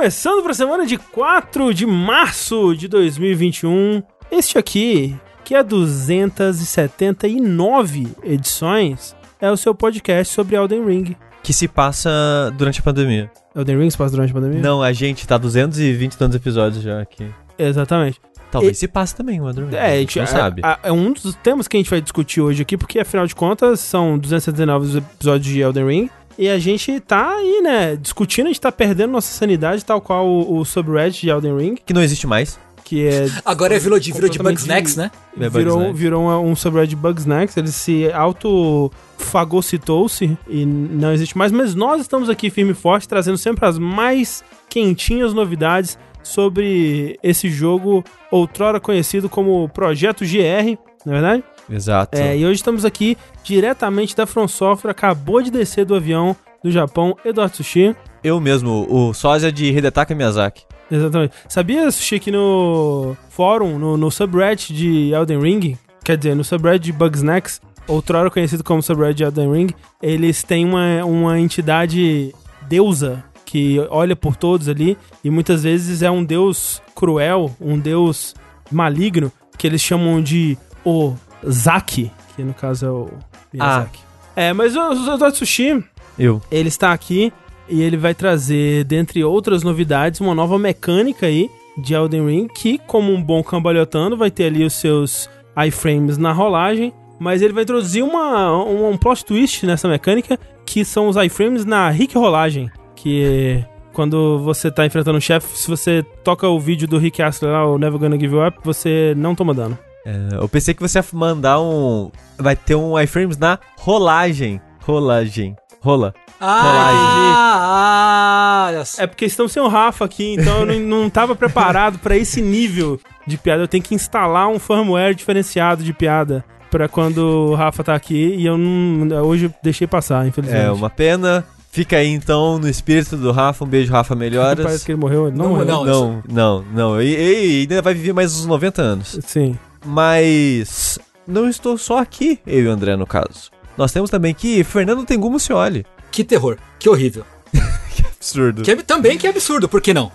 Começando para a semana de 4 de março de 2021. Este aqui, que é 279 edições, é o seu podcast sobre Elden Ring. Que se passa durante a pandemia. Elden Ring se passa durante a pandemia? Não, a gente tá 220 tantos episódios já aqui. Exatamente. Talvez E- se passe também o Elden Ring. É, a gente não é, sabe. é- é um dos temas que a gente vai discutir hoje aqui, porque afinal de contas são 279 episódios de Elden Ring. E a gente tá aí, né, discutindo, a gente tá perdendo nossa sanidade, tal qual o, o subreddit de Elden Ring, Que não existe mais. que é Agora é virou de, virou de Bugsnax, né? É virou, Bugsnax. virou um, um subreddit de Bugsnax, ele se auto-fagocitou-se e não existe mais, mas nós estamos aqui firme e forte, trazendo sempre as mais quentinhas novidades sobre esse jogo outrora conhecido como Projeto GR, não é verdade? Exato. É, e hoje estamos aqui diretamente da From Software, acabou de descer do avião do Japão, Eduardo Sushi. Eu mesmo, o sósia de Hidetaka Miyazaki. Exatamente. Sabia, Sushi, que no fórum, no, no subreddit de Elden Ring, quer dizer, no subreddit de Bugsnax, outrora conhecido como subreddit de Elden Ring, eles têm uma, uma entidade deusa que olha por todos ali e muitas vezes é um deus cruel, um deus maligno, que eles chamam de o Zaki, que no caso é o Miyazaki. É, mas o, o Sushi, Eu. ele está aqui e ele vai trazer, dentre outras novidades, uma nova mecânica aí de Elden Ring, que, como um bom cambalhotando, vai ter ali os seus iframes na rolagem, mas ele vai introduzir uma, um, um plot twist nessa mecânica, que são os iframes na Rick rolagem, que quando você tá enfrentando um chefe, se você toca o vídeo do Rick Astley lá, o Never Gonna Give You Up, você não toma dano. É, eu pensei que você ia mandar um. Vai ter um iframes na rolagem. Rolagem. Rola. Ah, ah. É porque estamos sem o Rafa aqui, então eu não, não tava preparado pra esse nível de piada. Eu tenho que instalar um firmware diferenciado de piada pra quando o Rafa tá aqui e eu não. Hoje eu deixei passar, infelizmente. É, uma pena. Fica aí então no espírito do Rafa. Um beijo, Rafa Melhoras. Parece que ele morreu. Não, Não, morreu. não. Não, não, não. E, e ainda vai viver mais uns 90 anos. Sim. Mas não estou só aqui, eu e o André, no caso. Nós temos também aqui Fernando Tengu Mucioli. Que terror, que horrível. Absurdo. Que, também que absurdo, por que não?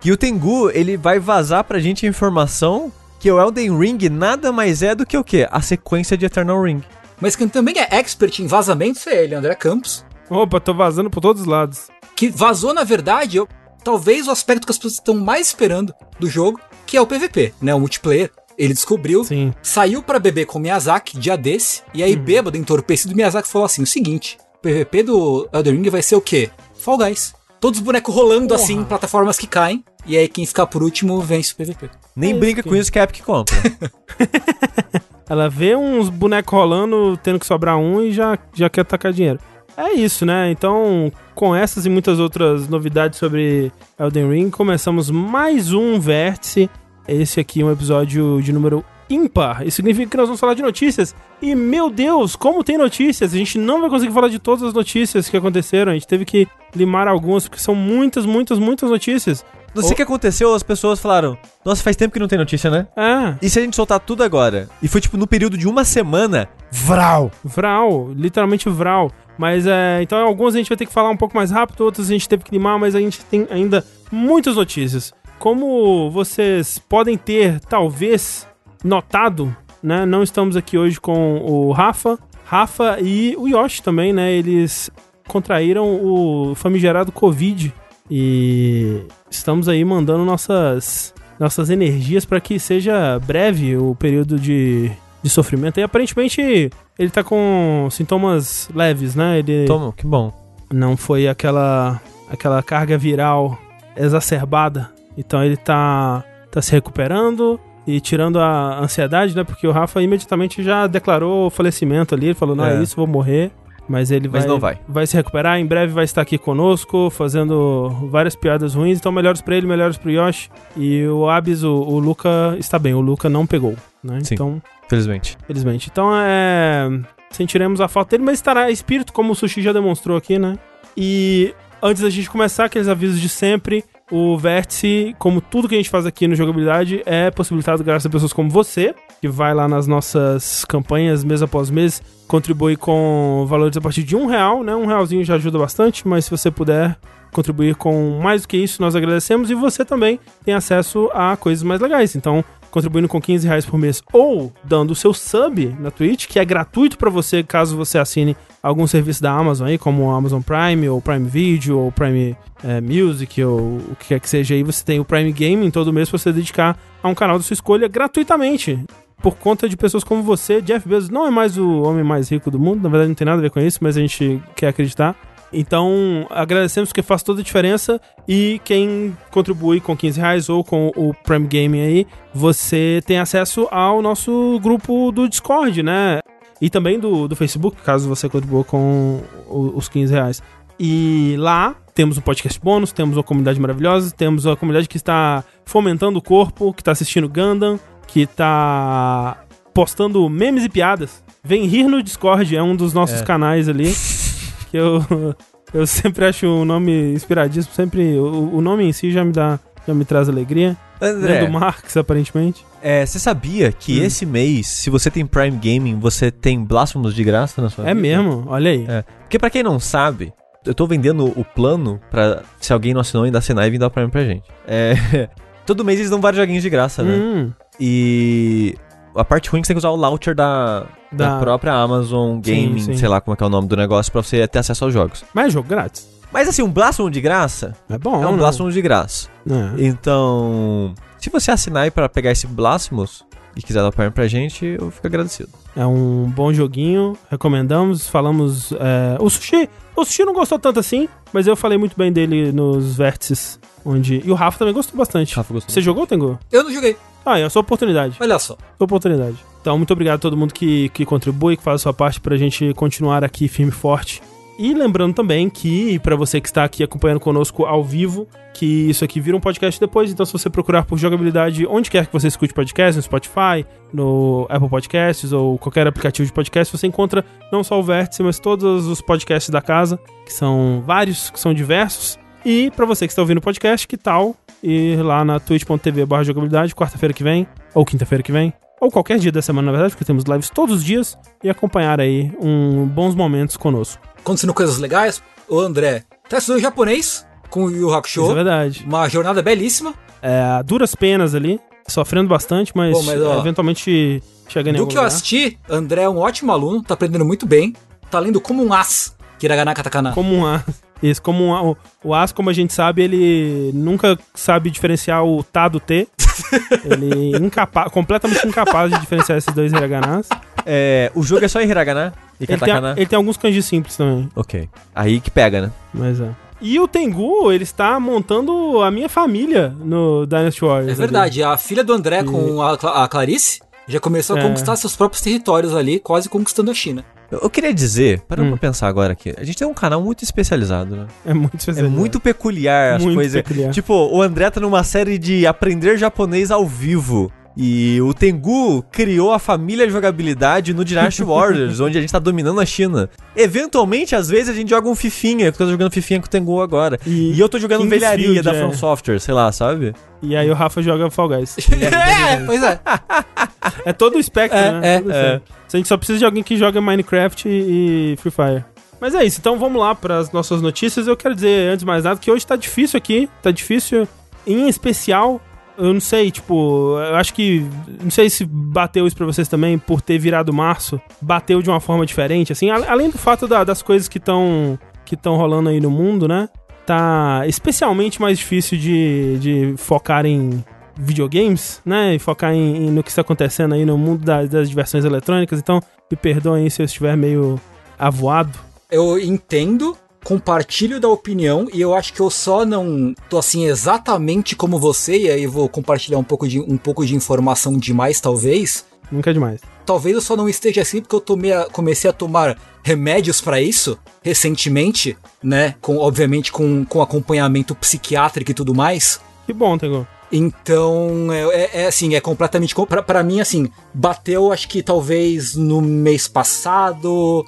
Que o Tengu, ele vai vazar pra gente a informação que o Elden Ring nada mais é do que o quê? A sequência de Eternal Ring. Mas quem também é expert em vazamentos é ele, André Campos. Opa, tô vazando por todos os lados. Que vazou, na verdade, eu- talvez o aspecto que as pessoas estão mais esperando do jogo, que é o PVP, né? O multiplayer. Ele descobriu, Sim. saiu pra beber com o Miyazaki, dia desse, e aí, bêbado, entorpecido, o Miyazaki falou assim: o seguinte, o PVP do Elden Ring vai ser o quê? Fall Guys. Todos os bonecos rolando Porra. assim, em plataformas que caem, e aí quem ficar por último vence o PVP. Nem É brinca isso com isso que é a Epic compra. Ela vê uns bonecos rolando, tendo que sobrar um e já, já quer tacar dinheiro. É isso, né? Então, com essas e muitas outras novidades sobre Elden Ring, começamos mais um Vértice. Esse aqui é um episódio de número ímpar. Isso significa que nós vamos falar de notícias. E, meu Deus, como tem notícias! A gente não vai conseguir falar de todas as notícias que aconteceram. A gente teve que limar algumas, porque são muitas, muitas, muitas notícias. Não sei o que aconteceu, as pessoas falaram: Nossa, faz tempo que não tem notícia, né? É, E se a gente soltar tudo agora? E foi tipo no período de uma semana, Vral! Vral, literalmente Vral. Mas é. Então algumas a gente vai ter que falar um pouco mais rápido, outras a gente teve que limar, mas a gente tem ainda muitas notícias. Como vocês podem ter, talvez, notado, né? Não estamos aqui hoje com o Rafa. Rafa e o Yoshi também, né? Eles contraíram o famigerado Covid. E estamos aí mandando nossas, nossas energias para que seja breve o período de, de sofrimento. E aparentemente ele tá com sintomas leves, né? Ele Toma, que bom. não foi aquela aquela carga viral exacerbada. Então ele tá tá se recuperando e tirando a ansiedade, né? Porque o Rafa imediatamente já declarou falecimento ali, ele falou: "Não, é, É. isso, vou morrer". Mas ele Mas vai, não vai. vai se recuperar, em breve vai estar aqui conosco, fazendo várias piadas ruins. Então, melhores pra ele, melhores pro Yoshi. E o Abis, o, o Luca, está bem, o Luca não pegou, né? Sim. Então, Felizmente. Felizmente. Então é. Sentiremos a falta dele, mas estará espírito, como o Sushi já demonstrou aqui, né? E antes da gente começar, aqueles avisos de sempre. o Vértice, como tudo que a gente faz aqui no Jogabilidade, é possibilitado graças a pessoas como você, que vai lá nas nossas campanhas mês após mês, contribui com valores a partir de um real, né? Um realzinho já ajuda bastante, mas se você puder contribuir com mais do que isso, nós agradecemos. E você também tem acesso a coisas mais legais. Então, contribuindo com 15 reais por mês ou dando o seu sub na Twitch, que é gratuito para você caso você assine algum serviço da Amazon aí, como o Amazon Prime, ou Prime Video, ou Prime é, Music, ou o que quer que seja aí, você tem o Prime Gaming todo mês pra você dedicar a um canal da sua escolha gratuitamente. Por conta de pessoas como você, Jeff Bezos não é mais o homem mais rico do mundo, na verdade não tem nada a ver com isso, mas a gente quer acreditar. Então, agradecemos porque faz toda a diferença. E quem contribui com 15 reais ou com o Prime Gaming aí, você tem acesso ao nosso grupo do Discord, né? E também do, do Facebook, caso você contribua com os 15 reais. E lá temos um podcast bônus, temos uma comunidade maravilhosa, temos uma comunidade que está fomentando o corpo, que está assistindo Gundam, que está postando memes e piadas. Vem rir no Discord, é um dos nossos É. canais ali. que eu, eu sempre acho o nome inspiradíssimo, sempre o, o nome em si já me dá, já me traz alegria. André, do Marx, aparentemente. é, você sabia que Hum. esse mês, se você tem Prime Gaming, você tem Blasphemous de graça na sua É vida? mesmo, olha aí. É. Porque pra quem não sabe, eu tô vendendo o plano pra se alguém não assinou ainda assinar e vir dar o Prime pra gente. É, todo mês eles dão vários joguinhos de graça, né? Hum, E a parte ruim é que você tem que usar o launcher da, da, Da- própria Amazon Gaming, sim. sei lá como é que é o nome do negócio, pra você ter acesso aos jogos. mas é jogo grátis. Mas assim, um Blasphemous de graça É bom, é um né? Blasphemous de graça. É. Então, se você assinar aí pra pegar esse Blasphemous e quiser dar o Prime pra gente, eu fico agradecido. É um bom joguinho, recomendamos, falamos. é, O Sushi. O Sushi não gostou tanto assim, mas eu falei muito bem dele nos vértices. Onde... E o Rafa também gostou bastante. Rafa gostou. Você jogou, Tengu? Eu não joguei. Ah, é a sua oportunidade. Olha só. Sua oportunidade. Então, muito obrigado a todo mundo que, que contribui, que faz a sua parte pra gente continuar aqui firme e forte. E lembrando também que, pra você que está aqui acompanhando conosco ao vivo, que isso aqui vira um podcast depois, então se você procurar por jogabilidade onde quer que você escute podcast, no Spotify, no Apple Podcasts ou qualquer aplicativo de podcast, você encontra não só o Vértice, mas todos os podcasts da casa, que são vários, que são diversos. E pra você que está ouvindo o podcast, que tal ir lá na twitch.tv barra jogabilidade, quarta-feira que vem, ou quinta-feira que vem, ou qualquer dia da semana, na verdade, porque temos lives todos os dias, e acompanhar aí um bons momentos conosco. Acontecendo coisas legais. O André tá estudando japonês com o Yu Hakusho. Isso é verdade. Uma jornada belíssima. É, duras penas ali, sofrendo bastante, mas, Bom, mas, ó, eventualmente chega em Do que eu lugar. assisti, André é um ótimo aluno, tá aprendendo muito bem. Tá lendo como um as. Kiragana katakana. Como um as. Isso, como um, o, o as, como a gente sabe, ele nunca sabe diferenciar o tá do T. ele é incapa completamente incapaz de diferenciar esses dois hiraganas. É, o jogo é só em Hiragana e Ele tem, Katakana? ele tem alguns kanji simples também, Ok. Aí que pega, né? mas é. E o Tengu, ele está montando a minha família no Dynasty Warriors. É ali. verdade, a filha do André com a, a Clarice já começou a É. conquistar seus próprios territórios ali, quase conquistando a China. Eu, queria dizer, parando Hum. pra pensar agora aqui, a gente tem um canal muito especializado, né? É muito É especial. muito peculiar as Muito coisas. peculiar. Tipo, o André tá numa série de aprender japonês ao vivo. E o Tengu criou a família jogabilidade no Dynasty Warriors, onde a gente tá dominando a China. Eventualmente, às vezes, a gente joga um fifinha, eu tô jogando fifinha com o Tengu agora. E- E, eu tô jogando Kingsfield, velharia da é. From Software, sei lá, sabe? E aí o Rafa joga Fall Guys. é, pois é. É todo o espectro, É, né? é, é. A gente só precisa de alguém que joga Minecraft e e Free Fire. Mas é isso, então vamos lá para as nossas notícias. Eu quero dizer, antes de mais nada, que hoje tá difícil aqui. Tá difícil, em especial, eu não sei, tipo, eu acho que. Não sei se bateu isso pra vocês também, por ter virado março. Bateu de uma forma diferente, assim. Além do fato da- das coisas que estão que estão rolando aí no mundo, né? Tá especialmente mais difícil de, de focar em videogames, né? E focar em, em- no que está acontecendo aí no mundo das, das diversões eletrônicas. Então, me perdoem se eu estiver meio avoado. Eu entendo, compartilho da opinião e eu acho que eu só não tô assim exatamente como você, e aí vou compartilhar um pouco de, um pouco de informação demais, talvez. Nunca é demais. Talvez eu só não esteja assim porque eu tomei a- comecei a tomar remédios pra isso recentemente, né? Com, obviamente com, com acompanhamento psiquiátrico e tudo mais. Que bom, Tego. Então, é, é- é assim, é completamente. pra mim, assim, bateu acho que talvez no mês passado,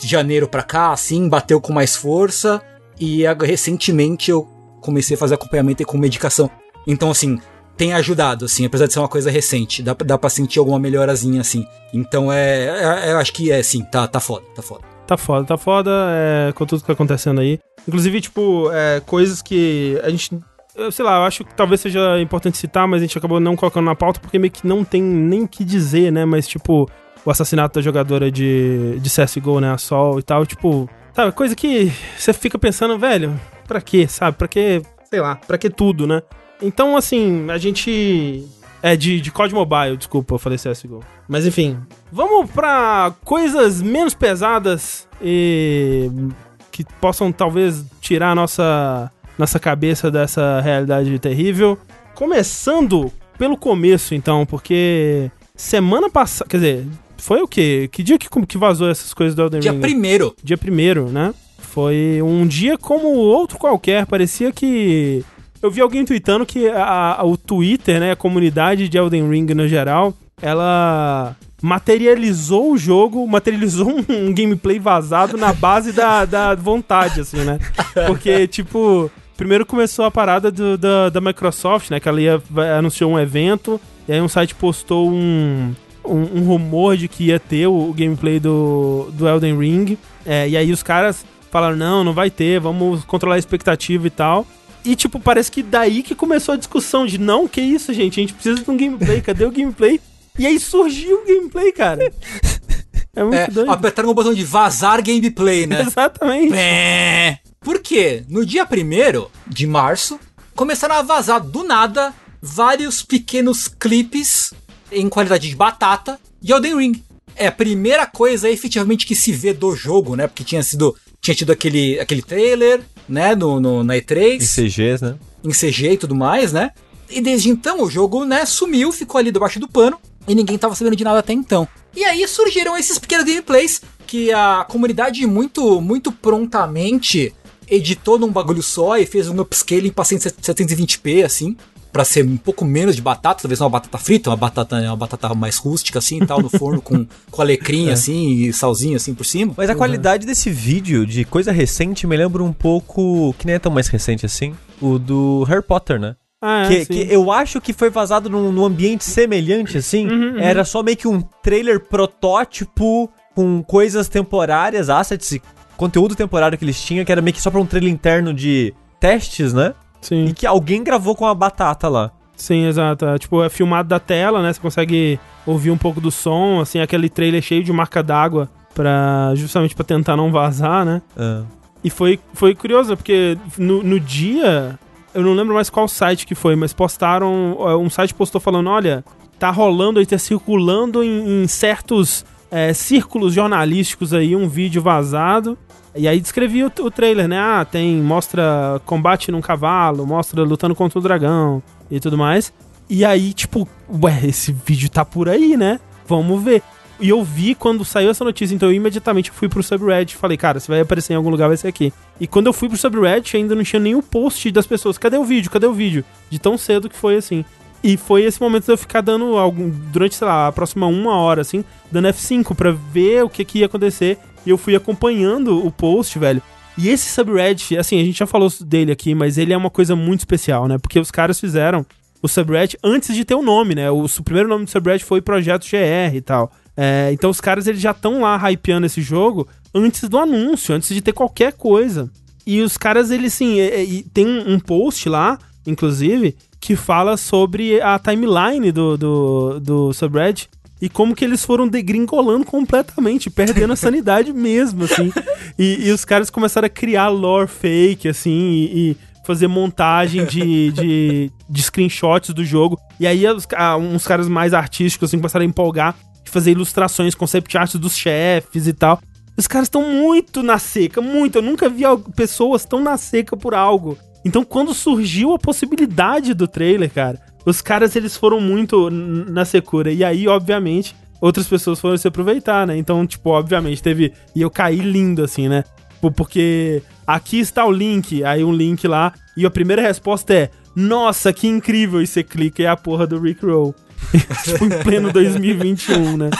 de janeiro pra cá, assim, bateu com mais força. E recentemente eu comecei a fazer acompanhamento com medicação. Então, assim, tem ajudado, assim, apesar de ser uma coisa recente. Dá, dá pra sentir alguma melhorazinha, assim. Então é. é eu acho que é assim, tá, tá foda, tá foda. Tá foda, tá foda, é, com tudo que tá acontecendo aí. Inclusive, tipo, é, coisas que a gente. Sei lá, eu acho que talvez seja importante citar, mas a gente acabou não colocando na pauta porque meio que não tem nem que dizer, né? Mas, tipo, o assassinato da jogadora de, de CSGO, né? A Sol e tal, tipo. Sabe, coisa que você fica pensando, velho, pra quê, sabe? Pra quê, sei lá, pra que tudo, né? Então, assim, a gente. É, de, de COD Mobile, desculpa, eu falei CSGO. Mas enfim, vamos pra coisas menos pesadas e que possam talvez tirar a nossa, nossa cabeça dessa realidade terrível. Começando pelo começo, então, porque semana passada. Quer dizer, foi o quê? Que dia que, que vazou essas coisas do Elden Dia Ring? primeiro. Dia primeiro, né? Foi um dia como outro qualquer. Parecia que. Eu vi alguém tweetando que a- a- o Twitter, né? A comunidade de Elden Ring no geral, ela materializou o jogo, materializou um, um gameplay vazado na base da, da vontade, assim, né? Porque, tipo, primeiro começou a parada do- da, da Microsoft, né? Que ela ia, anunciou um evento, e aí um site postou um, um, um rumor de que ia ter o, o gameplay do, do Elden Ring. É, e aí os caras falaram, não, não vai ter, vamos controlar a expectativa e tal. E, tipo, parece que daí que começou a discussão de, não, que isso, gente, a gente precisa de um gameplay, cadê o gameplay? E aí surgiu o gameplay, cara. É muito É, doido. apertaram o botão de vazar gameplay, né? Exatamente. É. Por quê? No dia 1 de março, começaram a vazar do nada vários pequenos clipes em qualidade de batata de Elden Ring. É a primeira coisa efetivamente que se vê do jogo, né? Porque tinha sido. Tinha tido aquele, aquele trailer, né? No, no, na E3 Em CGs, né? em CG e tudo mais, né? E desde então o jogo, né, sumiu, ficou ali debaixo do pano e ninguém tava sabendo de nada até então. E aí surgiram esses pequenos gameplays que a comunidade muito, muito prontamente editou num bagulho só e fez um upscaling pra 720p, assim, pra ser um pouco menos de batata, talvez uma batata frita, uma batata, uma batata mais rústica, assim, e tal, no forno com, com alecrim, assim, e salzinho, assim, por cima. Mas a qualidade desse vídeo de coisa recente me lembra um pouco. Que nem é tão mais recente assim. O do Harry Potter, né? Ah, é, que, sim. que eu acho que foi vazado num, num ambiente semelhante, assim. Era só meio que um trailer protótipo com coisas temporárias, assets e conteúdo temporário que eles tinham, que era meio que só pra um trailer interno de testes, né? Sim. E que alguém gravou com a batata lá. Sim, exato. É, tipo, é filmado da tela, né? Você consegue ouvir um pouco do som, assim, aquele trailer cheio de marca d'água para justamente pra tentar não vazar, né? Ah. E foi, foi curioso, porque no, no dia, eu não lembro mais qual site que foi, mas postaram, é, um site postou falando, olha, tá rolando aí, tá circulando em, em certos é, círculos jornalísticos aí um vídeo vazado. E aí descrevia o, o trailer, né? Ah, tem, mostra combate num cavalo, mostra lutando contra o dragão e tudo mais. E aí, tipo, ué, esse vídeo tá por aí, né? Vamos ver. E eu vi quando saiu essa notícia, então eu imediatamente fui pro subreddit falei, cara, se vai aparecer em algum lugar vai ser aqui. E quando eu fui pro subreddit ainda não tinha o post das pessoas, cadê o vídeo, cadê o vídeo? De tão cedo que foi assim. E foi esse momento de eu ficar dando algum, durante, sei lá, a próxima uma hora, assim, dando F5 pra ver o que, que ia acontecer. E eu fui acompanhando o post, velho. E esse subreddit, assim, a gente já falou dele aqui, mas ele é uma coisa muito especial, né? Porque os caras fizeram o subreddit antes de ter o nome, né? O, o primeiro nome do subreddit foi Projeto GR e tal. É, então os caras eles já estão lá hypeando esse jogo antes do anúncio, antes de ter qualquer coisa. E os caras, eles sim, é, é, tem um, um post lá, inclusive, que fala sobre a timeline do, do, do subreddit e como que eles foram degringolando completamente, perdendo a sanidade mesmo, assim. E, e os caras começaram a criar lore fake, assim, e, e fazer montagem de, de, de screenshots do jogo. E aí os ca- uns caras mais artísticos, assim, começaram a empolgar de fazer ilustrações, concept art dos chefes e tal. Os caras estão muito na seca, muito. Eu nunca vi pessoas tão na seca por algo. Então, quando surgiu a possibilidade do trailer, cara, os caras eles foram muito na secura. E aí, obviamente, outras pessoas foram se aproveitar, né? Então, tipo, obviamente, teve. E eu caí lindo, assim, né? Tipo, Porque aqui está o link, aí um link lá, e a primeira resposta é: Nossa, que incrível! E você clica e é a porra do Rick Roll. tipo, em pleno 2021, né?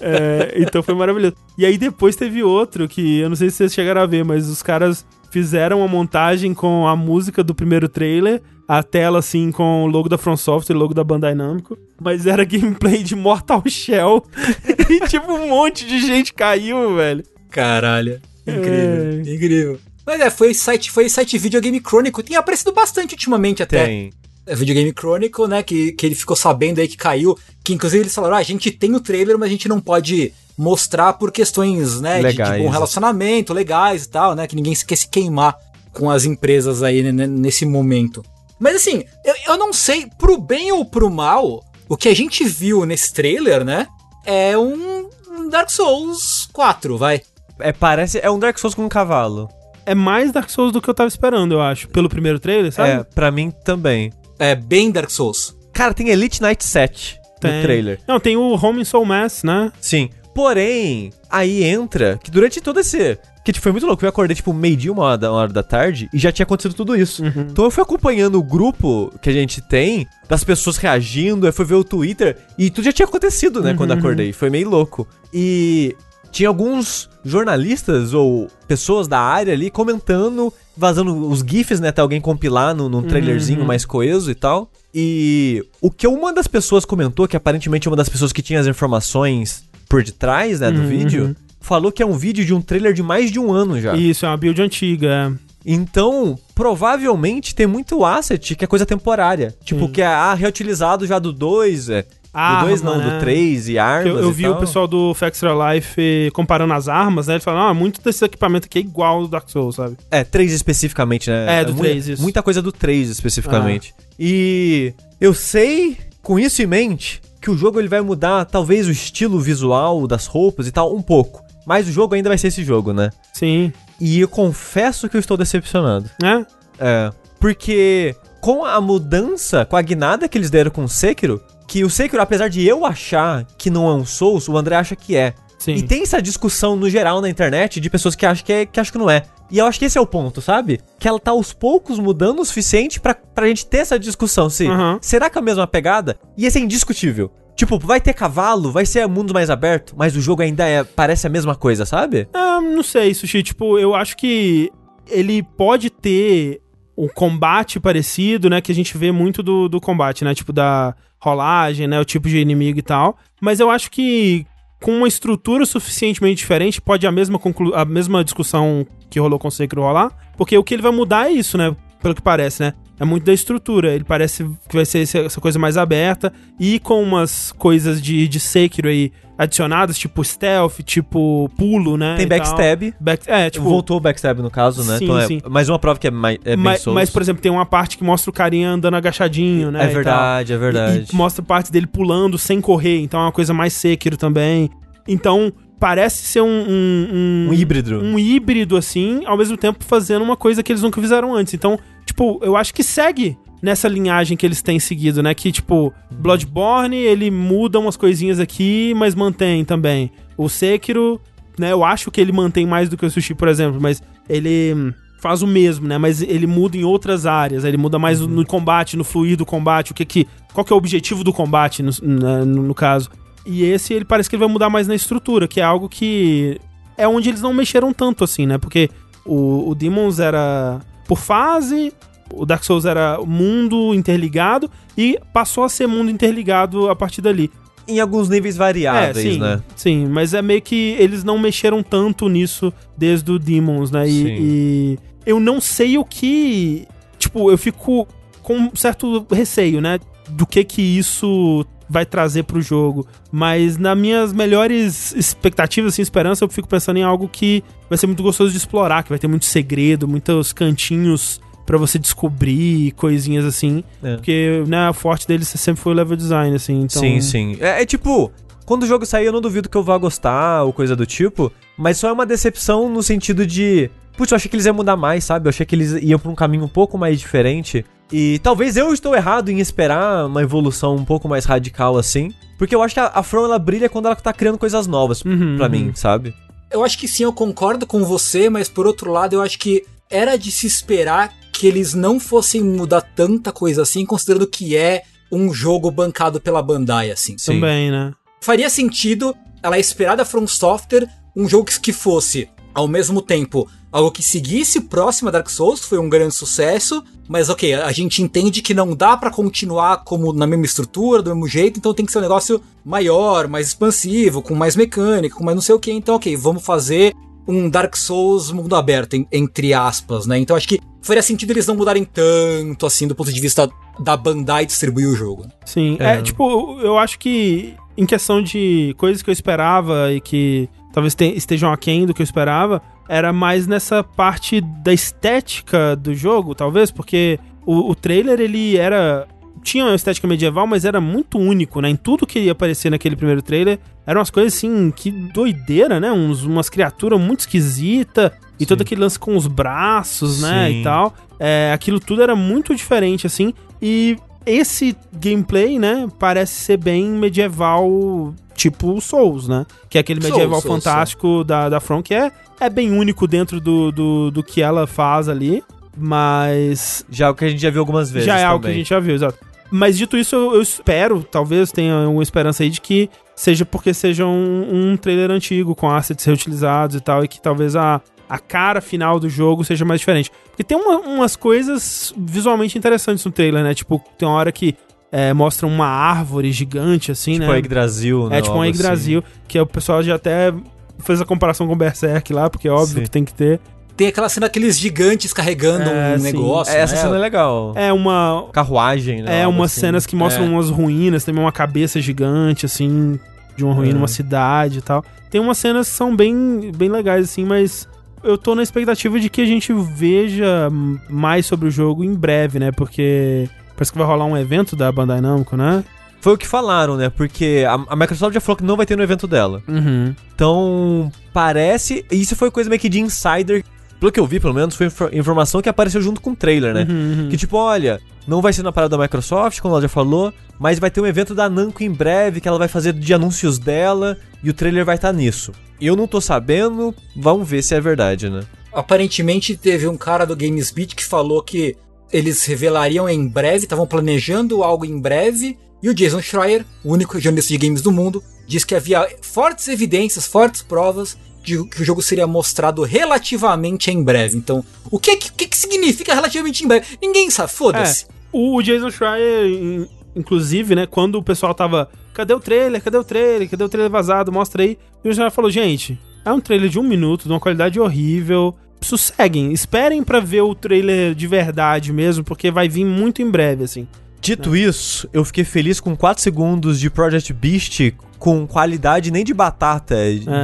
É, então foi maravilhoso. E aí depois teve outro que eu não sei se vocês chegaram a ver, mas os caras fizeram uma montagem com a música do primeiro trailer, a tela assim com o logo da From Software e o logo da Bandai Namco, mas era gameplay de Mortal Shell e tipo um monte de gente caiu, velho. Caralho. Incrível, é. incrível. Mas é, foi site, foi site Videogame Chronicle. Tem aparecido bastante ultimamente até. Tem. É Videogame Chronicle, né? Que, que ele ficou sabendo aí que caiu. Que inclusive eles falaram: ah, a gente tem o trailer, mas a gente não pode mostrar por questões, né? Legais. De, de bom relacionamento, legais e tal, né? Que ninguém quer se queimar com as empresas aí né, nesse momento. Mas assim, eu, eu não sei, pro bem ou pro mal, o que a gente viu nesse trailer, né? É um Dark Souls 4, vai. É, parece. É um Dark Souls com um cavalo. É mais Dark Souls do que eu tava esperando, eu acho, pelo primeiro trailer, sabe? É, pra mim também. É bem Dark Souls. Cara, tem Elite Night 7 Tem. no trailer. Não, tem o Home Soul Mass, né? Sim. Porém, aí entra que durante todo esse. Que tipo, foi muito louco. Eu acordei, tipo, meio-dia, uma hora, da, uma hora da tarde, e já tinha acontecido tudo isso. Uhum. Então eu fui acompanhando o grupo que a gente tem, das pessoas reagindo, aí fui ver o Twitter, e tudo já tinha acontecido, né, quando Uhum. acordei. Foi meio louco. E tinha alguns jornalistas ou pessoas da área ali comentando, vazando os GIFs, né, até alguém compilar no, num trailerzinho Uhum. mais coeso e tal. E o que uma das pessoas comentou, que aparentemente é uma das pessoas que tinha as informações por detrás, né, do Uhum. vídeo, falou que é um vídeo de um trailer de mais de um ano já. Isso, é uma build antiga. é. Então, provavelmente tem muito asset que é coisa temporária. Tipo, Sim. que é ah, reutilizado já do 2, é. Do 2 não, Arma, do né? 3 e armas. Eu, eu vi o pessoal do Extra Life eh, comparando as armas, né? Eles falaram, ah, muito desse equipamento aqui é igual ao do Dark Souls, sabe? É, 3 especificamente, né? É, do mui- 3, isso. Muita coisa do 3 especificamente. Ah. E eu sei, com isso em mente, que o jogo ele vai mudar talvez o estilo visual das roupas e tal um pouco. Mas o jogo ainda vai ser esse jogo, né? Sim. E eu confesso que eu estou decepcionado. Né? É. Porque com a mudança, com a guinada que eles deram com o Sekiro, que o Sekiro, apesar de eu achar que não é um Souls, o André acha que é. Sim. E tem essa discussão no geral na internet de pessoas que acham que, é, que acham que não é. E eu acho que esse é o ponto, sabe? Que ela tá aos poucos mudando o suficiente pra, pra gente ter essa discussão. Se, Aham. Será que é a mesma pegada? E esse é indiscutível. Tipo, vai ter cavalo, vai ser mundo mais aberto, mas o jogo ainda é, parece a mesma coisa, sabe? Ah, não sei, Sushi. Tipo, eu acho que ele pode ter um combate parecido, né? Que a gente vê muito do, do combate, né? Tipo, da rolagem, né? O tipo de inimigo e tal. Mas eu acho que com uma estrutura suficientemente diferente, pode a mesma, conclu a mesma discussão que rolou com o Sekiro rolar. Porque o que ele vai mudar é isso, né? Pelo que parece, né? É muito da estrutura. Ele parece que vai ser essa coisa mais aberta e com umas coisas de, de Sekiro aí adicionadas, tipo stealth, tipo pulo, né? Tem backstab. Back, é, tipo. Voltou o backstab no caso, né? Sim, então é sim. mais uma prova que é, mais, é bem mas, Souls. mas, por exemplo, tem uma parte que mostra o carinha andando agachadinho, né? É verdade, é verdade. E, e mostra partes dele pulando sem correr, então é uma coisa mais Sekiro também. Então, parece ser um. Um, Um híbrido. Um híbrido, assim, ao mesmo tempo fazendo uma coisa que eles nunca fizeram antes. Então, tipo, eu acho que segue nessa linhagem que eles têm seguido, né? Que, tipo, Bloodborne, ele muda umas coisinhas aqui, mas mantém também. O Sekiro, né? Eu acho que ele mantém mais do que o Sushi, por exemplo, mas ele faz o mesmo, né? Mas ele muda em outras áreas, ele muda mais no combate, no fluir do combate, o que que... Qual que é o objetivo do combate, no, no- no caso. E esse, ele parece que ele vai mudar mais na estrutura, que é algo que... É onde eles não mexeram tanto, assim, né? Porque o, o Demons era por fase, o Dark Souls era mundo interligado, e passou a ser mundo interligado a partir dali. Em alguns níveis variáveis, é, sim, né? sim, mas é meio que eles não mexeram tanto nisso desde o Demons, né? E, Sim. e eu não sei o que. Tipo, eu fico com um certo receio, né? Do que que isso vai trazer pro jogo. Mas nas minhas melhores expectativas, assim, esperança, eu fico pensando em algo que vai ser muito gostoso de explorar, que vai ter muito segredo, muitos cantinhos pra você descobrir, coisinhas assim. É. Porque, né, o forte deles sempre foi o level design, assim. Então... Sim, sim. É, é tipo, quando o jogo sair, eu não duvido que eu vá gostar ou coisa do tipo, mas só é uma decepção no sentido de. Putz, eu achei que eles iam mudar mais, sabe? Eu achei que eles iam pra um caminho um pouco mais diferente. E talvez eu estou errado em esperar uma evolução um pouco mais radical assim. Porque eu acho que a, a From ela brilha quando ela tá criando coisas novas Uhum, pra uhum. mim, sabe? Eu acho que sim, eu concordo com você, mas por outro lado, eu acho que era de se esperar que eles não fossem mudar tanta coisa assim, considerando que é um jogo bancado pela Bandai, assim. Sim. Também, né? Faria sentido ela esperar da From Software um jogo que fosse, ao mesmo tempo, algo que seguisse próximo a Dark Souls, foi um grande sucesso, mas ok, a gente entende que não dá pra continuar como na mesma estrutura, do mesmo jeito, então tem que ser um negócio maior, mais expansivo, com mais mecânica, com mais não sei o que, então ok, vamos fazer um Dark Souls mundo aberto, en- entre aspas, né? Então acho que faria sentido eles não mudarem tanto assim do ponto de vista da Bandai distribuir o jogo. Sim, É. é. tipo, eu acho que em questão de coisas que eu esperava e que talvez te- estejam aquém do que eu esperava, era mais nessa parte da estética do jogo, talvez, porque o, o trailer ele era. Tinha uma estética medieval, mas era muito único, né? Em tudo que ia aparecer naquele primeiro trailer, eram umas coisas assim, que doideira, né? Uns, umas criaturas muito esquisitas, e Sim. todo aquele lance com os braços, né? Sim. E tal. É, aquilo tudo era muito diferente, assim. E esse gameplay, né, parece ser bem medieval, tipo o Souls, né? Que é aquele Souls, medieval Souls, fantástico da, da From, que é, é bem único dentro do, do, do que ela faz ali, mas Já é o que a gente já viu algumas vezes. já é algo que a gente já viu, exato. Mas dito isso, eu, eu espero, talvez tenha uma esperança aí de que seja porque seja um, um trailer antigo, com assets reutilizados e tal, e que talvez a, a cara final do jogo seja mais diferente. Porque tem uma- umas coisas visualmente interessantes no trailer, né? Tipo, tem uma hora que é, mostra uma árvore gigante, assim, Tipo né? a Yggdrasil, né? É tipo um algo assim. Yggdrasil, que o pessoal já até fez a comparação com o Berserk lá, porque é óbvio Sim. que tem que ter. Tem aquela cena daqueles gigantes carregando É, um sim. negócio, É, Essa né? cena é legal. É uma, Carruagem, né? É, umas assim. cenas que mostram É. umas ruínas, também uma cabeça gigante, assim, de uma ruína, É. uma cidade e tal. Tem umas cenas que são bem, bem legais, assim, mas eu tô na expectativa de que a gente veja mais sobre o jogo em breve, né? Porque parece que vai rolar um evento da Bandai Namco, né? Foi o que falaram, né? Porque a, a Microsoft já falou que não vai ter no evento dela. Uhum. Então, parece. Isso foi coisa meio que de insider. Pelo que eu vi, pelo menos, foi infor- informação que apareceu junto com o trailer, né? Uhum. Que tipo, olha, não vai ser na parada da Microsoft, como ela já falou, mas vai ter um evento da Namco em breve que ela vai fazer de anúncios dela e o trailer vai estar nisso. Eu não tô sabendo, vamos ver se é verdade, né? Aparentemente teve um cara do GamesBeat que falou que eles revelariam em breve, estavam planejando algo em breve, e o Jason Schreier, o único jornalista de games do mundo, disse que havia fortes evidências, fortes provas de que o jogo seria mostrado relativamente em breve. Então, o que, que, que que significa relativamente em breve? Ninguém sabe, foda-se. O Jason Schreier, in- inclusive, né, quando o pessoal tava. Cadê o trailer? Cadê o trailer? Cadê o trailer vazado? Mostra aí. E o Schreier falou: gente, é um trailer de um minuto, de uma qualidade horrível. Sosseguem, esperem pra ver o trailer de verdade mesmo, porque vai vir muito em breve, assim. Dito isso, eu fiquei feliz com 4 segundos de Project Beast com qualidade nem de batata,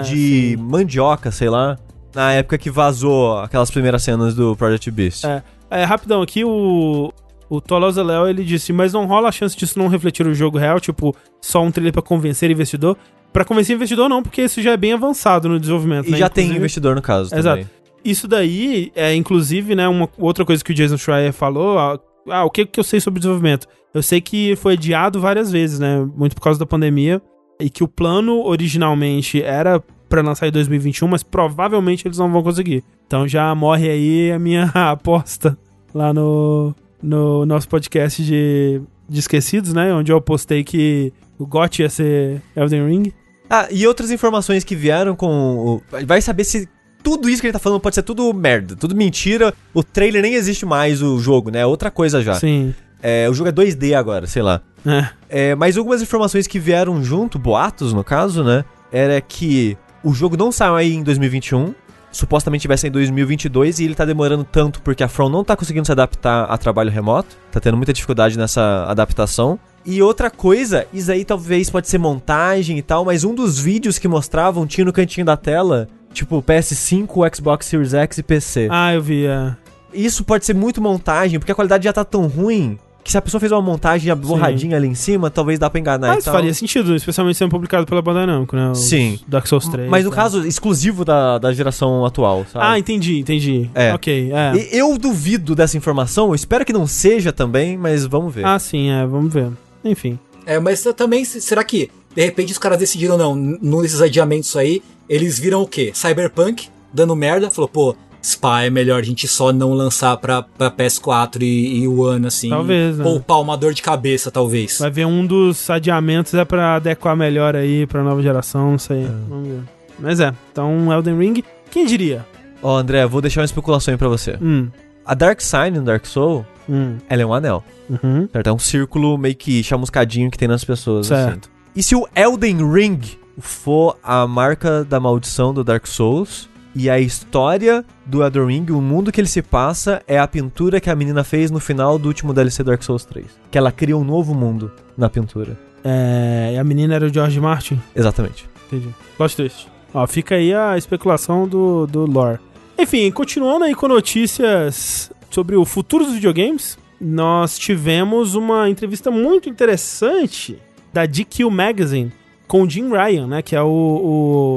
de mandioca, sei lá. Na época que vazou aquelas primeiras cenas do Project Beast. É, é, rapidão, aqui o. O Tolosa Léo ele disse, mas não rola a chance disso não refletir o jogo real, tipo, só um trailer pra convencer investidor. Pra convencer investidor, não, porque isso já é bem avançado no desenvolvimento. E né? já tem Inclusive- investidor no caso Exato. também. Isso daí é, inclusive, né, uma outra coisa que o Jason Schreier falou. ah, Ah, o que, que eu sei sobre desenvolvimento? Eu sei que foi adiado várias vezes, né? Muito por causa da pandemia. E que o plano originalmente era pra lançar em 2021, mas provavelmente eles não vão conseguir. Então já morre aí a minha aposta lá no, no nosso podcast de, de Esquecidos, né? Onde eu postei que o GOT ia ser Elden Ring. Ah, e outras informações que vieram com. o- Vai saber se tudo isso que ele tá falando pode ser tudo merda, tudo mentira. O trailer nem existe mais, o jogo, né? Outra coisa já. Sim. É, o jogo é 2D agora, sei lá. É. É, mas algumas informações que vieram junto, boatos no caso, né? Era que o jogo não saiu aí em 2021. Supostamente vai sair em 2022 e ele tá demorando tanto porque a From não tá conseguindo se adaptar a trabalho remoto. Tá tendo muita dificuldade nessa adaptação. E outra coisa, isso aí talvez pode ser montagem e tal, mas um dos vídeos que mostravam tinha no cantinho da tela, tipo PS5, Xbox Series X e PC. Ah, eu vi. É. Isso pode ser muito montagem, porque a qualidade já tá tão ruim que se a pessoa fez uma montagem borradinha ali em cima, talvez dá pra enganar e Mas tal. faria sentido, especialmente sendo publicado pela Bandai Namco, né? Os Sim. Dark Souls 3. Mas no tá. caso, exclusivo da, da geração atual, sabe? Ah, entendi, entendi. É. Ok, é. E Eu duvido dessa informação, eu espero que não seja também, mas vamos ver. Ah, sim, é, vamos ver. Enfim. É, mas também, se- será que de repente os caras decidiram, não, n- nesses adiamentos aí, eles viram o quê? Cyberpunk, dando merda, falou, pô, Spa é melhor a gente só não lançar pra, pra PS4 e, e One, assim. Talvez, né? Poupar uma dor de cabeça, talvez. Vai ver um dos adiamentos é pra adequar melhor aí pra nova geração, não sei. Vamos ver. Mas é, então Elden Ring, quem diria? Ó, André, vou deixar uma especulação aí pra você. Hum, A Dark Sign no Dark Soul, hum, ela é um anel. uhum. Certo? É um círculo meio que chamuscadinho que tem nas pessoas. Certo. assim. E se o Elden Ring for a marca da maldição do Dark Souls e a história do Elden Ring, o mundo que ele se passa, é a pintura que a menina fez no final do último DLC Dark Souls 3. Que ela cria um novo mundo na pintura. É, e a menina era o George Martin? Exatamente. Entendi. Plot twist. Ó, fica aí a especulação do, do lore. Enfim, continuando aí com notícias sobre o futuro dos videogames, nós tivemos uma entrevista muito interessante da GQ Magazine com o Jim Ryan, né? Que é o,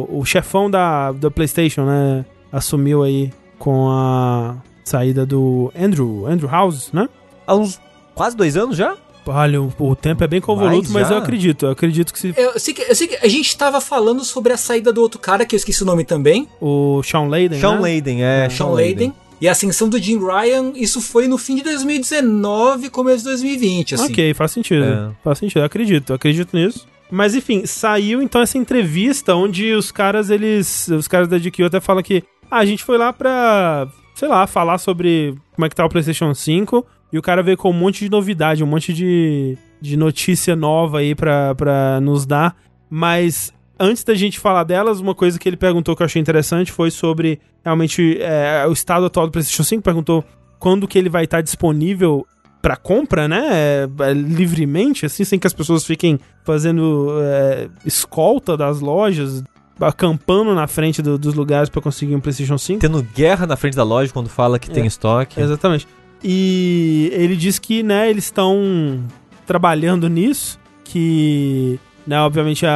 o, o chefão da, da PlayStation, né? Assumiu aí com a saída do Andrew, Andrew House, né? Há uns quase dois anos já? Olha, o, o tempo é bem convoluto, Mas eu acredito. Eu acredito que se Eu sei, que, eu sei que a gente tava falando sobre a saída do outro cara, que eu esqueci o nome também, o Sean Layden, Sean né? Layden, é. Sean Layden. E a ascensão do Jim Ryan, isso foi no fim de 2019, começo de 2020, assim. Ok, faz sentido. É. Faz sentido, eu acredito, eu acredito nisso. Mas enfim, saiu então essa entrevista onde os caras, eles. Os caras da GQ até falam que ah, a gente foi lá pra, sei lá, falar sobre como é que tá o PlayStation 5. E o cara veio com um monte de novidade, um monte de, de notícia nova aí pra, pra nos dar. Mas antes da gente falar delas, uma coisa que ele perguntou que eu achei interessante foi sobre realmente é, o estado atual do PlayStation 5. Perguntou quando que ele vai estar disponível para compra, né? é, é, livremente, assim, sem que as pessoas fiquem fazendo é, escolta das lojas, acampando na frente do- dos lugares para conseguir um PlayStation 5. Tendo guerra na frente da loja quando fala que tem É. estoque. Exatamente. E ele diz que, né, eles estão trabalhando nisso, que, né, obviamente a,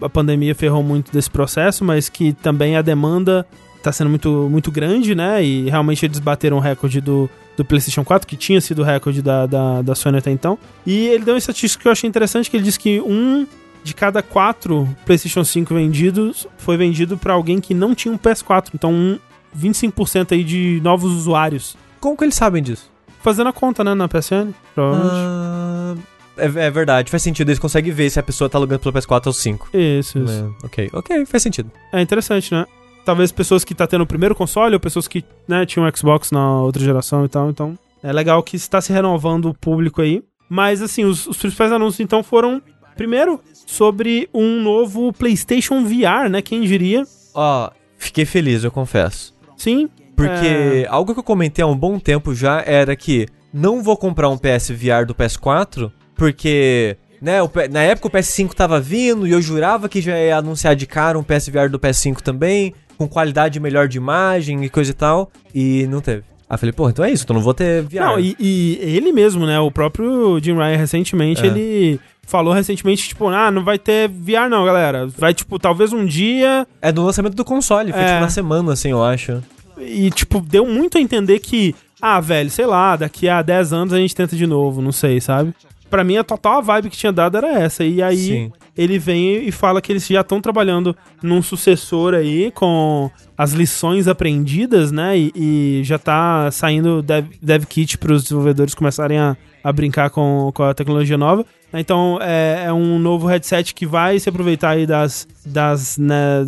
a, a pandemia ferrou muito desse processo, mas que também a demanda tá sendo muito, muito grande, né, e realmente eles bateram o recorde do, do PlayStation 4, que tinha sido o recorde da, da, da Sony até então. E ele deu uma estatística que eu achei interessante, que ele diz que um de cada quatro PlayStation 5 vendidos foi vendido para alguém que não tinha um PS4. Então, um 25% aí de novos usuários Como que eles sabem disso? fazendo a conta, né, na PSN, provavelmente. Ah, é, é verdade, faz sentido. Eles conseguem ver se a pessoa tá alugando pelo PS4 ou 5. Isso, isso. É, ok, ok, faz sentido. É interessante, né? Talvez pessoas que tá tendo o primeiro console ou pessoas que, né, tinham Xbox na outra geração e tal. Então, é legal que está se renovando o público aí. Mas, assim, os, os principais anúncios, então, foram... Primeiro, sobre um novo PlayStation VR, né? Quem diria? Ó, fiquei feliz, eu confesso. Sim. Porque algo que eu comentei há um bom tempo já era que não vou comprar um PSVR do PS4, porque, né, o na época o PS5 tava vindo e eu jurava que já ia anunciar de cara um PSVR do PS5 também, com qualidade melhor de imagem e coisa e tal, e não teve. Aí eu falei, pô, então é isso, então não vou ter VR. Não, e, e ele mesmo, né? O próprio Jim Ryan recentemente, É. ele falou recentemente, tipo, ah, não vai ter VR não, galera. Vai, tipo, talvez um dia. É do lançamento do console, foi É. tipo na semana, assim, eu acho. E, tipo, deu muito a entender que, ah, velho, sei lá, daqui a 10 anos a gente tenta de novo, não sei, sabe? Pra mim, a total vibe que tinha dado era essa. E aí, Sim. ele vem e fala que eles já estão trabalhando num sucessor aí, com as lições aprendidas, né? E, e já tá saindo dev, dev kit pros desenvolvedores começarem a, a brincar com, com a tecnologia nova. Então, é, é um novo headset que vai se aproveitar aí das, das né,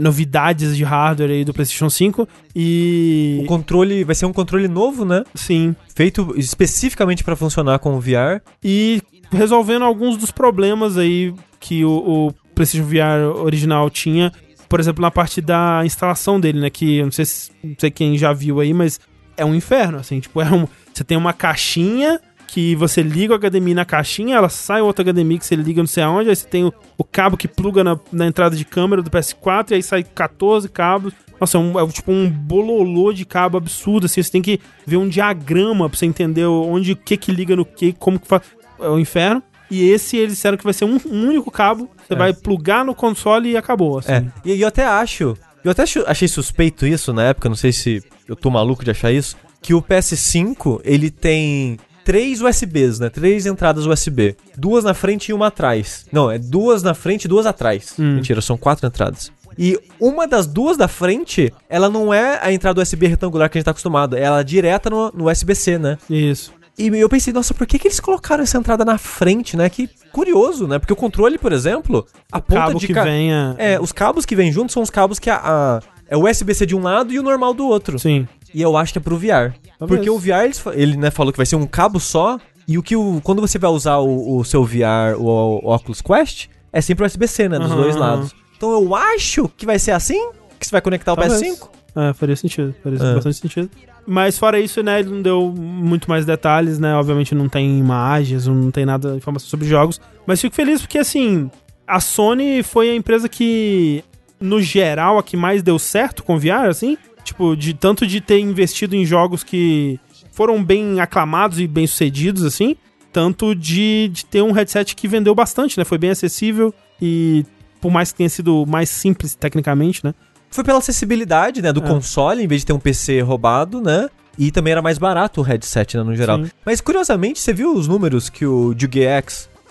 novidades de hardware aí do PlayStation 5. E. O controle vai ser um controle novo, né? Sim. Feito especificamente pra funcionar com o VR. E resolvendo alguns dos problemas aí que o, o PlayStation VR original tinha. Por exemplo, na parte da instalação dele, né? Que eu não sei, se, não sei quem já viu aí, mas é um inferno, assim. Tipo, é um, você tem uma caixinha que você liga o HDMI na caixinha, ela sai outro HDMI que você liga não sei aonde, aí você tem o, o cabo que pluga na, na entrada de câmera do PS4, e aí sai 14 cabos. Nossa, é, um, é tipo um bololô de cabo absurdo, assim, você tem que ver um diagrama pra você entender onde o que que liga no que, como que faz. É o inferno. E esse eles disseram que vai ser um, um único cabo, você É. vai plugar no console e acabou, assim. É. E, eu até acho. Eu até achei suspeito isso na época, não sei se eu tô maluco de achar isso. Que o PS5, ele tem três USBs, né? Três entradas USB. Duas na frente e uma atrás. Não, é duas na frente e duas atrás. Hum. Mentira, são quatro entradas. E uma das duas da frente, ela não é a entrada USB retangular que a gente tá acostumado, ela é direta no, no USB-C, né? Isso. E eu pensei, nossa, por que, que eles colocaram essa entrada na frente, né? Que curioso, né? Porque o controle, por exemplo, a ponta Cabo de que ca- venha. É, os cabos que vêm juntos são os cabos que a, a- é o USB-C de um lado e o normal do outro. Sim. E eu acho que é pro VR. Talvez. Porque o VR, ele né, falou que vai ser um cabo só. E o que o, quando você vai usar o, o seu VR, o, o Oculus Quest, é sempre USB-C, né? Dos Aham, dois lados. Então eu acho que vai ser assim que você vai conectar o Talvez. PS5. É, faria sentido. Faria É. bastante sentido. Mas fora isso, né, ele não deu muito mais detalhes, né? Obviamente não tem imagens, não tem nada, informação sobre jogos. Mas fico feliz porque, assim, a Sony foi a empresa que, no geral, a que mais deu certo com VR, assim. Tipo, de tanto de ter investido em jogos que foram bem aclamados e bem sucedidos, assim. Tanto de, de ter um headset que vendeu bastante, né? Foi bem acessível e, por mais que tenha sido mais simples tecnicamente, né? Foi pela acessibilidade, né, do É. console, em vez de ter um PC roubado, né? E também era mais barato o headset, né, no geral. Sim. Mas curiosamente, você viu os números que o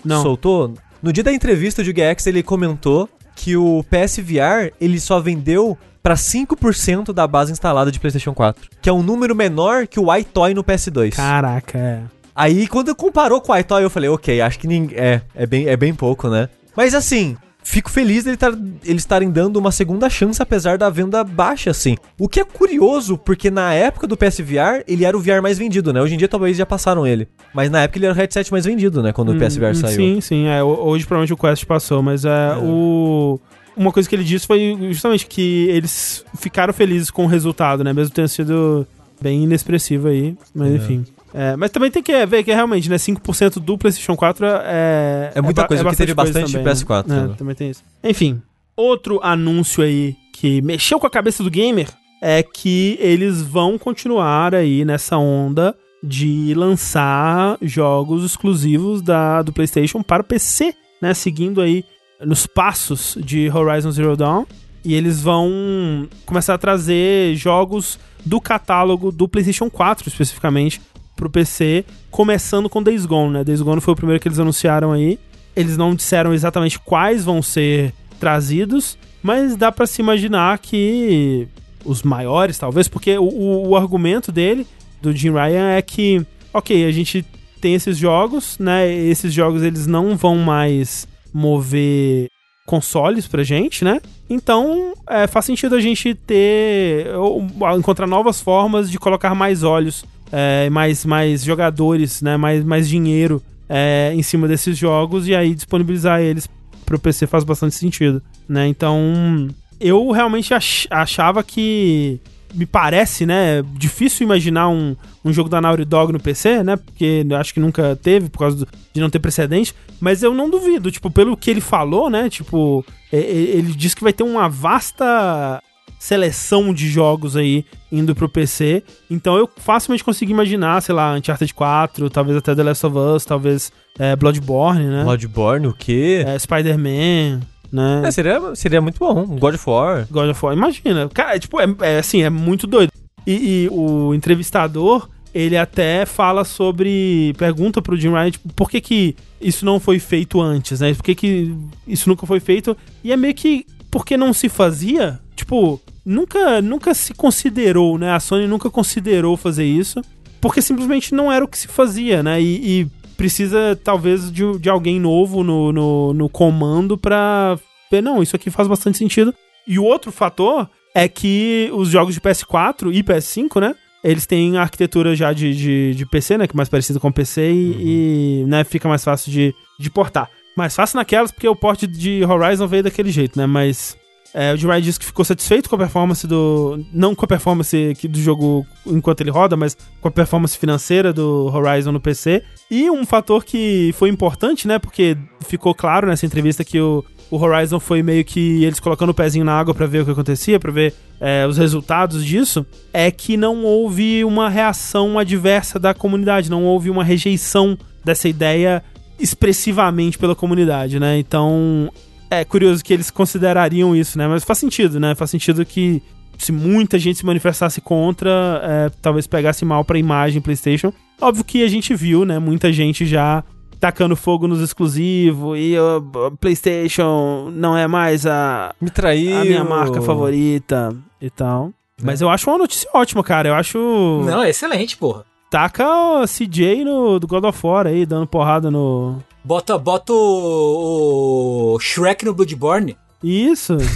Não. soltou? No dia da entrevista, o DuGX ele comentou que o PSVR ele só vendeu pra 5% da base instalada de PlayStation 4, que é um número menor que o iToy no PS2. Caraca, é. Aí quando comparou com o iToy, eu falei, ok, acho que ninguém. É, é bem, é bem pouco, né? Mas assim, fico feliz deles tar- eles estarem dando uma segunda chance, apesar da venda baixa, assim. O que é curioso, porque na época do PSVR, ele era o VR mais vendido, né? Hoje em dia talvez já passaram ele. Mas na época ele era o headset mais vendido, né? Quando o PSVR Hum, saiu. Sim, sim. É, ho- hoje provavelmente o Quest passou, mas é, o. Uma coisa que ele disse foi justamente que eles ficaram felizes com o resultado, né? Mesmo tendo sido bem inexpressivo aí. Mas É. enfim. É, mas também tem que ver que realmente, né? 5% do PlayStation 4 é. É muita ba- coisa, porque teve bastante PS4, né? né? Também tem isso. Enfim, outro anúncio aí que mexeu com a cabeça do gamer é que eles vão continuar aí nessa onda de lançar jogos exclusivos da, do PlayStation para o PC, né? Seguindo aí nos passos de Horizon Zero Dawn. E eles vão começar a trazer jogos do catálogo do PlayStation 4 especificamente pro PC, começando com Days Gone, né? Days Gone foi o primeiro que eles anunciaram aí. Eles não disseram exatamente quais vão ser trazidos, mas dá pra se imaginar que os maiores, talvez, porque o, o- o argumento dele, do Jim Ryan, é que, ok, a gente tem esses jogos, né? Esses jogos eles não vão mais mover consoles pra gente, né? Então é, faz sentido a gente ter. ou- encontrar novas formas de colocar mais olhos, é, mais, mais jogadores, né? Mais, mais dinheiro é, em cima desses jogos e aí disponibilizar eles pro PC faz bastante sentido, né? Então eu realmente ach- achava que me parece, né, difícil imaginar um, um jogo da Naughty Dog no PC, né, porque acho que nunca teve por causa do- de não ter precedente, mas eu não duvido, tipo, pelo que ele falou, né, tipo, ele disse que vai ter uma vasta seleção de jogos aí indo pro PC, então eu facilmente consigo imaginar, sei lá, Uncharted 4, talvez até The Last of Us, talvez é, Bloodborne, né, Bloodborne, o quê? é, Spider-Man, né, É, seria, seria muito bom. God of War. God of War, imagina. Cara, é, tipo, é, é assim, é muito doido. E, e o entrevistador, ele até fala sobre. Pergunta pro Jim Ryan, tipo, por que, que isso não foi feito antes, né? Por que, que isso nunca foi feito? E é meio que. Porque não se fazia? Tipo, nunca, nunca se considerou, né? A Sony nunca considerou fazer isso. Porque simplesmente não era o que se fazia, né? E, e precisa, talvez, de, de alguém novo no, no, no comando pra ver, não, isso aqui faz bastante sentido. E o outro fator é que os jogos de PS4 e PS5, né? Eles têm a arquitetura já de, de, de PC, né? Que é mais parecido com PC e, e, né, fica mais fácil de, de portar. Mais fácil naquelas, porque o porte de Horizon veio daquele jeito, né? Mas é, o Jim Ryan disse que ficou satisfeito com a performance do. Não com a performance do jogo enquanto ele roda, mas com a performance financeira do Horizon no PC. E um fator que foi importante, né? Porque ficou claro nessa entrevista que o, o Horizon foi meio que eles colocando o pezinho na água pra ver o que acontecia, pra ver é, os resultados disso, é que não houve uma reação adversa da comunidade, não houve uma rejeição dessa ideia expressivamente pela comunidade, né? Então é curioso que eles considerariam isso, né? Mas faz sentido, né? Faz sentido que se muita gente se manifestasse contra, é, talvez pegasse mal pra imagem PlayStation. Óbvio que a gente viu, né? Muita gente já tacando fogo nos exclusivos e o PlayStation não é mais a, Me traiu. a minha marca favorita e tal. Mas eu acho uma notícia ótima, cara. Eu acho. Não, é excelente, porra. Taca o CJ no, do God of War aí, dando porrada no. Bota, bota o, o Shrek no Bloodborne. Isso.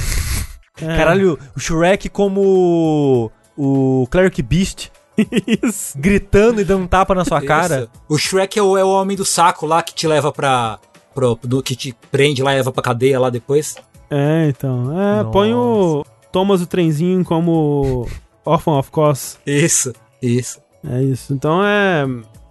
É. Caralho, o Shrek como o Cleric Beast Isso. gritando e dando um tapa na sua cara. Isso. O Shrek é o, é o homem do saco lá que te leva pra. Pro, do, que te prende lá e leva pra cadeia lá depois. É, então. É, Nossa. põe o Thomas o Trenzinho como Orphan of Course. Isso, isso. É isso. Então é.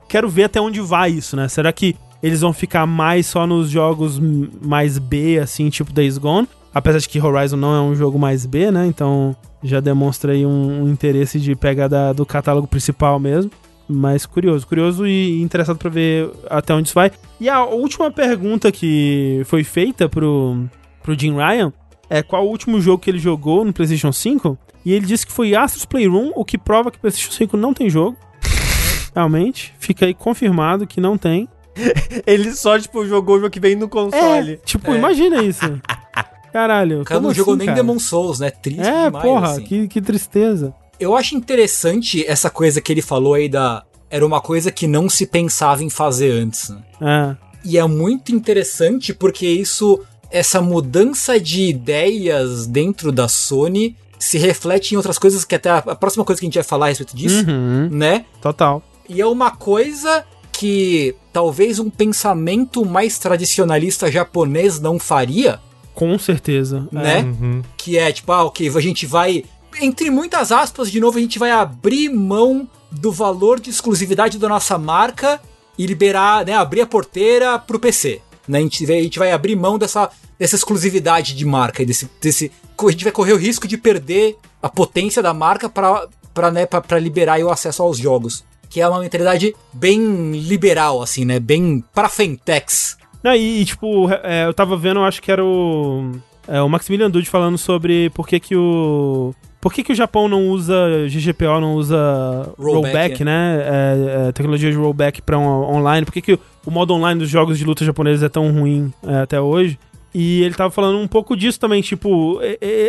Quero ver até onde vai isso, né? Será que eles vão ficar mais só nos jogos mais B, assim, tipo Days Gone? Apesar de que Horizon não é um jogo mais B, né? Então já demonstra aí um, um interesse de pegar da- do catálogo principal mesmo. Mas curioso, curioso e interessado pra ver até onde isso vai. E a última pergunta que foi feita pro, pro Jim Ryan é qual o último jogo que ele jogou no PlayStation 5. E ele disse que foi Astros Playroom, o que prova que o PlayStation 5 não tem jogo. Realmente, fica aí confirmado que não tem. Ele só, tipo, jogou o jogo que vem no console. tipo, imagina isso. Caralho, O cara como não jogou assim, nem cara? Demon Souls, né? Triste É, demais, porra, assim. que, que tristeza. Eu acho interessante essa coisa que ele falou aí da. Era uma coisa que não se pensava em fazer antes. né? É, E é muito interessante porque isso, essa mudança de ideias dentro da Sony se reflete em outras coisas que até a, a próxima coisa que a gente vai falar a respeito disso, uhum, né? total. E é uma coisa que talvez um pensamento mais tradicionalista japonês não faria, Com certeza. né? Uhum. Que é tipo, ah, ok, a gente vai. Entre muitas aspas, de novo, a gente vai abrir mão do valor de exclusividade da nossa marca e liberar, né? Abrir a porteira pro PC. Né? A, gente, vai- a gente vai abrir mão dessa, dessa exclusividade de marca. e Desse, desse, a gente vai correr o risco de perder a potência da marca pra, né, pra, pra liberar aí o acesso aos jogos. Que é uma mentalidade bem liberal, assim, né? Bem pra Fentex. Não, e, tipo, é, eu tava vendo, eu acho que era o. é, o Maximilian Dude falando sobre por que que o. Por que, que o Japão não usa GGPO, não usa Rollback, rollback, é. né? É, é, tecnologia de rollback pra um, online. Por que, que o, modo online dos jogos de luta japoneses é tão ruim é, até hoje? E ele tava falando um pouco disso também, tipo,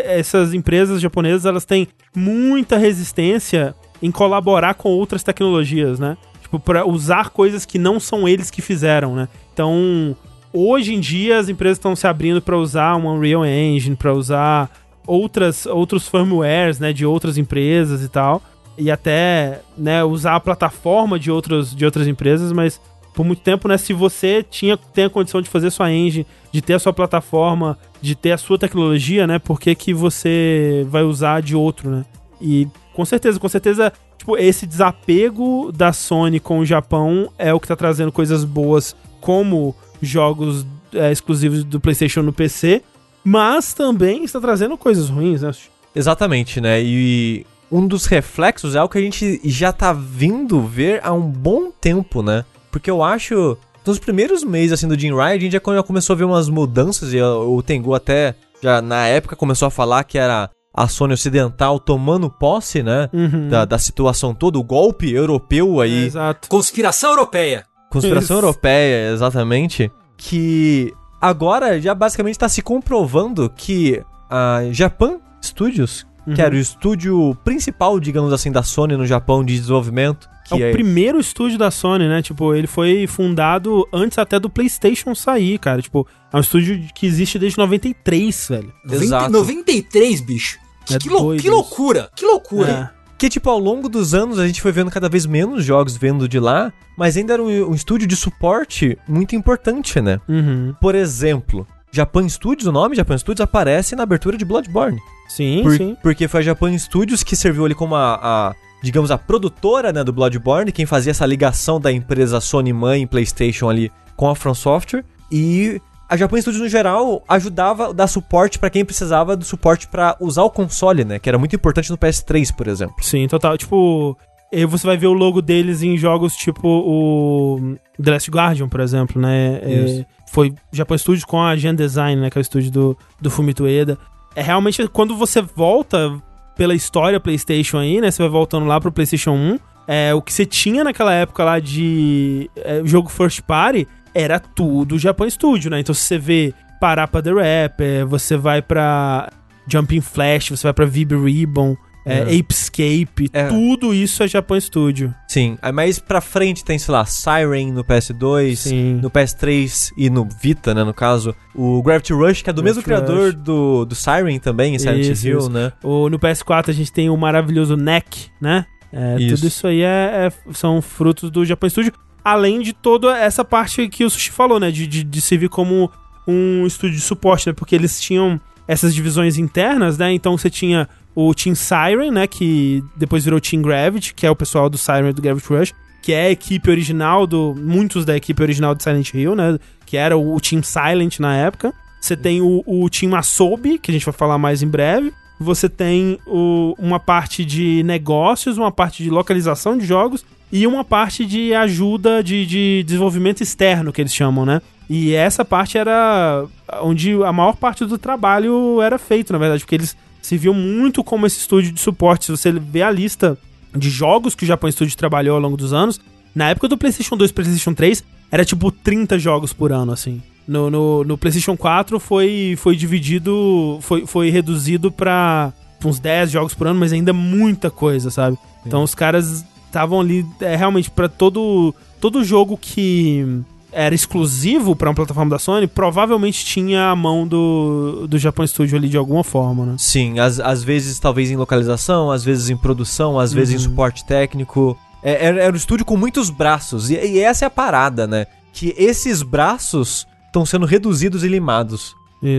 essas empresas japonesas, elas têm muita resistência em colaborar com outras tecnologias, né? Tipo, pra usar coisas que não são eles que fizeram, né? Então, hoje em dia as empresas estão se abrindo para usar uma Unreal Engine, para usar outras outros firmwares, né, de outras empresas e tal, e até, né, usar a plataforma de outros de outras empresas, mas por muito tempo, né, se você tinha tem a condição de fazer sua engine, de ter a sua plataforma, de ter a sua tecnologia, né, por que que você vai usar de outro, né? E com certeza, com certeza, tipo, esse desapego da Sony com o Japão é o que tá trazendo coisas boas, como jogos é, exclusivos do PlayStation no PC, mas também está trazendo coisas ruins, né? Exatamente, né? E um dos reflexos é algo que a gente já tá vindo ver há um bom tempo, né? Porque eu acho. Nos primeiros meses assim do Jim Ryan, a gente já começou a ver umas mudanças e o Tengu até já na época começou a falar que era a Sony Ocidental tomando posse, né? Uhum. Da, da situação toda, o golpe europeu É, aí, exato. Conspiração europeia. conspiração Isso. europeia, exatamente, que agora já basicamente tá se comprovando que a Japan Studios, que Uhum. era o estúdio principal, digamos assim, da Sony no Japão de desenvolvimento, que É o primeiro estúdio da Sony, né? Tipo, ele foi fundado antes até do PlayStation sair, cara. Tipo, é um estúdio que existe desde 93, velho. 90, Exato. 93, bicho. Que, É que lou- que isso. loucura, que loucura. É. Que, tipo, ao longo dos anos a gente foi vendo cada vez menos jogos vendo de lá, mas ainda era um, um estúdio de suporte muito importante, né? Uhum. Por exemplo, Japan Studios, o nome Japan Studios aparece na abertura de Bloodborne. Sim, Por- sim. Porque foi a Japan Studios que serviu ali como a, a, digamos, a produtora né, do Bloodborne, quem fazia essa ligação da empresa Sony Mãe e PlayStation ali com a From Software. E a Japan Studios, no geral, ajudava a dar suporte pra quem precisava do suporte pra usar o console, né? Que era muito importante no PS3, por exemplo. Sim, total. Tipo, e você vai ver o logo deles em jogos tipo o The Last Guardian, por exemplo, né? É, foi Japan Studios com a Gen Design, né? Que é o estúdio do, do Fumito Ueda. É realmente quando você volta pela história PlayStation aí, né? Você vai voltando lá pro PlayStation 1. É, o que você tinha naquela época lá de é, jogo first party era tudo Japan Studio, né? Então se você vê Parapa the Rapper, você vai pra Jumping Flash, você vai pra Vib Ribbon, é, É. Apescape, É. tudo isso é Japan Studio. Sim, aí mais pra frente tem, sei lá, Siren no PS2, Sim. no PS3 e no Vita, né, no caso. O Gravity Rush, que é do mesmo Gravity criador Rush. do, do Siren também, em Silent Isso, Hill, isso. né? O, no PS4 a gente tem o maravilhoso NEC, né? É, Isso. Tudo isso aí é, é- são frutos do Japan Studio. Além de toda essa parte que o Sushi falou, né? De, de, de servir como um estúdio de suporte, né? Porque eles tinham essas divisões internas, né? Então você tinha o Team Siren, né? Que depois virou Team Gravity, que é o pessoal do Siren e do Gravity Rush, que é a equipe original do. Muitos da equipe original de Silent Hill, né? Que era o, o Team Silent na época. Você tem o, o Team Asobi, que a gente vai falar mais em breve. Você tem o- uma parte de negócios, uma parte de localização de jogos e uma parte de ajuda de, de desenvolvimento externo, que eles chamam, né? E essa parte era onde a maior parte do trabalho era feito, na verdade, porque eles se viam muito como esse estúdio de suporte. Se você vê a lista de jogos que o Japão Studio trabalhou ao longo dos anos, na época do PlayStation 2 e PlayStation 3, era tipo 30 jogos por ano, assim. No, no, no PlayStation 4 foi, foi dividido, foi, foi reduzido pra uns 10 jogos por ano, mas ainda é muita coisa, sabe? Então os caras estavam ali é, realmente pra todo, todo jogo que era exclusivo pra uma plataforma da Sony, provavelmente tinha a mão do, do Japão Studio ali de alguma forma, né? Sim, às, às vezes talvez em localização, às vezes em produção, às vezes em Uhum. suporte técnico. É, era, era um estúdio com muitos braços, e, e essa é a parada, né? Que esses braços estão sendo reduzidos e limados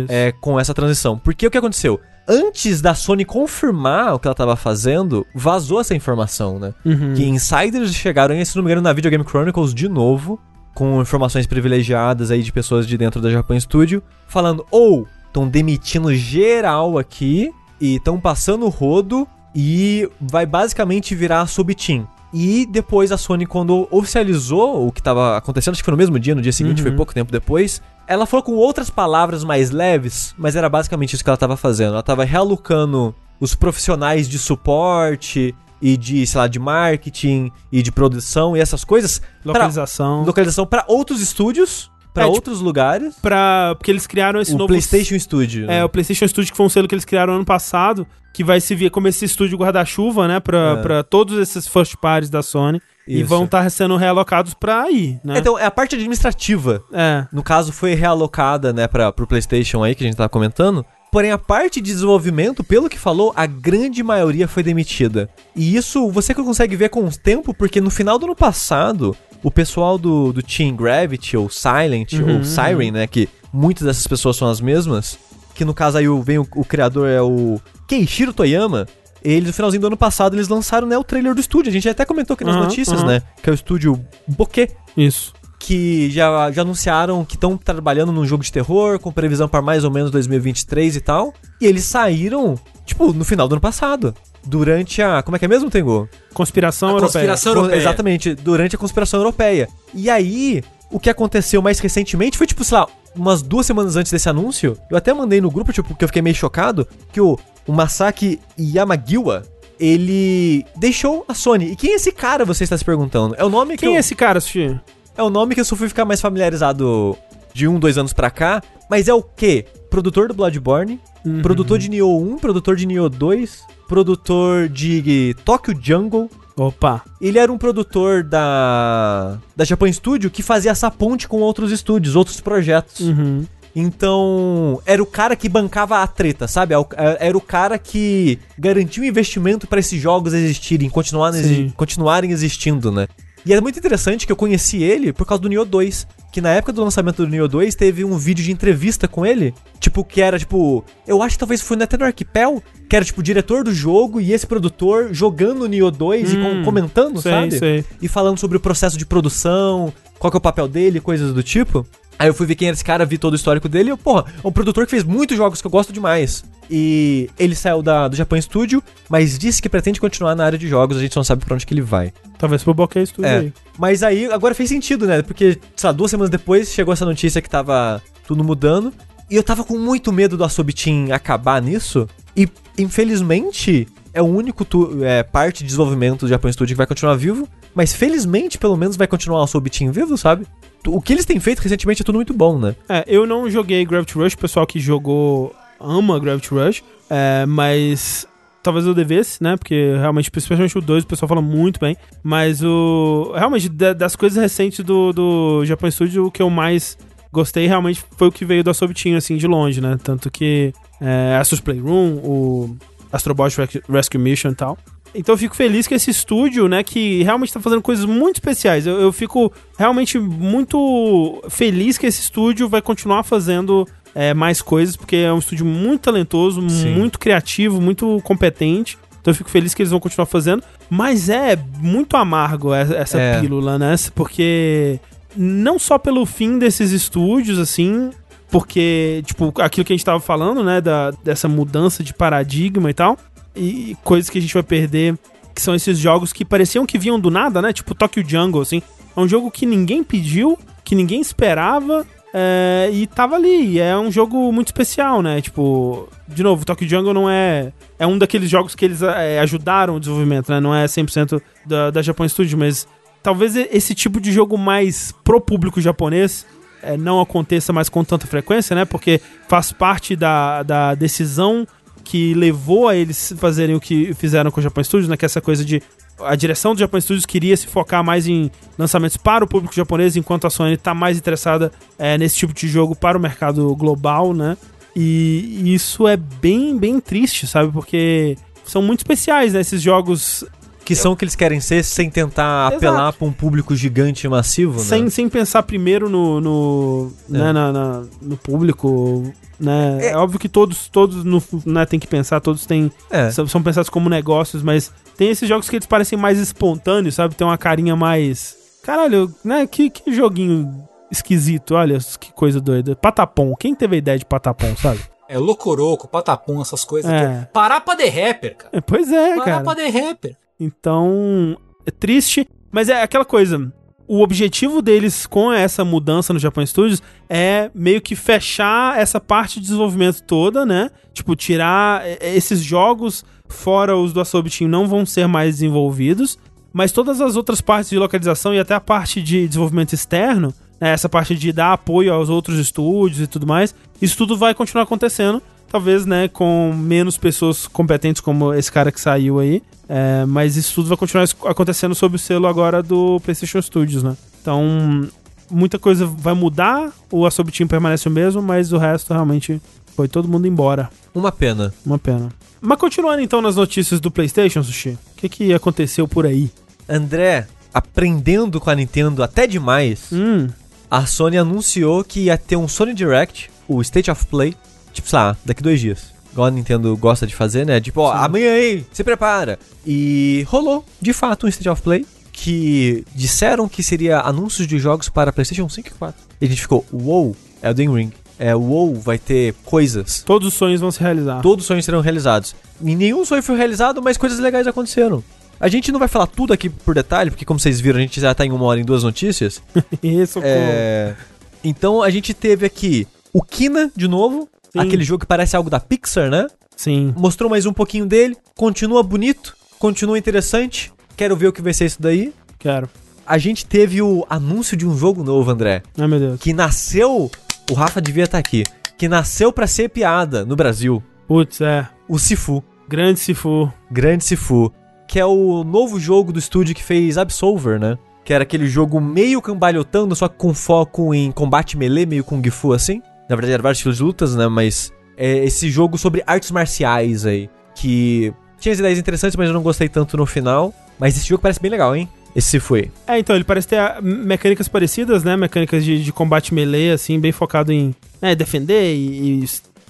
é, com essa transição. Porque o que aconteceu? Antes da Sony confirmar o que ela estava fazendo, vazou essa informação, né? Uhum. Que insiders chegaram, se não me engano, na Video Game Chronicles de novo, com informações privilegiadas aí de pessoas de dentro da Japan Studio, falando, ou estão demitindo geral aqui e estão passando o rodo e vai basicamente virar subteam. E depois a Sony, quando oficializou o que estava acontecendo, acho que foi no mesmo dia, no dia seguinte, Uhum. foi pouco tempo depois, ela falou com outras palavras mais leves, mas era basicamente isso que ela estava fazendo. Ela estava realocando os profissionais de suporte e de, sei lá, de marketing e de produção e essas coisas pra Localização. localização para outros estúdios, para É, tipo, outros lugares. Pra, porque eles criaram esse o novo PlayStation Studio. né? É, o PlayStation Studio, que foi um selo que eles criaram ano passado, que vai se ver como esse estúdio guarda-chuva, né, pra, É. pra todos esses first parties da Sony. E Isso. vão estar sendo realocados pra aí, né? Então, é a parte administrativa. É. No caso, foi realocada, né, para pro PlayStation aí que a gente tava comentando. Porém, a parte de desenvolvimento, pelo que falou, a grande maioria foi demitida. E isso você que consegue ver com o tempo, porque no final do ano passado, o pessoal do, do Team Gravity, ou Silent, Uhum, ou Siren, né, que muitas dessas pessoas são as mesmas, que no caso aí vem o, o criador é o Keishiro Toyama, eles no finalzinho do ano passado eles lançaram né, o trailer do estúdio. A gente até comentou aqui nas Aham, notícias, aham. né, que é o estúdio Bokeh Isso. que já, já anunciaram que estão trabalhando num jogo de terror, com previsão para mais ou menos 2023 e tal. E eles saíram, tipo, no final do ano passado. Durante a. Como é que é mesmo, Tengu? Conspiração A europeia. conspiração Co- europeia. Exatamente, durante a conspiração europeia. E aí, o que aconteceu mais recentemente foi, tipo, sei lá, umas duas semanas antes desse anúncio. Eu até mandei no grupo, tipo, que eu fiquei meio chocado. Que o, o Masaki Yamagiwa. Ele deixou a Sony. E quem é esse cara, você está se perguntando? É o nome que Quem eu... é esse cara, Sushi? É o nome que eu só fui ficar mais familiarizado de um, dois anos pra cá. Mas é o quê? Produtor do Bloodborne, Uhum. produtor de Nioh 1, produtor de Nioh 2, produtor de Tokyo Jungle. Opa. Ele era um produtor da da Japan Studio que fazia essa ponte com outros estúdios, outros projetos. Uhum. Então, era o cara que bancava a treta, sabe? É Era o cara que garantiu investimento pra esses jogos existirem, continuar, Sim. continuarem existindo, né? E é muito interessante que eu conheci ele por causa do Nioh 2. Que na época do lançamento do Nioh 2 teve um vídeo de entrevista com ele. Tipo, que era tipo. Eu acho que talvez foi até no Arquipel. Que era tipo o diretor do jogo e esse produtor jogando o Nioh 2 e Hum, com- comentando, sei, sabe? sei. E falando sobre o processo de produção, qual que é o papel dele, coisas do tipo. Aí eu fui ver quem era esse cara, vi todo o histórico dele e eu, porra, é um produtor que fez muitos jogos que eu gosto demais. E ele saiu da, do Japan Studio, mas disse que pretende continuar na área de jogos, a gente não sabe pra onde que ele vai. Talvez pro Bokeh Studio É. aí. Mas aí, agora fez sentido, né? Porque, sei lá, duas semanas depois chegou essa notícia que tava tudo mudando. E eu tava com muito medo do Asobi Team acabar nisso. E, infelizmente, é o único tu- é, parte de desenvolvimento do Japan Studio que vai continuar vivo. Mas felizmente, pelo menos, vai continuar o Team vivo, sabe? O que eles têm feito recentemente é tudo muito bom, né? É, eu não joguei Gravity Rush, o pessoal que jogou ama Gravity Rush, é, mas talvez eu devesse, né? Porque realmente, principalmente o 2, o pessoal fala muito bem. Mas o. Realmente, da- das coisas recentes do, do Japan Studio, o que eu mais gostei realmente foi o que veio da Sobitinho, assim, de longe, né? Tanto que é, Astros Playroom, o Astrobot Res- Rescue Mission e tal. Então eu fico feliz que esse estúdio, né, que realmente tá fazendo coisas muito especiais. Eu, eu fico realmente muito feliz que esse estúdio vai continuar fazendo é, mais coisas, porque é um estúdio muito talentoso, Sim. muito criativo, muito competente. Então eu fico feliz que eles vão continuar fazendo. Mas é muito amargo essa, essa É. pílula, né? Porque não só pelo fim desses estúdios, assim, porque, tipo, aquilo que a gente tava falando, né, da, dessa mudança de paradigma e tal, e coisas que a gente vai perder, que são esses jogos que pareciam que vinham do nada, né, tipo Tokyo Jungle, assim, é um jogo que ninguém pediu, que ninguém esperava, é, e tava ali, e é um jogo muito especial, né, tipo, de novo, Tokyo Jungle não é... É um daqueles jogos que eles é, ajudaram o desenvolvimento, né, não é 100% da, da Japan Studio, mas talvez esse tipo de jogo mais pro público japonês é, não aconteça mais com tanta frequência, né? Porque faz parte da, da decisão que levou a eles fazerem o que fizeram com o Japan Studios, né? Que é essa coisa de. A direção do Japan Studios queria se focar mais em lançamentos para o público japonês, enquanto a Sony está mais interessada é, nesse tipo de jogo para o mercado global, né? E isso é bem, bem triste, sabe? Porque são muito especiais, né? Esses jogos Que são o que eles querem ser sem tentar Exato. apelar pra um público gigante e massivo, sem, né? sem pensar primeiro no, no, né, na- na- no público, né? É, É. óbvio que todos, todos no, né, tem que pensar, todos têm, É. são, são pensados como negócios, mas tem esses jogos que eles parecem mais espontâneos, sabe? Tem uma carinha mais... Caralho, né? Que, que joguinho esquisito, olha que coisa doida. Patapom, quem teve a ideia de Patapom, sabe? É Locoroco, Patapum, essas coisas. É. aqui. Parar pra The Rapper, cara. É, pois é, Parar cara. pra The Rapper. Então, é triste, mas é aquela coisa. O objetivo deles com essa mudança no Japan Studios é meio que fechar essa parte de desenvolvimento toda, né? Tipo, tirar é, é, esses jogos fora os do Asobi Team não vão ser mais desenvolvidos, mas todas as outras partes de localização e até a parte de desenvolvimento externo, né, essa parte de dar apoio aos outros estúdios e tudo mais, isso tudo vai continuar acontecendo. Talvez, né, com menos pessoas competentes como esse cara que saiu aí. É, mas isso tudo vai continuar acontecendo sob o selo agora do PlayStation Studios, né? Então, muita coisa vai mudar, o Asobi Team permanece o mesmo, mas o resto realmente foi todo mundo embora. Uma pena. Uma pena. Mas continuando então nas notícias do PlayStation, Sushi, o que, que aconteceu por aí? André, aprendendo com a Nintendo até demais, Hum, a Sony anunciou que ia ter um Sony Direct, o State of Play, tipo, sei lá, daqui dois dias. Igual a Nintendo gosta de fazer, né? Tipo, ó, Sim. amanhã aí, se prepara. E rolou, de fato, um State of Play que disseram que seria anúncios de jogos para PlayStation 5 e 4. E a gente ficou, uou, Elden Ring. É, uou, vai ter coisas. todos os sonhos vão se realizar. Todos os sonhos serão realizados. E nenhum sonho foi realizado, mas coisas legais aconteceram. A gente não vai falar tudo aqui por detalhe, porque como vocês viram, a gente já tá em uma hora em duas notícias. Isso, É, Então a gente teve aqui o Kina de novo, Sim. aquele jogo que parece algo da Pixar, né? Sim. Mostrou mais um pouquinho dele, continua bonito, continua interessante. Quero ver o que vai ser isso daí. Quero. A gente teve o anúncio de um jogo novo, André, Ai, meu Deus. que nasceu, o Rafa devia estar aqui, que nasceu pra ser piada no Brasil. Putz, é. O Sifu, Grande Sifu. Grande Sifu, que é o novo jogo do estúdio que fez Absolver, né? Que era aquele jogo meio cambalhotando, só que com foco em combate melee, meio Kung Fu assim. Na verdade, era vários estilos de lutas, né? Mas é esse jogo sobre artes marciais aí. Que tinha as ideias interessantes, mas eu não gostei tanto no final. Mas esse jogo parece bem legal, hein? Esse foi. É, então, ele parece ter ah, mecânicas parecidas, né? Mecânicas de, de combate melee, assim, bem focado em né, defender e, e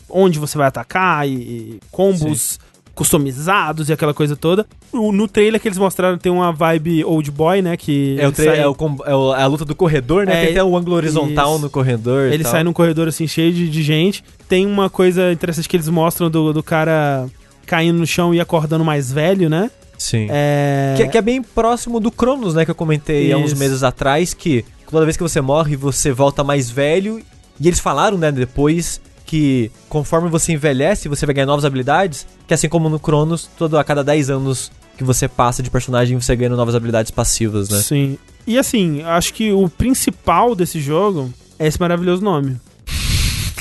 onde você vai atacar e, e combos customizados e aquela coisa toda. O- no trailer que eles mostraram tem uma vibe old boy, né? Que É, o sai- é, o é o- é a luta do corredor, né? É, Tem até o ângulo horizontal isso. no corredor. Ele sai num corredor assim cheio de, de gente. Tem uma coisa interessante que eles mostram do, do cara caindo no chão e acordando mais velho, né? Sim. É. Que, que é bem próximo do Cronos, né? Que eu comentei há uns Isso. meses atrás, que toda vez que você morre, você volta mais velho. E eles falaram, né, depois, que conforme você envelhece, você vai ganhar novas habilidades. Que assim como no Cronos, todo, a cada 10 anos que você passa de personagem você ganhando novas habilidades passivas, né? Sim. E assim, acho que o principal desse jogo é esse maravilhoso nome.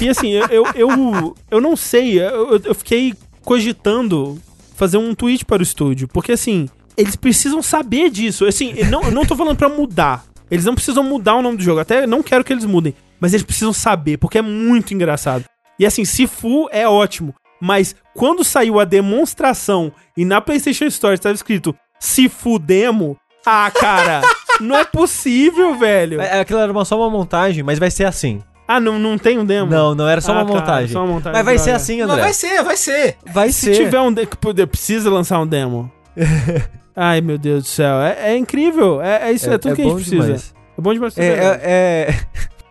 E assim, eu, eu, eu, eu não sei, eu, eu fiquei cogitando fazer um tweet para o estúdio, porque assim, eles precisam saber disso. Assim, eu não, eu não tô falando pra mudar. Eles não precisam mudar o nome do jogo. Até não quero que eles mudem. Mas eles precisam saber, porque é muito engraçado. E assim, Sifu é ótimo. Mas quando saiu a demonstração e na PlayStation Store estava escrito Sifu Demo, ah, cara, não é possível, velho. É, aquilo era uma, só uma montagem, mas vai ser assim. Ah, não, não tem um demo? Não, não era só Ah, uma cara, montagem. só uma montagem, Mas vai ser assim, Mas André. vai ser, vai ser. Vai Se ser. tiver um demo, precisa lançar um demo. Ai, meu Deus do céu. É, é incrível. É, é isso, é, tudo que a gente precisa. demais. É bom demais. É, é, é...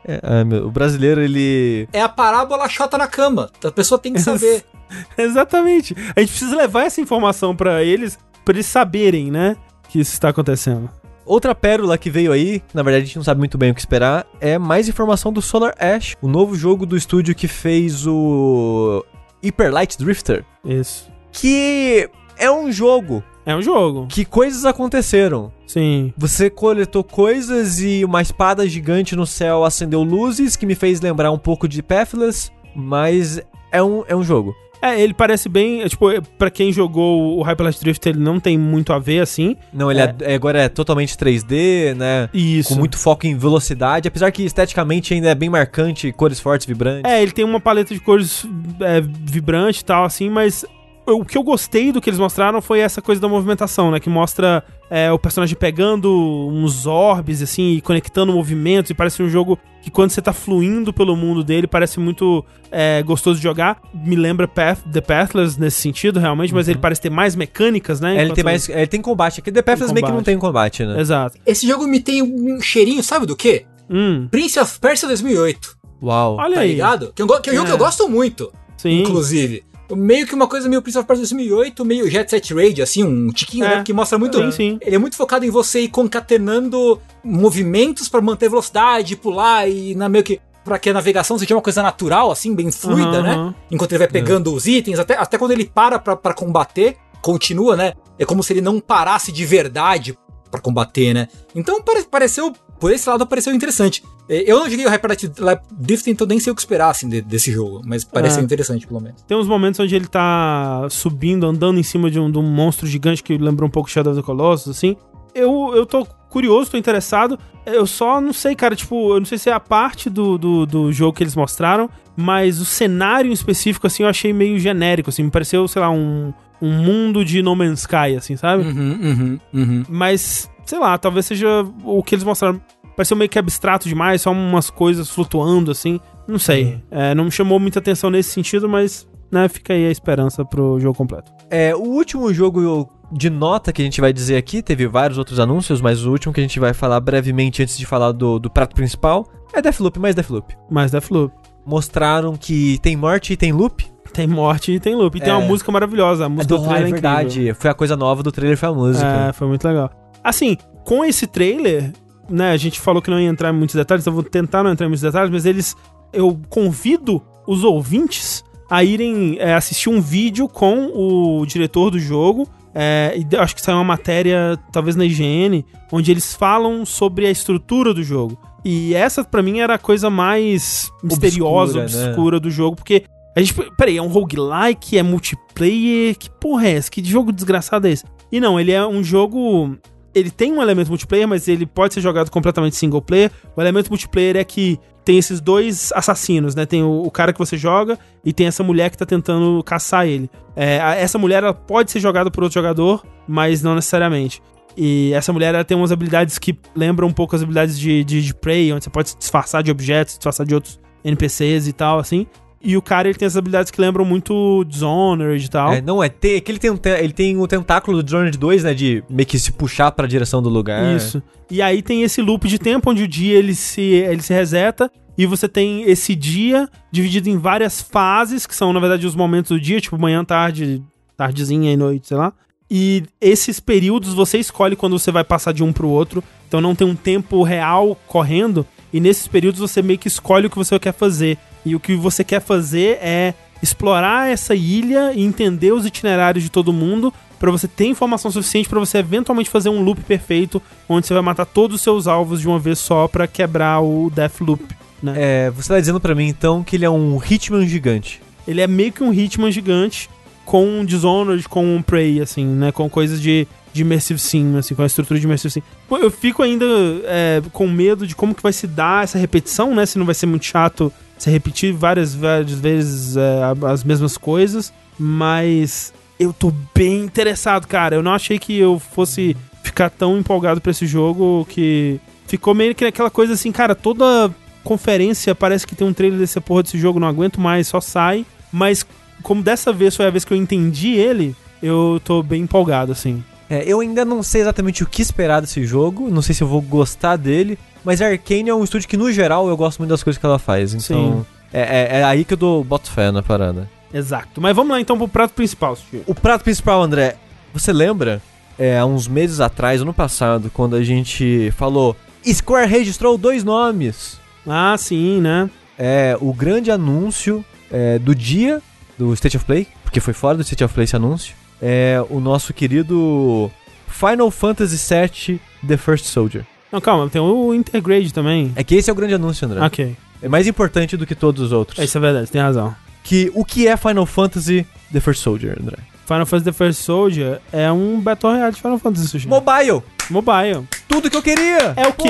é, meu, o brasileiro, ele... É a parábola chota na cama. A pessoa tem que saber. Exatamente. A gente precisa levar essa informação pra eles, pra eles saberem, né, que isso está acontecendo. Outra pérola que veio aí, na verdade a gente não sabe muito bem o que esperar, é mais informação do Solar Ash, o novo jogo do estúdio que fez o Hyper Light Drifter, Isso. que é um jogo É um jogo. que coisas aconteceram. Sim. Você coletou coisas e uma espada gigante no céu acendeu luzes, que me fez lembrar um pouco de Pathless, mas é um, é um jogo. É, ele parece bem. é, Tipo, pra quem jogou o Hyper Light Drift, ele não tem muito a ver assim. Não, ele é- agora é totalmente 3D, né? Isso. Com muito foco em velocidade, apesar que esteticamente ainda é bem marcante, cores fortes, vibrantes. É, ele tem uma paleta de cores é, vibrante e tal, assim, mas eu- o que eu gostei do que eles mostraram foi essa coisa da movimentação, né? Que mostra é, o personagem pegando uns orbes, assim, e conectando movimentos, e parece um jogo que quando você tá fluindo pelo mundo dele, parece muito é, gostoso de jogar. Me lembra Path, The Pathless nesse sentido, realmente, mas ele parece ter mais mecânicas, né? É, ele tem mais. Ele tem combate. Aqui The Pathless meio que não tem combate, né? Exato. Esse jogo me tem um cheirinho, sabe do quê? Hum, Prince of Persia 2008. Uau. olha tá aí. ligado? Que, eu go- que é um jogo É. que eu gosto muito, Sim. inclusive. Meio que uma coisa meio Prince of Persia 2008, meio Jet Set Radio, assim, um tiquinho, É. né? Que mostra muito. Sim, sim. Ele é muito focado em você ir concatenando movimentos pra manter velocidade, pular e na meio que. Pra que a navegação seja uma coisa natural, assim, bem fluida, Aham, né? Enquanto ele vai pegando os itens, até, até quando ele para pra combater, continua, né? É como se ele não parasse de verdade pra combater, né? Então pare- pareceu, por esse lado, pareceu interessante. Eh, Eu não joguei o Hyper Light Light Drift, então nem sei o que esperar, assim, de- desse jogo, mas pareceu É. interessante, pelo menos. Tem uns momentos onde ele tá subindo, andando em cima de um, de um monstro gigante que lembra um pouco Shadow of the Colossus, assim. Eu, eu tô curioso, tô interessado. Eu só não sei, cara, tipo, eu não sei se é a parte do, do, do jogo que eles mostraram, mas o cenário em específico, assim, eu achei meio genérico, assim. Me pareceu, sei lá, um, um mundo de No Man's Sky, assim, sabe? Uhum, uhum, uhum. Mas, sei lá, talvez seja o que eles mostraram. Pareceu meio que abstrato demais, só umas coisas flutuando, assim. Não sei. É, não me chamou muita atenção nesse sentido, mas, né, fica aí a esperança pro jogo completo. É, o último jogo de nota que a gente vai dizer aqui, teve vários outros anúncios, mas o último que a gente vai falar brevemente antes de falar do, do prato principal é Deathloop, mais Deathloop. Mas Deathloop. Mostraram que tem morte e tem loop. Tem morte e tem loop. E tem É. uma música maravilhosa. A música do Ah, trailer é é incrível. verdade. Foi a coisa nova do trailer, foi a música. É, foi muito legal. Assim, com esse trailer, né, a gente falou que não ia entrar em muitos detalhes, então eu vou tentar não entrar em muitos detalhes, mas eles. Eu convido os ouvintes a irem é, assistir um vídeo com o diretor do jogo. É, e acho que saiu uma matéria, talvez na IGN, onde eles falam sobre a estrutura do jogo. E essa, pra mim, era a coisa mais misteriosa, Obscura, né? obscura do jogo, porque a gente. Peraí, é um roguelike, é multiplayer? Que porra é essa? Que jogo desgraçado é esse? E não, ele é um jogo. Ele tem um elemento multiplayer, mas ele pode ser jogado completamente single player. O elemento multiplayer é que tem esses dois assassinos, né? Tem o, o cara que você joga e tem essa mulher que tá tentando caçar ele. É, a- essa mulher ela pode ser jogada por outro jogador, mas não necessariamente. E essa mulher ela tem umas habilidades que lembram um pouco as habilidades de, de, de Prey, onde você pode se disfarçar de objetos, se disfarçar de outros NPCs e tal, assim. E o cara ele tem essas habilidades que lembram muito Dishonored e tal. É, não, é ter, que ele tem, um te- ele tem o tentáculo do Dishonored 2, né, de meio que se puxar pra direção do lugar. Isso. E aí tem esse loop de tempo onde o dia ele se, ele se reseta e você tem esse dia dividido em várias fases, que são na verdade os momentos do dia, tipo manhã, tarde, tardezinha e noite, sei lá. E esses períodos você escolhe quando você vai passar de um pro outro, então não tem um tempo real correndo, e nesses períodos você meio que escolhe o que você quer fazer. E o que você quer fazer é explorar essa ilha e entender os itinerários de todo mundo pra você ter informação suficiente pra você eventualmente fazer um loop perfeito, onde você vai matar todos os seus alvos de uma vez só pra quebrar o Death Loop. Né? É, você tá dizendo pra mim então que ele é um Hitman gigante. Ele é meio que um Hitman gigante com um Dishonored, com um Prey, assim, né? Com coisas de, de Immersive Sim, assim, com a estrutura de Immersive Sim. Eu fico ainda é, com medo de como que vai se dar essa repetição, né? Se não vai ser muito chato você repetir várias, várias vezes é, as mesmas coisas. Mas eu tô bem interessado, cara. Eu não achei que eu fosse ficar tão empolgado pra esse jogo que ficou meio que aquela coisa assim, cara, toda conferência parece que tem um trailer desse porra desse jogo, não aguento mais, só sai. Mas como dessa vez foi a vez que eu entendi ele, eu tô bem empolgado, assim. É, eu ainda não sei exatamente o que esperar desse jogo, não sei se eu vou gostar dele, mas a Arkane é um estúdio que, no geral, eu gosto muito das coisas que ela faz. Então, é, é- é aí que eu dou boto fé na parada. Exato. Mas vamos lá então pro prato principal, Sushi. O prato principal, André, você lembra? É, há uns meses atrás, ano passado, quando a gente falou Square registrou dois nomes. Ah, sim, né? É o grande anúncio é, do dia do State of Play, porque foi fora do State of Play esse anúncio. É o nosso querido Final Fantasy VII The First Soldier. Não, calma, tem o Intergrade também. É que esse é o grande anúncio, André. Ok. É mais importante do que todos os outros. Isso é verdade, você tem razão. Que o que é Final Fantasy The First Soldier, André? Final Fantasy The First Soldier é um Battle Royale de Final Fantasy, Sushi. Mobile! Mobile. Tudo que eu queria! É o quê?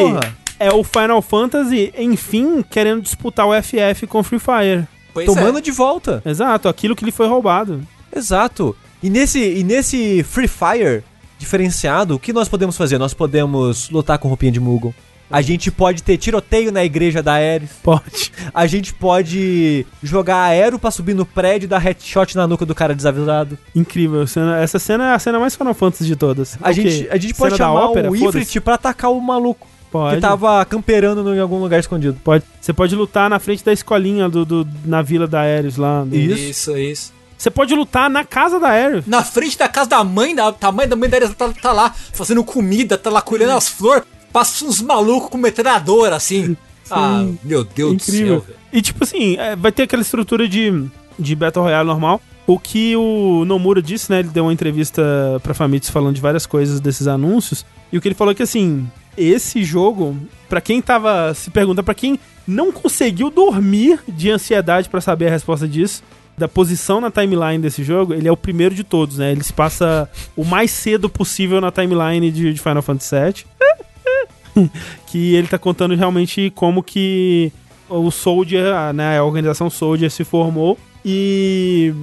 É o Final Fantasy, enfim, querendo disputar o FF com Free Fire. Pois Tomando é. de volta. Exato, aquilo que lhe foi roubado. Exato. E nesse, e nesse Free Fire diferenciado, o que nós podemos fazer? Nós podemos lutar com roupinha de Moogle. A gente pode ter tiroteio na igreja da Ares. Pode. A gente pode jogar aero pra subir no prédio e dar headshot na nuca do cara desavisado. Incrível. Cena- essa cena é a cena mais Final Fantasy de todas. A gente, a gente pode Cena chamar ópera? o. Ifrit pra atacar o maluco Pode. que tava camperando em algum lugar escondido. Pode. Você pode lutar na frente da escolinha do, do- na vila da Ares lá. do- Isso. Isso, isso. Você pode lutar na casa da Ares. Na frente da casa da mãe, da, a mãe da mãe da Arisa tá, tá lá fazendo comida, tá lá colhendo as flores. Passa uns malucos com metralhadora, assim. Ah, meu Deus Incrível. do céu. E tipo assim, é, vai ter aquela estrutura de, de Battle Royale normal. O que o Nomura disse, né? Ele deu uma entrevista pra Famitsu falando de várias coisas desses anúncios. E o que ele falou é que assim, esse jogo, pra quem tava se perguntando, pra quem não conseguiu dormir de ansiedade pra saber a resposta disso, da posição na timeline desse jogo, ele é o primeiro de todos, né? Ele se passa o mais cedo possível na timeline de, de Final Fantasy VII. que ele tá contando realmente como que o Soldier, né, a organização Soldier se formou e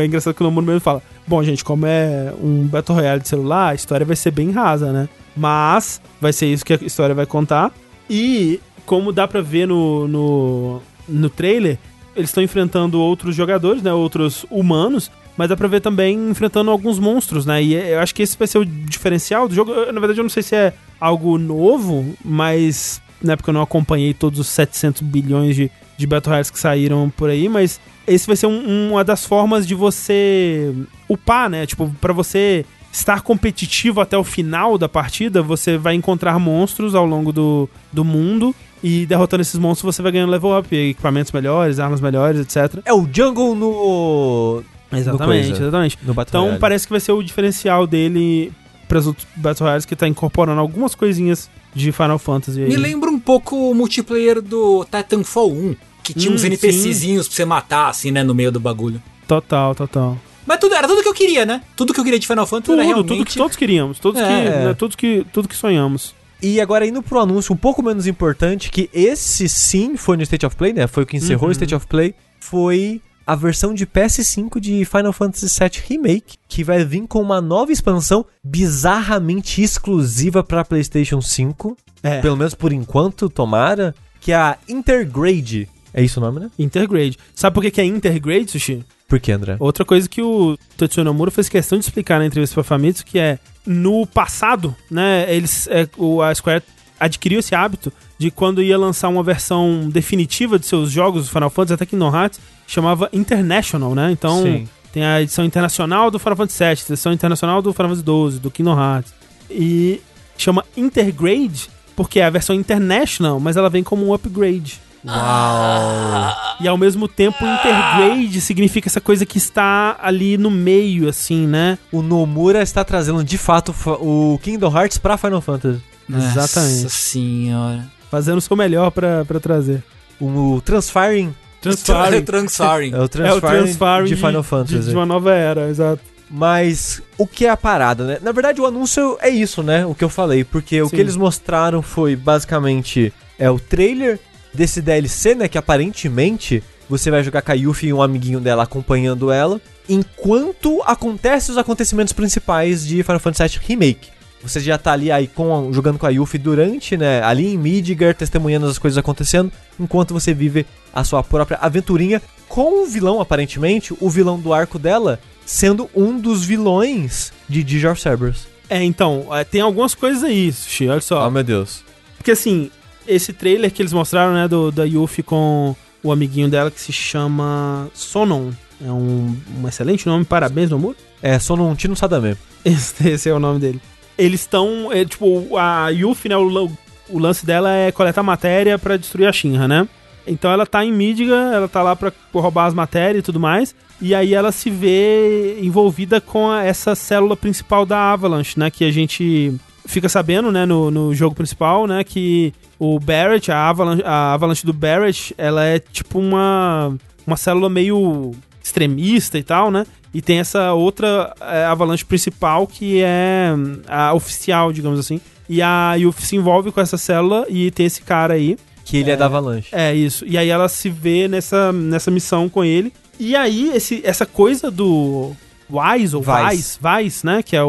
é engraçado que o Nomura mesmo fala, bom gente, como é um Battle Royale de celular, a história vai ser bem rasa, né? Mas vai ser isso que a história vai contar e como dá pra ver no, no, no trailer, eles estão enfrentando outros jogadores, né, outros humanos, mas dá pra ver também enfrentando alguns monstros, né? E eu acho que esse vai ser o diferencial do jogo. Eu, na verdade, eu não sei se é algo novo, mas na época eu não acompanhei todos os 700 bilhões de, de Battle Royales que saíram por aí, mas esse vai ser um- uma das formas de você upar, né? Tipo, pra você estar competitivo até o final da partida, você vai encontrar monstros ao longo do, do mundo e derrotando esses monstros você vai ganhando level up, equipamentos melhores, armas melhores, etc. É o Jungle no. Exatamente, coisa. exatamente. no Então Royale. parece que vai ser o diferencial dele para os outros Battle Royales que tá incorporando algumas coisinhas de Final Fantasy. aí. Me lembra um pouco o multiplayer do Titanfall 1, que tinha Hum, uns NPCzinhos pra você matar, assim, né, no meio do bagulho. Total, total. Mas tudo, era tudo que eu queria, né? Tudo que eu queria de Final Fantasy era Tudo, realmente... tudo que todos queríamos, todos É. que, né, todos que, tudo que sonhamos. E agora indo pro anúncio um pouco menos importante, que esse sim foi no State of Play, né? Foi o que encerrou Uhum. o State of Play. Foi a versão de PS5 de Final Fantasy VII Remake, que vai vir com uma nova expansão bizarramente exclusiva pra PlayStation 5. É. Pelo menos por enquanto, tomara. Que é a Intergrade. É isso o nome, né? Intergrade. Sabe por que, que é Intergrade, Sushi? Por que, André? Outra coisa que o Tetsuya Nomura fez questão de explicar na entrevista pra Famitsu, que é, no passado, né, eles, é, o, a Square adquiriu esse hábito de quando ia lançar uma versão definitiva de seus jogos, do Final Fantasy, até Kingdom Hearts, chamava International, né? Então, Sim. tem a edição internacional do Final Fantasy VII, a edição internacional do Final Fantasy XII, do Kingdom Hearts. E chama Intergrade porque é a versão International, mas ela vem como um upgrade. Uau! E ao mesmo tempo, intergrade significa essa coisa que está ali no meio, assim, né? O Nomura está trazendo de fato fa- o Kingdom Hearts pra Final Fantasy. Exatamente. Nossa senhora. Fazendo o seu melhor pra, pra trazer. O Transfiring Transferring. Transfiring. é o É Transfiring, o transferring de Final de, Fantasy. de uma nova era, exato. Mas o que é a parada, né? Na verdade, o anúncio é isso, né? O que eu falei. Porque o Sim. que eles mostraram foi basicamente é o trailer desse DLC, né? Que aparentemente você vai jogar com a Yuffie e um amiguinho dela acompanhando ela. Enquanto acontecem os acontecimentos principais de Final Fantasy VII Remake. Você já tá ali aí com, jogando com a Yuffie durante, né? Ali em Midgar, testemunhando as coisas acontecendo. Enquanto você vive a sua própria aventurinha com o vilão, aparentemente, o vilão do arco dela sendo um dos vilões de Digi of Cerberus. É, então, é, tem algumas coisas aí, Sushi, olha só. Ah, meu Deus. Porque assim, esse trailer que eles mostraram, né, do, da Yuffie com o amiguinho dela que se chama Sonon. É um, um excelente nome, parabéns, Nomura. É, num Tino Sadame. Esse, esse é o nome dele. Eles estão, é, tipo, a Yuffie, né, o, o lance dela é coletar matéria pra destruir a Shinra, né? Então ela tá em Midgar, ela tá lá pra roubar as matérias e tudo mais. E aí ela se vê envolvida com a- essa célula principal da Avalanche, né? Que a gente fica sabendo, né, no, no jogo principal, né, que o Barrett, a Avalanche, a Avalanche do Barrett, ela é tipo uma, uma célula meio extremista e tal, né? E tem essa outra é, Avalanche principal que é a oficial, digamos assim. E a Yuffie se envolve com essa célula e tem esse cara aí. Que ele é, da Avalanche. É isso. E aí ela se vê nessa, nessa missão com ele. E aí, esse, essa coisa do Wise, ou Vice. Vice, né? Que é o,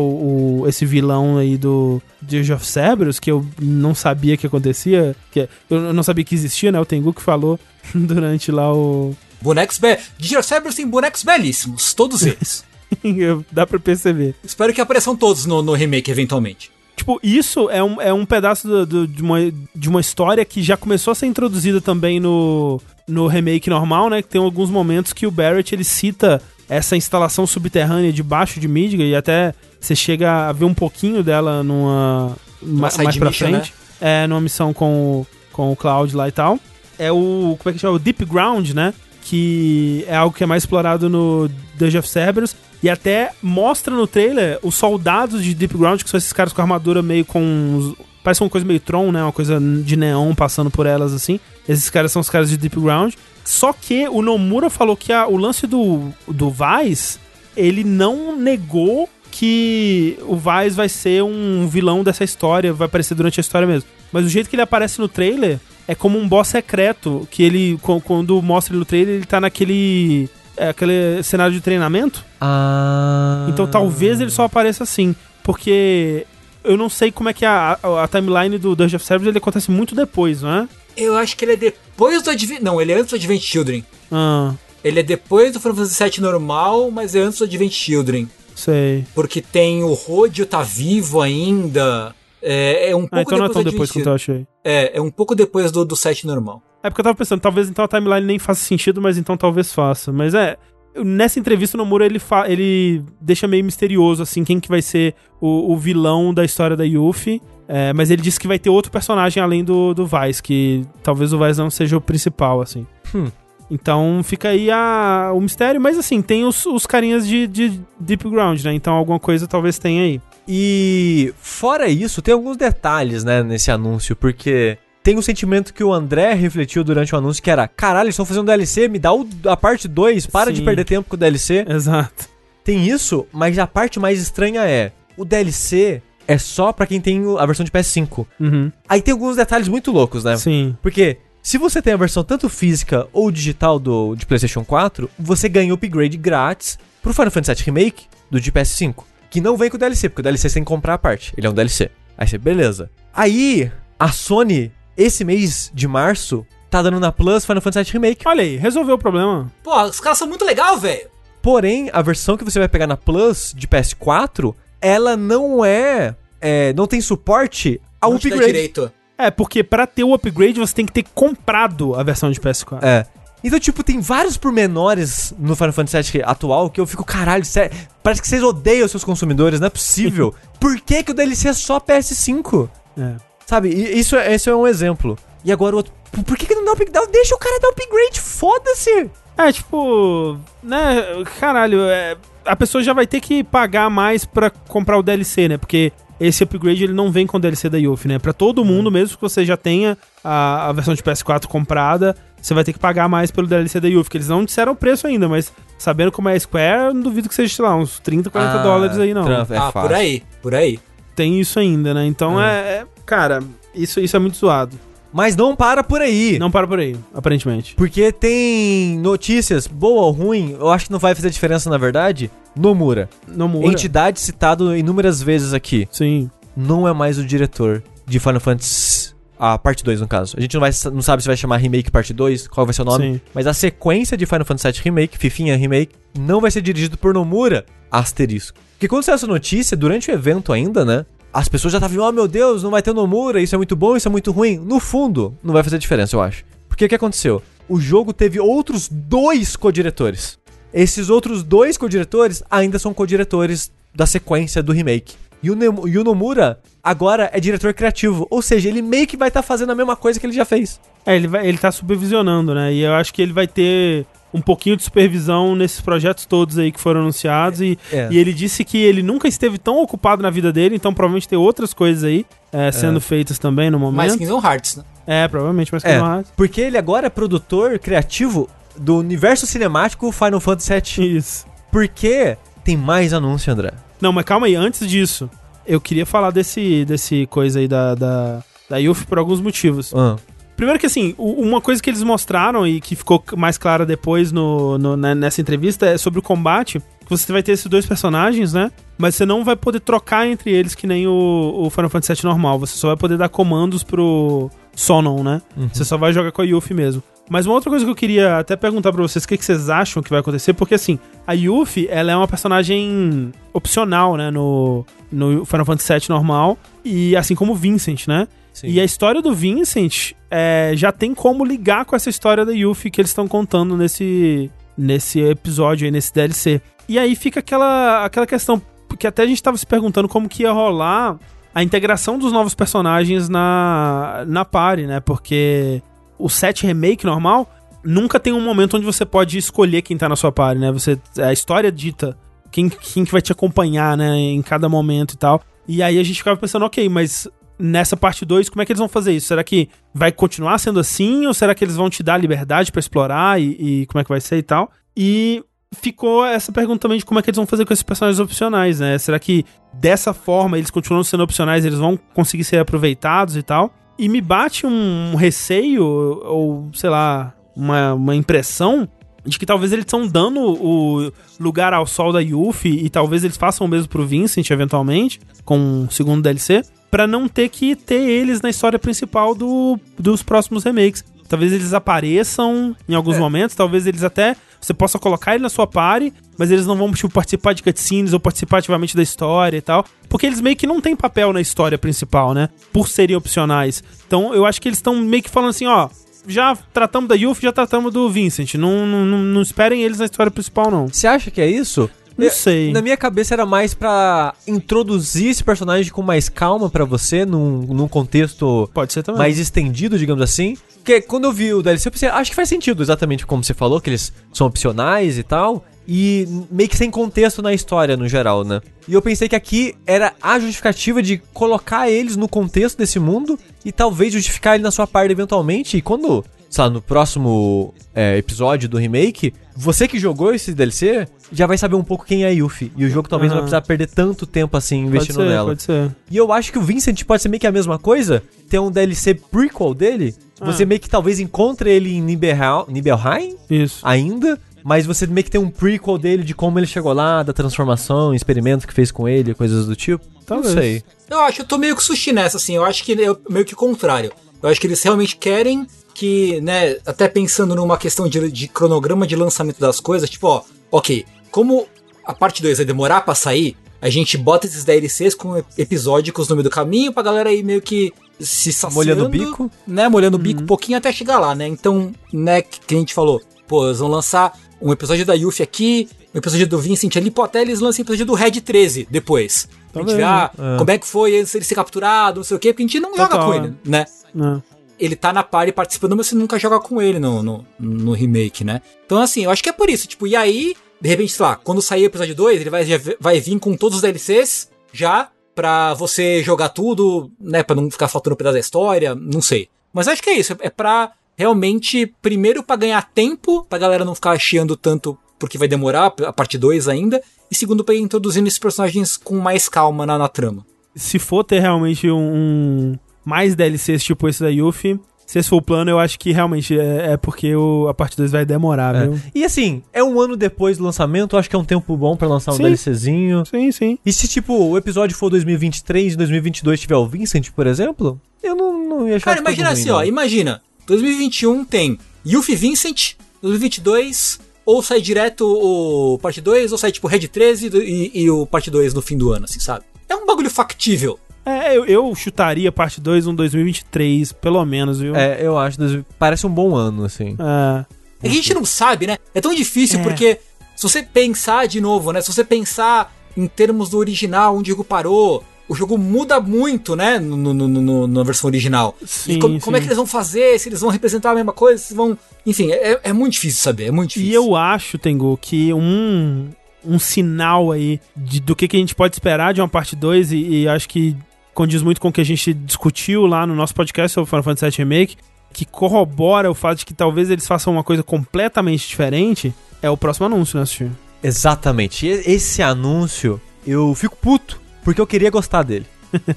o- esse vilão aí do Dirge of Cerberus, que eu não sabia que acontecia. Que eu não sabia que existia, né? O Tengu que falou durante lá o. Bonecos be... Digital Cerberus tem bonecos belíssimos, todos eles. Dá pra perceber. Espero que apareçam todos no, no remake eventualmente. Tipo, isso é um, é um pedaço do- do- de, uma, de uma história que já começou a ser introduzida também no, no remake normal, né? Que tem alguns momentos que o Barrett ele cita essa instalação subterrânea debaixo de Midgar e até você chega a ver um pouquinho dela numa ma- side mais pra mission, frente. É, numa missão com o, com o Cloud lá e tal. É o. Como é que chama? O Deep Ground, né? Que é algo que é mais explorado no Dungeon of Cerberus. E até mostra no trailer os soldados de Deep Ground, que são esses caras com armadura meio com. uns- Parece uma coisa meio Tron, né? Uma coisa de neon passando por elas assim. Esses caras são os caras de Deep Ground. Só que o Nomura falou que a- o lance do, do Vice, ele não negou que o Vice vai ser um vilão dessa história, vai aparecer durante a história mesmo. Mas o jeito que ele aparece no trailer é como um boss secreto, que ele, qu- quando mostra ele no trailer, ele tá naquele é, aquele cenário de treinamento. Ah. Então talvez ele só apareça assim, porque eu não sei como é que a, a, a timeline do Dungeon of Cerberus ele acontece muito depois, não é? Eu acho que ele é depois do Advent... Não, ele é antes do Advent Children. Ah, Ele é depois do Final Fantasy VII normal, mas é antes do Advent Children. sei. Porque tem o Rodio tá vivo ainda. É, é um pouco Ah, então não é tão depois quanto eu achei. É, é um pouco depois do, do 7 normal. É porque eu tava pensando, talvez então a timeline nem faça sentido, mas então talvez faça. Mas é. Nessa entrevista, o Nomura ele, ele deixa meio misterioso, assim, quem que vai ser o, o vilão da história da Yuffie. É, mas ele disse que vai ter outro personagem além do, do Vice, que talvez o Vice não seja o principal, assim. Hum. Então fica aí a, o mistério, mas assim, tem os, os carinhas de, de Deep Ground, né? Então alguma coisa talvez tenha aí. E fora isso, tem alguns detalhes, né, nesse anúncio, porque tem um sentimento que o André refletiu durante o anúncio que era: caralho, eles estão fazendo DLC, me dá o- a parte 2, para de Sim. perder tempo com o DLC. Exato. Tem isso, mas a parte mais estranha é: o DLC é só pra quem tem a versão de PS5. Uhum. Aí tem alguns detalhes muito loucos, né? Sim. Porque se você tem a versão tanto física ou digital do de PlayStation 4, você ganha o upgrade grátis pro Final Fantasy VII Remake do de PS5, que não vem com o DLC, porque o DLC você tem que comprar a parte. Ele é um DLC. Aí você, beleza. Aí a Sony esse mês de março tá dando na Plus Final Fantasy VII Remake. Olha aí, resolveu o problema. Pô, os caras são muito legal, velho. Porém, a versão que você vai pegar na Plus de PS4, ela não é, é não tem suporte ao Não te dá upgrade. direito. É, porque pra ter o upgrade você tem que ter comprado a versão de PS4. É. Então, tipo, tem vários pormenores no Final Fantasy VII atual que eu fico, caralho, sério, parece que vocês odeiam os seus consumidores, não é possível. Por que, que o DLC é só PS5? É. Sabe, isso, é- esse é um exemplo. E agora o outro, "Por- por que, que não dá upgrade? Deixa o cara dar upgrade, foda-se! É, tipo, né, caralho, é, a pessoa já vai ter que pagar mais pra comprar o DLC, né? Porque esse upgrade ele não vem com o DLC da Yuffie, né? Pra todo mundo, mesmo que você já tenha a, a versão de PS4 comprada, você vai ter que pagar mais pelo DLC da Yuffie, que eles não disseram o preço ainda, mas sabendo como é a Square, não duvido que seja, sei lá, uns 30, 40 Ah, dólares aí, não. É ah, fácil. por aí, por aí. Tem isso ainda, né? Então é, é- cara, isso, isso é muito zoado. Mas não para por aí. Não para por aí, aparentemente. Porque tem notícias, boa ou ruim, eu acho que não vai fazer diferença na verdade. Nomura, Nomura. entidade citado inúmeras vezes aqui, Sim. não é mais o diretor de Final Fantasy. A parte 2, no caso. A gente não, vai, não sabe se vai chamar Remake Parte 2, qual vai ser o nome. Sim. Mas a sequência de Final Fantasy VII Remake, Fifinha Remake, não vai ser dirigido por Nomura, asterisco. Porque quando saiu essa notícia, durante o evento ainda, né? As pessoas já estavam, oh meu Deus, não vai ter Nomura, isso é muito bom, isso é muito ruim. No fundo, não vai fazer diferença, eu acho. Porque o que aconteceu? O jogo teve outros dois co-diretores. Esses outros dois co-diretores ainda são co-diretores da sequência do remake. E o, e o Nomura agora é diretor criativo, ou seja, ele meio que vai estar fazendo a mesma coisa que ele já fez. É, ele, vai, ele tá supervisionando, né? E eu acho que ele vai ter um pouquinho de supervisão nesses projetos todos aí que foram anunciados. E, É. e ele disse que ele nunca esteve tão ocupado na vida dele, então provavelmente tem outras coisas aí é, sendo feitas também no momento. Mais Kingdom Hearts, né? É, provavelmente mais É, Kingdom Hearts. porque ele agora é produtor criativo do universo cinemático Final Fantasy VII. Isso. Porque tem mais anúncio, André. Não, mas calma aí, antes disso, eu queria falar desse, desse coisa aí da, da, da Yuffie por alguns motivos. Ah, Primeiro que assim, uma coisa que eles mostraram e que ficou mais clara depois no, no- né, nessa entrevista é sobre o combate. Você vai ter esses dois personagens, né? Mas você não vai poder trocar entre eles que nem o, o Final Fantasy VII normal. Você só vai poder dar comandos pro Sonon, né? Você só vai jogar com a Yuffie mesmo. Mas uma outra coisa que eu queria até perguntar pra vocês, o que, que vocês acham que vai acontecer? Porque assim, a Yuffie, ela é uma personagem opcional, né? No, no Final Fantasy VII normal. E assim como o Vincent, né? Sim. E a história do Vincent é, já tem como ligar com essa história da Yuffie que eles estão contando nesse, nesse episódio aí, nesse DLC. E aí fica aquela, aquela questão que até a gente tava se perguntando como que ia rolar a integração dos novos personagens na, na party, né? Porque o 7 Remake normal nunca tem um momento onde você pode escolher quem tá na sua party, né? Você, a história dita quem, quem que vai te acompanhar, né? Em cada momento e tal. E aí a gente ficava pensando, ok, mas nessa parte 2, como é que eles vão fazer isso? Será que vai continuar sendo assim? Ou será que eles vão te dar liberdade pra explorar e, e como é que vai ser e tal? E ficou essa pergunta também de como é que eles vão fazer com esses personagens opcionais, né? Será que dessa forma eles continuam sendo opcionais, eles vão conseguir ser aproveitados e tal? E me bate um receio, ou sei lá, uma, uma impressão de que talvez eles estão dando o lugar ao sol da Yuffie e talvez eles façam o mesmo pro Vincent eventualmente, com o segundo DLC, pra não ter que ter eles na história principal do, dos próximos remakes. Talvez eles apareçam em alguns momentos, talvez eles até você possa colocar ele na sua party, mas eles não vão tipo, participar de cutscenes ou participar ativamente da história e tal, porque eles meio que não têm papel na história principal, né? Por serem opcionais. Então eu acho que eles estão meio que falando assim, ó, já tratamos da Yuffie, já tratamos do Vincent. Não, não, não, não esperem eles na história principal, não. Você acha que é isso? Não Eu- sei. Na minha cabeça era mais pra introduzir esse personagem com mais calma pra você, num, num contexto Pode ser também. mais estendido, digamos assim. Porque quando eu vi o DLC, eu pensei, acho que faz sentido, exatamente como você falou, que eles são opcionais e tal. E meio que sem contexto na história, no geral, né? E eu pensei que aqui era a justificativa de colocar eles no contexto desse mundo e talvez justificar ele na sua parte eventualmente. E quando, sei lá, no próximo é, episódio do remake, você que jogou esse DLC já vai saber um pouco quem é a Yuffie. E o jogo talvez não vai precisar perder tanto tempo assim pode investindo ser, nela. pode ser. E eu acho que o Vincent pode ser meio que a mesma coisa. Ter um DLC prequel dele. Você Ah. meio que talvez encontre ele em Nibelheim, Nibelheim Isso. ainda. Mas você meio que tem um prequel dele de como ele chegou lá, da transformação, experimento que fez com ele, coisas do tipo. Talvez. Não sei. Eu acho, eu tô meio que sushi nessa, assim. Eu acho que é meio que o contrário. Eu acho que eles realmente querem que, né, até pensando numa questão de, de cronograma de lançamento das coisas, tipo, ó, ok, como a parte 2 vai demorar pra sair, a gente bota esses DLCs com ep- episódicos no meio do caminho pra galera aí meio que se saciando, Molhando o bico. né, molhando o bico um pouquinho até chegar lá, né? Então, né, que, que a gente falou, pô, eles vão lançar um episódio da Yuffie aqui, um episódio do Vincent ali, pô, até eles lançam o episódio do Red 13 depois. Pra gente ver, ah, é. como é que foi antes ele ser capturado, não sei o quê, porque a gente não joga com é. ele, né? É. ele tá na party participando, mas você nunca joga com ele no, no, no remake, né? Então, assim, eu acho que é por isso. Tipo, e aí, de repente, sei lá, quando sair o episódio 2, ele vai, já vai vir com todos os DLCs já pra você jogar tudo, né? Pra não ficar faltando um pedaço da história, não sei. Mas acho que é isso, é pra realmente, primeiro pra ganhar tempo, pra galera não ficar chiando tanto porque vai demorar a parte 2 ainda, e segundo pra ir introduzindo esses personagens com mais calma na, na trama. Se for ter realmente um, um mais DLCs tipo esse da Yuffie, se esse for o plano, eu acho que realmente é, é porque o, a parte 2 vai demorar, É. viu? E assim, é um ano depois do lançamento, eu acho que é um tempo bom pra lançar um Sim. DLCzinho. Sim, sim. E se, tipo, o episódio for 2023 e 2022 tiver o Vincent, por exemplo, eu não, não ia achar Cara, imagina ruim, assim, não. ó, imagina, 2021 tem Yuffie Vincent, 2022 ou sai direto o parte 2, ou sai tipo Red 13 do- e, e o parte 2 no fim do ano, assim, sabe? É um bagulho factível. É, eu, eu chutaria parte 2 um 2023, pelo menos, viu? É, eu acho. Parece um bom ano, assim. É. É que a gente não sabe, né? É tão difícil É. porque se você pensar de novo, né? Se você pensar em termos do original, onde o jogo parou, o jogo muda muito, né? No, no- no- no- na versão original. Sim, e como, como é que eles vão fazer? Se eles vão representar a mesma coisa? Se vão. Enfim, é, é muito difícil saber. É muito difícil. E eu acho, Tengu, que um, um sinal aí de, do que, que a gente pode esperar de uma parte 2, e, e acho que condiz muito com o que a gente discutiu lá no nosso podcast sobre Final Fantasy VII Remake, que corrobora o fato de que talvez eles façam uma coisa completamente diferente, é o próximo anúncio, né, Steve? Exatamente. Esse anúncio, eu fico puto, porque eu queria gostar dele.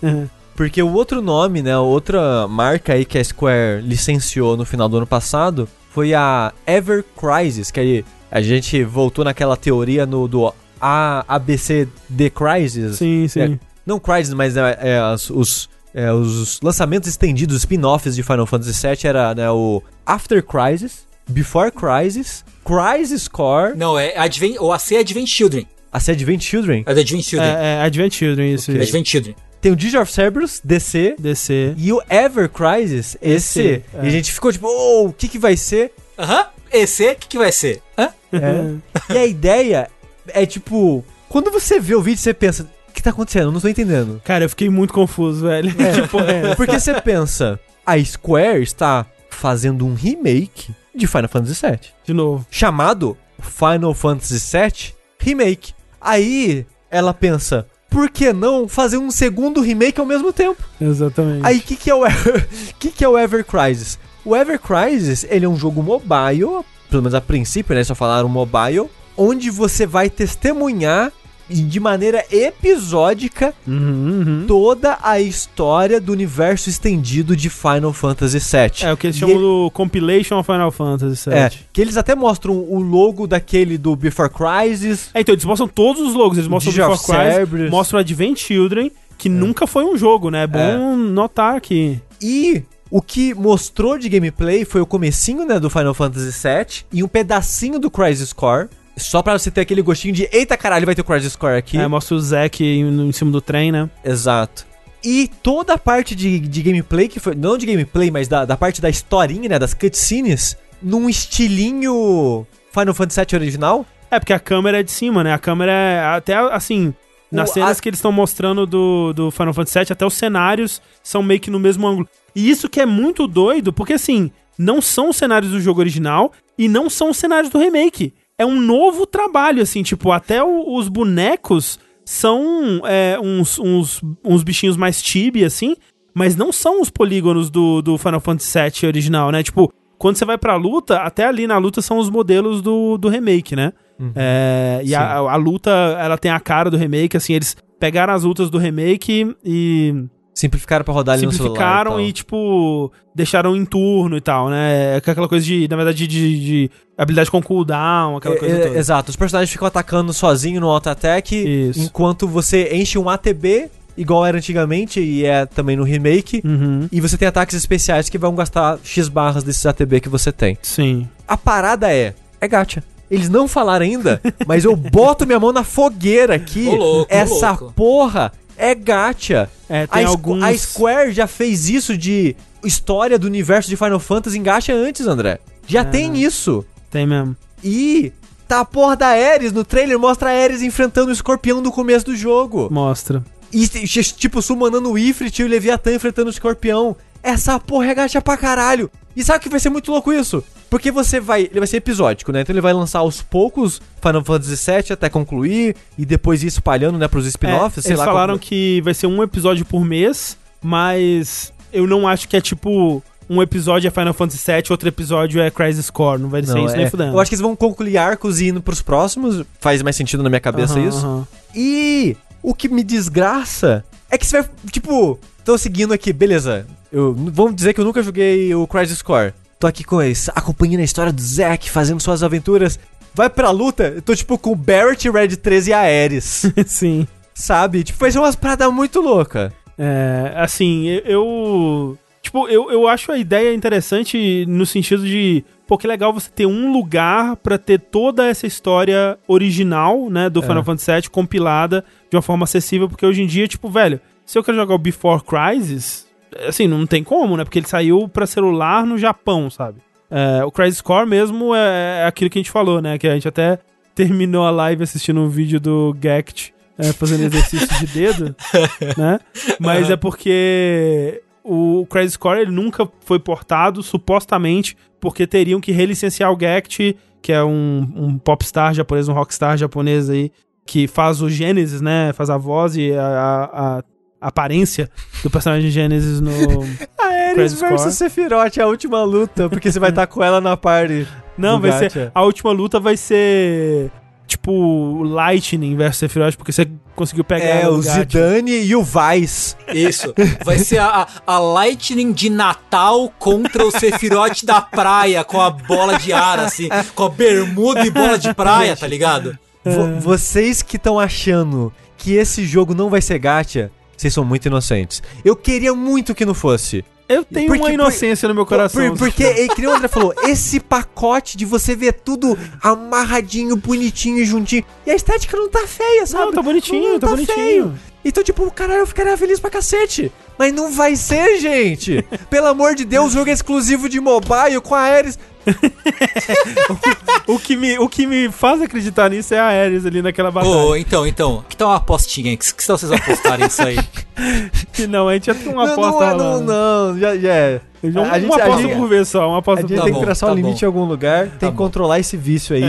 porque o outro nome, né, outra marca aí que a Square licenciou no final do ano passado foi a Ever Crisis, que aí a gente voltou naquela teoria no, do A, ABCD Crisis. Sim, sim. É, não Crisis, mas é, é, as- os, é, os lançamentos estendidos, spin-offs de Final Fantasy VII era né, o After Crisis, Before Crisis, Crisis Core, Não, é Advent, o AC é Advent Children. a Advent Children, É Advent Children. É, é Advent Children, isso. Ok. isso. Advent Children. tem o Digi of Cerberus, DC, DC. e o Ever Crisis, esse. Esse, é. E a gente ficou tipo, oh, o que que vai ser? Aham. EC, o que, que vai ser? Hã? É. e a ideia é tipo, quando você vê o vídeo, você pensa, que tá acontecendo? Eu não tô entendendo. Cara, eu fiquei muito confuso, velho. tipo, é. Porque você pensa, a Square está fazendo um remake de Final Fantasy VII. De novo. chamado Final Fantasy VII Remake. Aí ela pensa, por que não fazer um segundo remake ao mesmo tempo? Exatamente. Aí o que, que, é o Ever- que, que é o Ever Crisis? O Ever Crisis, ele é um jogo mobile, pelo menos a princípio, né? Só falaram mobile, onde você vai testemunhar de maneira episódica Uhum, uhum. toda a história do universo estendido de Final Fantasy VII. É o que eles E chamam do Compilation of Final Fantasy VII. É, que eles até mostram o logo daquele do Before Crisis. É, então eles mostram todos os logos. Eles mostram Digi Before Crisis, Cerberus. mostram Advent Children, que nunca foi um jogo, né? É bom É. notar aqui. E o que mostrou de gameplay foi o comecinho, né, do Final Fantasy VII e um pedacinho do Crisis Core. Só pra você ter aquele gostinho de, eita caralho, vai ter o Crisis Core aqui. É, mostra o Zack em, em cima do trem, né? Exato. E toda a parte de, de gameplay, que foi. Não de gameplay, mas da, da parte da historinha, né? Das cutscenes, num estilinho Final Fantasy VII original. É, porque a câmera é de cima, né? A câmera é até assim. Nas O- cenas a- que eles estão mostrando do, do Final Fantasy VII, até os cenários são meio que no mesmo ângulo. E isso que é muito doido, porque assim, não são os cenários do jogo original e não são os cenários do remake. É um novo trabalho, assim, tipo, até o- os bonecos são é, uns, uns, uns bichinhos mais chibi, assim, mas não são os polígonos do, do Final Fantasy VII original, né? Tipo, quando você vai pra luta, até ali na luta são os modelos do, do remake, né? É, e a, a luta, ela tem a cara do remake, assim, eles pegaram as lutas do remake e Simplificaram pra rodar ali no celular. simplificaram tal. e, tipo, deixaram em turno e tal, né? É aquela coisa de, na verdade, de, de habilidade com cooldown, aquela coisa É, é, toda. Exato, os personagens ficam atacando sozinho no auto-attack, Isso. enquanto você enche um ATB, igual era antigamente, e é também no remake, Uhum, e você tem ataques especiais que vão gastar X barras desses ATB que você tem. sim. A parada é, é gacha. Eles não falaram ainda, mas eu boto minha mão na fogueira aqui. Ô, louco, ô, Essa louco. porra é gacha. É, A, tem Squ- alguns... a Square já fez isso de história do universo de Final Fantasy em gacha antes, André. Já É. tem isso. Tem mesmo. E tá a porra da Ares no trailer, mostra a Ares enfrentando o escorpião no começo do jogo. Mostra. E tipo, summonando o Ifrit e o Leviatã enfrentando o escorpião. Essa porra é gacha pra caralho. E sabe que vai ser muito louco isso? Porque você vai. Ele vai ser episódico, né? Então ele vai lançar aos poucos Final Fantasy VII até concluir. E depois ir espalhando, né, pros spin-offs. É, sei eles lá. falaram como- que vai ser um episódio por mês, mas eu não acho que é tipo um episódio é Final Fantasy VII, outro episódio é Crisis Core. Não vai ser Não, isso é- nem fudendo. Eu acho que eles vão concluir arcos e indo pros próximos. Faz mais sentido na minha cabeça Aham, isso. aham. E o que me desgraça é que você vai, tipo, tô seguindo aqui, beleza. Eu, vamos dizer que eu nunca joguei o Crisis Core. Tô aqui com eles, acompanhando a história do Zack, fazendo suas aventuras. Vai pra luta, eu tô tipo com o Barrett, Red 13 e a Ares, Sim. sabe? Tipo, ser umas paradas muito louca. É, assim, eu-. Tipo, eu, eu acho a ideia interessante no sentido de. Pô, que legal você ter um lugar pra ter toda essa história original, né, do É. Final Fantasy VII compilada de uma forma acessível, porque hoje em dia, tipo, velho, se eu quero jogar o Before Crisis, assim, não tem como, né, porque ele saiu pra celular no Japão, sabe? É, o Crisis Core mesmo é, é aquilo que a gente falou, né, que a gente até terminou a live assistindo um vídeo do Gact é, fazendo exercício de dedo, né? Mas é porque o Crisis Core ele nunca foi portado, supostamente, porque teriam que relicenciar o Gact, que é um, um popstar japonês, um rockstar japonês aí, que faz o Genesis, né? Faz a voz e a, a- a aparência do personagem Genesis no. A Ares versus. Sephiroth, a última luta, porque você vai estar com ela na party. Não, do vai gacha. ser. A última luta vai ser. Tipo, Lightning versus Sephiroth, porque você conseguiu pegar É, o gacha. Zidane e o Vice. Isso. Vai ser a, a Lightning de Natal contra o Sephiroth da praia, com a bola de ar, assim, com a bermuda e bola de praia, tá ligado? Vo- vocês que estão achando que esse jogo não vai ser gacha, vocês são muito inocentes. Eu queria muito que não fosse. Eu tenho Porque- uma inocência no meu coração. Por- porque, e que o André falou, esse pacote de você ver tudo amarradinho, bonitinho e juntinho. E a estética não tá feia, sabe? Não, tá bonitinho, Não tá bonitinho. feio. Então, tipo, caralho, eu ficaria feliz pra cacete. Mas não vai ser, gente. Pelo amor de Deus, o jogo é exclusivo de mobile com a Ares. O que, me, o que me faz acreditar nisso é a Ares ali naquela batalha. Ô, então, então, que tal uma apostinha? aí? Que, que tal vocês apostarem isso aí? Que não, a gente já tem uma não, aposta não, lá. não, não, já, já é. Já A uma, gente- uma a aposta gente- por vez só, uma A aposta gente por Tá tem bom, que traçar tá um limite bom. em algum lugar, tem que bom. controlar esse vício aí,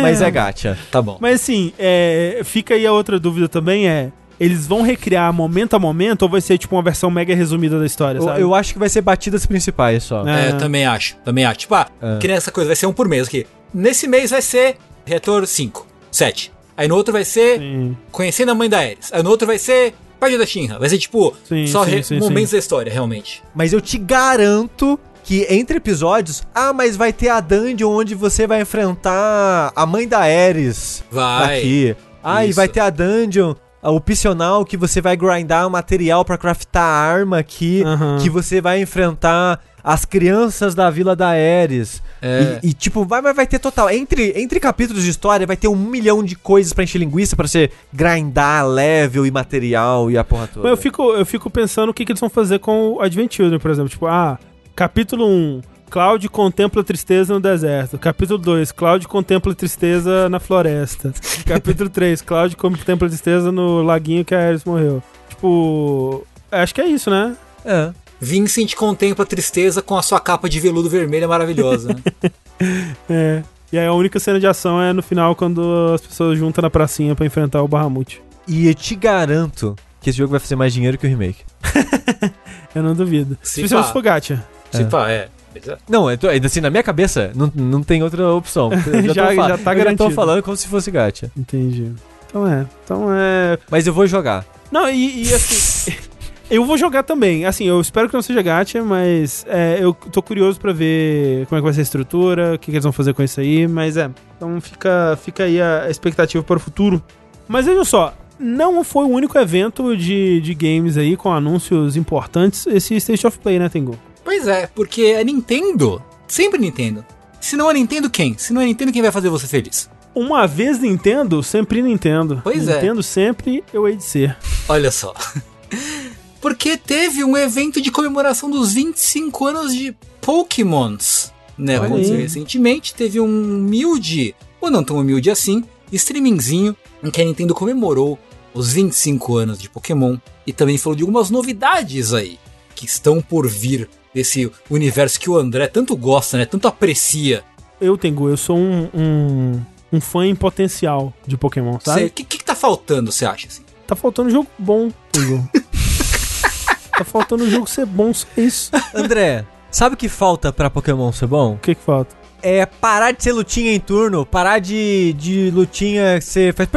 mas é gacha. Tá bom. Mas assim, é, fica aí a outra dúvida também, é... Eles vão recriar momento a momento ou vai ser tipo uma versão mega resumida da história, Eu, sabe? eu acho que vai ser batidas principais só. É. É, eu também acho, também acho. Tipo, ah, É. que nem essa coisa, vai ser um por mês aqui. Nesse mês vai ser Retor 5, 7. Aí no outro vai ser Sim. Conhecendo a Mãe da Ares. Aí no outro vai ser Página da Shinra. Vai ser tipo, Sim, só sim, momentos da história, realmente. Mas eu te garanto que entre episódios, ah, mas vai ter a dungeon onde você vai enfrentar a mãe da Ares. Vai. Aqui. Ah, e Isso. vai ter a dungeon opcional que você vai grindar material pra craftar arma aqui, Aham. que você vai enfrentar as crianças da Vila da Ares. É. E, e, tipo, vai, vai, vai ter total. Entre, entre capítulos de história, vai ter um milhão de coisas pra encher linguiça, pra você grindar level e material e a porra toda. Mas eu fico, eu fico pensando o que, que eles vão fazer com o Advent Children, por exemplo. Tipo, ah, capítulo 1, Cloud contempla tristeza no deserto. Capítulo 2, Cloud contempla tristeza na floresta. Capítulo 3, Cloud contempla tristeza no laguinho que a Ares morreu. Tipo, acho que é isso, né? É. Vincent contempla a tristeza com a sua capa de veludo vermelha maravilhosa. né? É. E aí a única cena de ação é no final, quando as pessoas juntam na pracinha pra enfrentar o Bahamut. E eu te garanto que esse jogo vai fazer mais dinheiro que o remake. Eu não duvido. Se Especialmente pá. se for gacha. Se pá, é. Pois é. Não, eu tô, ainda assim, na minha cabeça, não, não tem outra opção. Eu Já- tô já tá eu Já garantido. tô falando como se fosse gacha. Entendi. Então é. Então é. Mas eu vou jogar. Não, e, e assim. eu vou jogar também. Assim, eu espero que não seja gacha, mas é, eu tô curioso pra ver como é que vai ser a estrutura, o que, que eles vão fazer com isso aí. Mas é. Então fica, fica aí a expectativa para o futuro. Mas vejam só. Não foi o único evento de, de games aí com anúncios importantes esse State of Play, né, Tengu? Pois é, porque a Nintendo, sempre Nintendo. Se não é Nintendo, quem? Se não é Nintendo, quem vai fazer você feliz? Uma vez Nintendo, sempre Nintendo. Pois é. Nintendo sempre eu hei de ser. Olha só. Porque teve um evento de comemoração dos 25 anos de Pokémons. Né? Olha Aconteceu aí. recentemente. Teve um humilde, ou não tão humilde assim, streamingzinho em que a Nintendo comemorou os 25 anos de Pokémon e também falou de algumas novidades aí. que estão por vir desse universo que o André tanto gosta, né? Tanto aprecia. Eu, Tengu, eu sou um, um, um fã em potencial de Pokémon, sabe? O que, que, que tá faltando, você acha? Assim? Tá faltando jogo bom, Tengu. tá faltando o jogo ser bom, só isso. André, sabe o que falta pra Pokémon ser bom? O que que falta? É parar de ser lutinha em turno, parar de, de lutinha que você faz.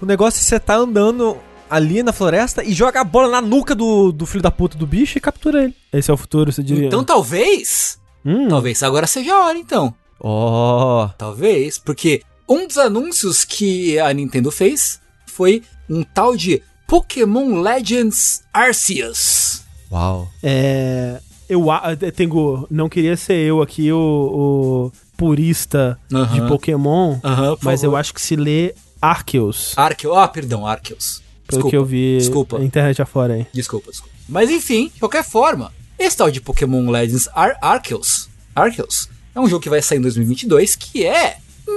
O negócio é você tá andando ali na floresta e joga a bola na nuca do, do filho da puta do bicho e captura ele. Esse é o futuro, você diria. Então talvez. Hum, Talvez agora seja a hora, então. Oh, Talvez, porque um dos anúncios que a Nintendo fez foi um tal de Pokémon Legends Arceus. uau. É. Eu eh, Tengu, não queria ser eu aqui o, o purista de Aham. Pokémon, Aham, por mas eu favor. acho que se lê Arceus. Arceus. Ah, perdão, Arceus. Pelo Desculpa, que eu vi desculpa. internet afora aí. Desculpa, desculpa. Mas enfim, de qualquer forma, esse tal de Pokémon Legends Ar Arceus, Arceus é um jogo que vai sair em 2022 que é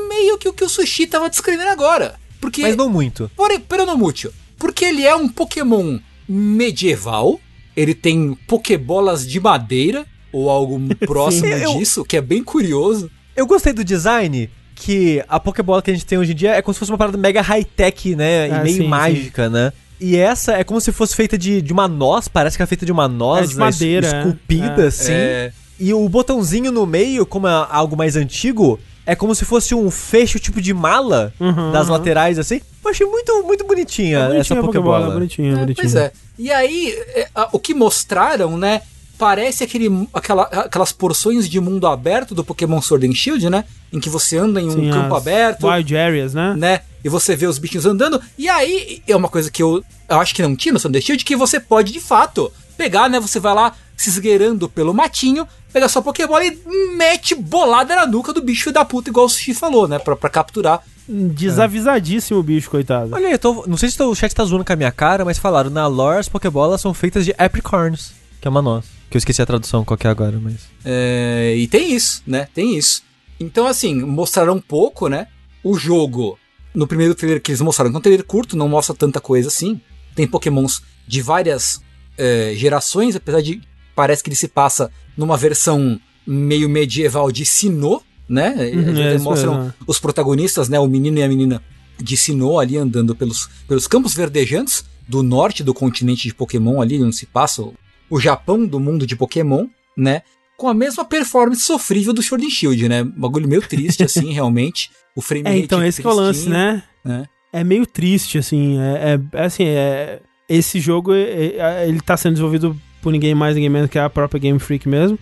meio que o que o Sushi tava descrevendo agora. Porque Mas não muito. Por, pero no mucho. Porque ele é um Pokémon medieval. Ele tem Pokébolas de madeira. Ou algo próximo Eu- disso, que é bem curioso. Eu gostei do design, que a Pokébola que a gente tem hoje em dia é como se fosse uma parada mega high-tech, né? E Ah, meio sim, mágica, né? E essa é como se fosse feita de, de uma noz, parece que é feita de uma noz É, de né, madeira, es- esculpida, É. assim. É, E o botãozinho no meio, como é algo mais antigo, é como se fosse um fecho tipo de mala Uhum, das uhum. laterais, assim. Eu achei muito, muito bonitinha, É bonitinho essa a Pokébola. bonitinho, é, bonitinho. pois é. E aí, é, a- o que mostraram, né? Parece aquele, aquela, aquelas porções de mundo aberto do Pokémon Sword and Shield, né? Em que você anda em um Sim, campo aberto. Wild Areas, né? né? E você vê os bichinhos andando. E aí, é uma coisa que eu, eu acho que não tinha no Sword and Shield, que você pode, de fato, pegar, né? Você vai lá se esgueirando pelo matinho, pega sua Pokébola e mete bolada na nuca do bicho da puta, igual o Sushi falou, né? Pra, pra capturar. Desavisadíssimo o bicho, coitado. Olha aí, eu tô, não sei se o chat tá zoando com a minha cara, mas falaram, na lore as Pokébolas são feitas de apricorns, que é uma noz. Que eu esqueci a tradução qual que é agora, mas... É, e tem isso, né? Tem isso. Então, assim, mostraram um pouco, né? O jogo, no primeiro trailer que eles mostraram, que é um trailer curto, não mostra tanta coisa assim. Tem pokémons de várias é, gerações, apesar de parece que ele se passa numa versão meio medieval de Sinnoh, né? Uhum, Eles é mostram mesmo. os protagonistas, né? O menino e a menina de Sinnoh ali andando pelos, pelos campos verdejantes do norte do continente de Pokémon ali, onde se passa o, Japão do mundo de Pokémon, né? Com a mesma performance sofrível do Sword and Shield, né? Um bagulho meio triste, assim, realmente. O frame É, então esse que é o lance, né? né? É meio triste, assim. É, é- é assim, é, esse jogo é- é- ele tá sendo desenvolvido por ninguém mais, ninguém menos que a própria Game Freak mesmo.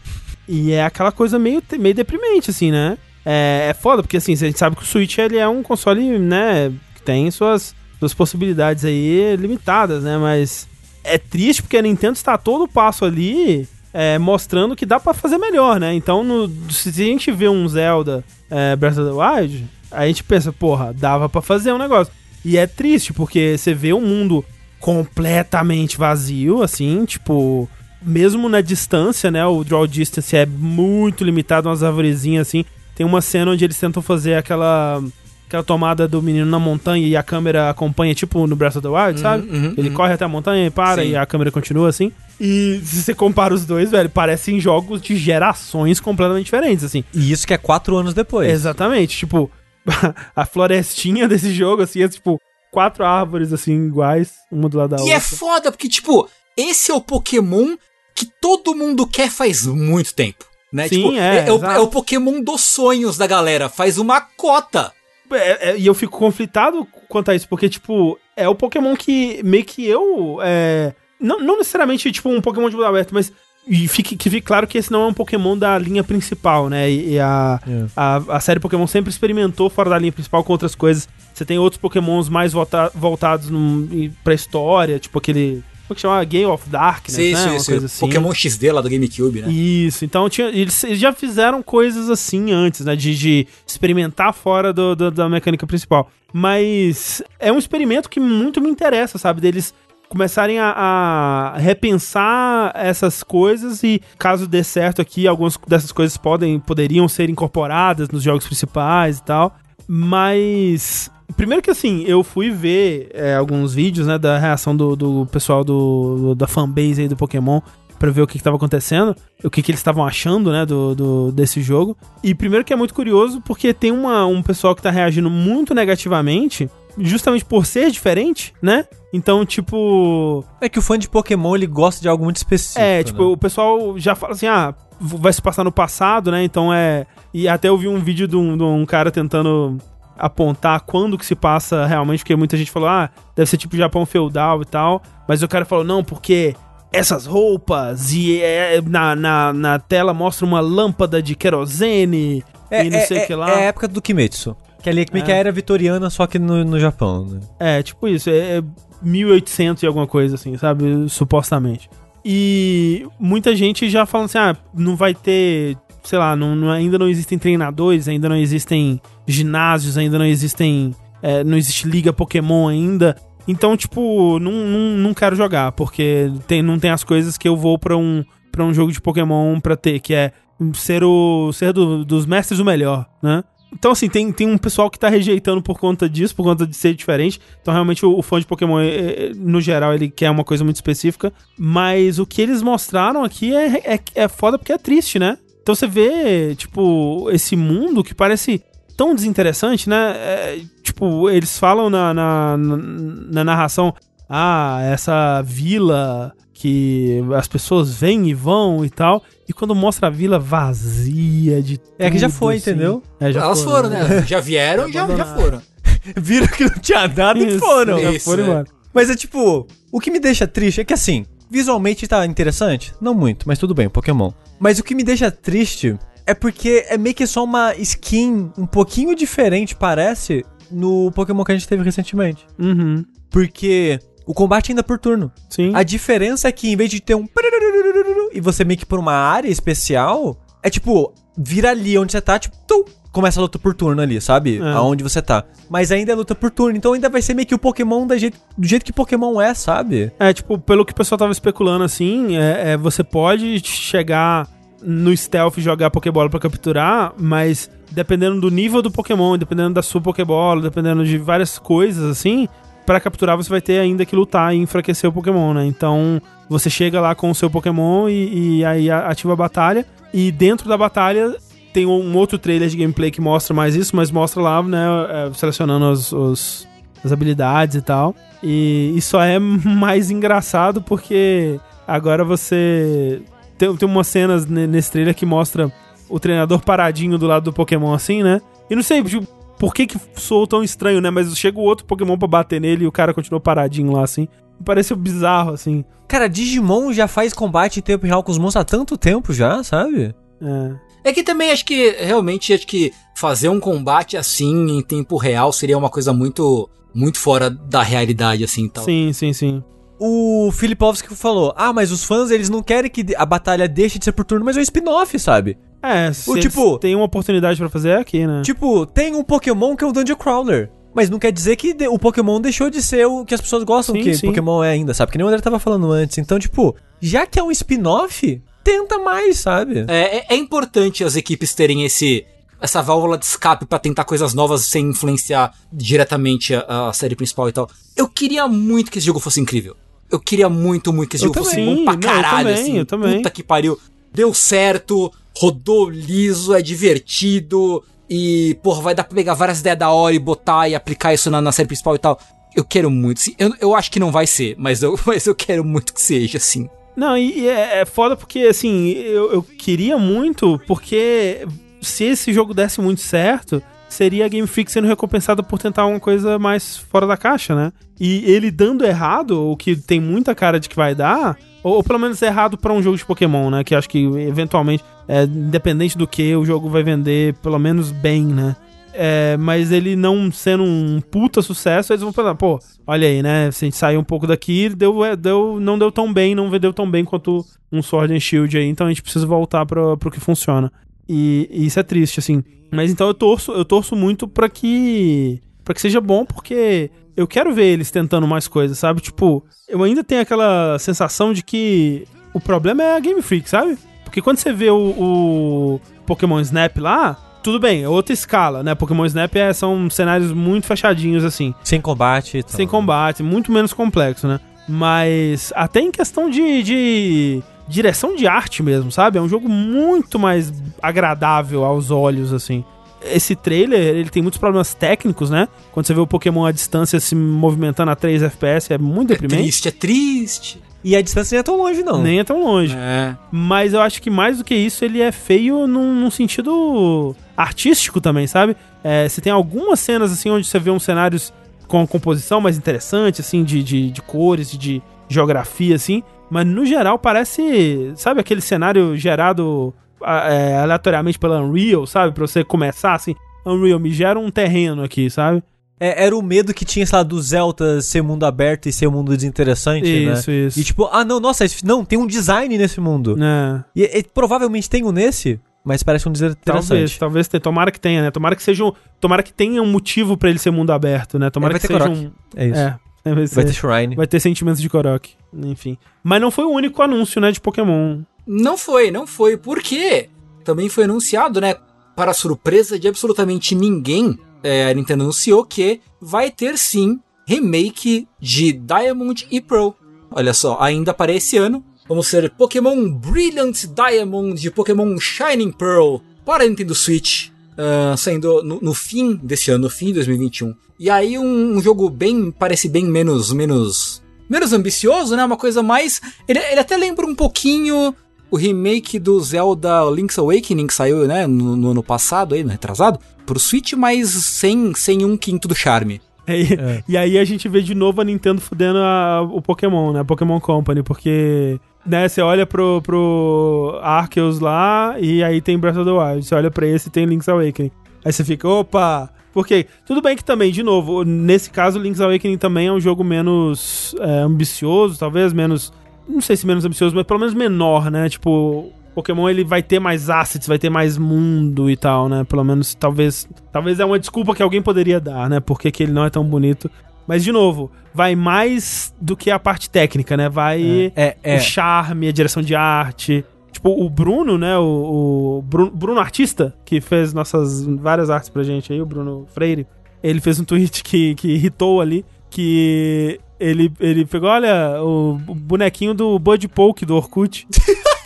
E é aquela coisa meio, meio deprimente, assim, né? É, é foda, porque assim, a gente sabe que o Switch ele é um console, né, que tem suas, suas possibilidades aí limitadas, né? Mas é triste porque a Nintendo está a todo passo ali é, mostrando que dá pra fazer melhor, né? Então, no- se a gente vê um Zelda é, Breath of the Wild, a gente pensa, porra, dava pra fazer um negócio. E é triste, porque você vê um mundo completamente vazio, assim, tipo, mesmo na distância, né? O draw distance é muito limitado, umas arvorezinhas assim. Tem uma cena onde eles tentam fazer aquela aquela tomada do menino na montanha e a câmera acompanha, tipo no Breath of the Wild, sabe? uhum, Ele uhum. corre até a montanha e para Sim. e a câmera continua assim. E se você compara os dois, velho, parecem jogos de gerações completamente diferentes, assim. E isso que é quatro anos depois. Exatamente, tipo, a florestinha desse jogo, assim, é tipo quatro árvores, assim, iguais, uma do lado da E outra. é foda, porque, tipo, esse é o Pokémon que todo mundo quer faz muito tempo. Né? Sim, tipo, é, é, o, exato. é o Pokémon dos sonhos da galera. Faz uma cota. É, é, e eu fico conflitado quanto a isso, porque, tipo, é o Pokémon que meio que eu. é, não, não necessariamente, tipo, um Pokémon de mundo aberto, mas. E fique, que fique claro que esse não é um Pokémon da linha principal, né? E, e a, É. a, a série Pokémon sempre experimentou fora da linha principal com outras coisas. Você tem outros Pokémons mais volta, voltados num, pra história, tipo aquele. Como que chama? Game of Darkness, né? Uma coisa assim. Pokémon XD lá do GameCube, né? Isso, então tinha, eles, eles já fizeram coisas assim antes, né? De, de experimentar fora do- do- da mecânica principal. Mas é um experimento que muito me interessa, sabe? Deles começarem a, a repensar essas coisas e, caso dê certo aqui, algumas dessas coisas podem, poderiam ser incorporadas nos jogos principais e tal. Mas Primeiro que assim, eu fui ver é, alguns vídeos, né, da reação do, do pessoal do, do- da fanbase aí do Pokémon pra ver o que, que tava acontecendo, o que, que eles estavam achando, né, do, do- desse jogo. E primeiro que é muito curioso, porque tem uma, um pessoal que tá reagindo muito negativamente, justamente por ser diferente, né? Então, tipo, É que o fã de Pokémon, ele gosta de algo muito específico. é, tipo, né? o pessoal já fala assim, ah, vai se passar no passado, né? Então é. E até eu vi um vídeo de um, de um cara tentando apontar quando que se passa realmente, porque muita gente falou, ah, deve ser tipo Japão feudal e tal. Mas o cara falou, não, porque essas roupas e é, na, na, na tela mostra uma lâmpada de querosene É, e não é- sei o é- que lá. é a época do Kimetsu. Que ali é que É. a era vitoriana, só que no, no Japão, né? É, tipo isso, é, é 1800 e alguma coisa assim, sabe? Supostamente. E muita gente já fala assim: ah, não vai ter, sei lá, não, não- ainda não existem treinadores, ainda não existem ginásios, ainda não existem. é, não existe liga Pokémon ainda. Então, tipo, não, não, não quero jogar, porque tem, não tem as coisas que eu vou pra um, pra um jogo de Pokémon pra ter, que é ser o ser do- dos mestres o melhor, né? Então, assim, tem, tem um pessoal que tá rejeitando por conta disso, por conta de ser diferente. Então, realmente, o, o fã de Pokémon, é, é, no geral, ele quer uma coisa muito específica. Mas o que eles mostraram aqui é, é, é foda porque é triste, né? Então você vê, tipo, esse mundo que parece tão desinteressante, né? É, tipo, eles falam na, na, na- na narração: ah, essa vila que as pessoas vêm e vão e tal. E quando mostra a vila vazia de É que já tudo, foi, assim. entendeu? É, já Elas foram, né? Já vieram e já, já foram. Viram que não tinha nada e Isso, foram. Já Isso, foram é. embora. Mas é tipo, o que me deixa triste é que assim, visualmente tá interessante? Não muito, mas tudo bem, Pokémon. Mas o que me deixa triste é porque é meio que só uma skin um pouquinho diferente, parece, no Pokémon que a gente teve recentemente. Uhum. Porque o combate ainda é por turno. Sim. A diferença é que em vez de ter um e você meio que por uma área especial, é tipo, vira ali onde você tá, tipo, tum, começa a luta por turno ali, sabe? É. Aonde você tá. Mas ainda é luta por turno, então ainda vai ser meio que o Pokémon da jeito, do jeito que Pokémon é, sabe? É, tipo, pelo que o pessoal tava especulando, assim, é, é, você pode chegar no stealth e jogar Pokébola pra capturar, mas dependendo do nível do Pokémon, dependendo da sua Pokébola, dependendo de várias coisas, assim, pra capturar você vai ter ainda que lutar e enfraquecer o Pokémon, né? Então, você chega lá com o seu Pokémon e, e aí ativa a batalha, e dentro da batalha tem um outro trailer de gameplay que mostra mais isso, mas mostra lá, né, é, selecionando os- os, as habilidades e tal. E isso só é mais engraçado porque agora você. Tem, tem umas cenas ne- nesse trailer que mostra o treinador paradinho do lado do Pokémon assim, né? E não sei tipo, por que que soou tão estranho, né? Mas chega o outro Pokémon pra bater nele e o cara continua paradinho lá assim. Pareceu bizarro, assim. Cara, Digimon já faz combate em tempo real com os monstros há tanto tempo já, sabe? É. É que também acho que, realmente, acho que fazer um combate assim em tempo real seria uma coisa muito, muito fora da realidade, assim, tal. Sim, sim, sim. O Filipovski falou: Ah, mas os fãs eles não querem que a batalha deixe de ser por turno, mas é um spin-off, sabe? É, se O eles tipo- tem uma oportunidade pra fazer é aqui, né? Tipo, tem um Pokémon que é o Dungeon Crawler. Mas não quer dizer que de- o Pokémon deixou de ser o que as pessoas gostam Sim, que sim. Pokémon é ainda, sabe? Que nem o André tava falando antes. Então, tipo, já que é um spin-off, tenta mais, sabe? É, é- é importante as equipes terem esse essa válvula de escape pra tentar coisas novas sem influenciar diretamente a, a série principal e tal. Eu queria muito que esse jogo fosse incrível. Eu queria muito, muito que esse Eu jogo fosse também. bom pra Não, eu caralho, também, assim. eu também. Puta que pariu. Deu certo, rodou liso, é divertido e, porra, vai dar pra pegar várias ideias da hora e botar e aplicar isso na, na série principal e tal. Eu quero muito, sim. Eu, eu acho que não vai ser, mas eu, mas eu quero muito que seja, assim. Não, e, é, é foda porque, assim, eu, eu queria muito, porque se esse jogo desse muito certo, seria a Game Freak sendo recompensada por tentar uma coisa mais fora da caixa, né? E ele dando errado, o que tem muita cara de que vai dar, ou, ou pelo menos errado pra um jogo de Pokémon, né? Que acho que eventualmente, é, independente do que, o jogo vai vender pelo menos bem, né? É, mas ele não sendo um puta sucesso, eles vão pensar, pô, olha aí, né? Se a gente sair um pouco daqui, deu, é, deu, não deu tão bem, não vendeu tão bem quanto um Sword and Shield aí, então a gente precisa voltar pro, pro que funciona. E, e isso é triste, assim. Mas então eu torço, eu torço muito pra que. para que seja bom, porque eu quero ver eles tentando mais coisas, sabe? Tipo, eu ainda tenho aquela sensação de que o problema é a Game Freak, sabe? Porque quando você vê o, o Pokémon Snap lá, tudo bem, é outra escala, né? Pokémon Snap é, são cenários muito fechadinhos, assim. Sem combate. Então. Sem combate, muito menos complexo, né? Mas até em questão de, de direção de arte mesmo, sabe? É um jogo muito mais agradável aos olhos, assim. Esse trailer, ele tem muitos problemas técnicos, né? Quando você vê o Pokémon à distância se movimentando a 3 FPS, é muito É deprimente. triste, é triste. E a distância nem é tão longe, não. Nem é tão longe. É. Mas eu acho que mais do que isso, ele é feio num, num sentido artístico também, sabe? É, você tem algumas cenas, assim, onde você vê uns cenários com composição mais interessante, assim, de, de, de cores, de geografia, assim. Mas no geral parece, sabe, aquele cenário gerado a- é, aleatoriamente pela Unreal, sabe? Pra você começar assim, Unreal, me gera um terreno aqui, sabe? É, era o medo que tinha, sei lá, do Zelda ser mundo aberto e ser um mundo desinteressante, Isso, né? isso. E tipo, ah, não, nossa, não, tem um design nesse mundo. É, E, e provavelmente tem um nesse, mas parece um design talvez, talvez tenha. Tomara que tenha, né? Tomara que seja um, Tomara que tenha um motivo pra ele ser mundo aberto, né? Tomara É, vai que ter seja Korok. um. É isso. É, vai, Vai ser- ter Shrine. vai ter sentimentos de Korok. Enfim. Mas não foi o único anúncio, né, de Pokémon. Não foi, não foi. Por quê? Também foi anunciado, né? Para surpresa de absolutamente ninguém, é, a Nintendo anunciou que vai ter sim remake de Diamond e Pearl. Olha só, ainda para esse ano, vamos ter Pokémon Brilliant Diamond e Pokémon Shining Pearl para Nintendo Switch, ah, saindo no, no fim desse ano, no fim de 2021. E aí um, um jogo bem, parece bem menos, menos, menos ambicioso, né? Uma coisa mais, ele, ele até lembra um pouquinho o remake do Zelda Link's Awakening que saiu, né, no, no ano passado, aí, no retrasado, pro Switch, mas sem, sem um quinto do charme. E, É. e aí a gente vê de novo a Nintendo fudendo a- o Pokémon, né? A Pokémon Company, porque, né, você olha pro, pro Arceus lá e aí tem Breath of the Wild. Você olha pra esse e tem Link's Awakening. Aí você fica, opa... Porque, tudo bem que também, de novo, nesse caso, Link's Awakening também é um jogo menos é, ambicioso, talvez menos... Não sei se menos ambicioso, mas pelo menos menor, né? Tipo, Pokémon ele vai ter mais assets, vai ter mais mundo e tal, né? Pelo menos talvez. Talvez é uma desculpa que alguém poderia dar, né? Porque que ele não é tão bonito. Mas, de novo, vai mais do que a parte técnica, né? Vai É, é. o charme, a direção de arte. Tipo, o Bruno, né? O, o Bruno, Bruno Artista, que fez nossas várias artes pra gente aí, o Bruno Freire. Ele fez um tweet que, que irritou ali, que ele, ele pegou, olha, o bonequinho do Bud Poke do Orkut.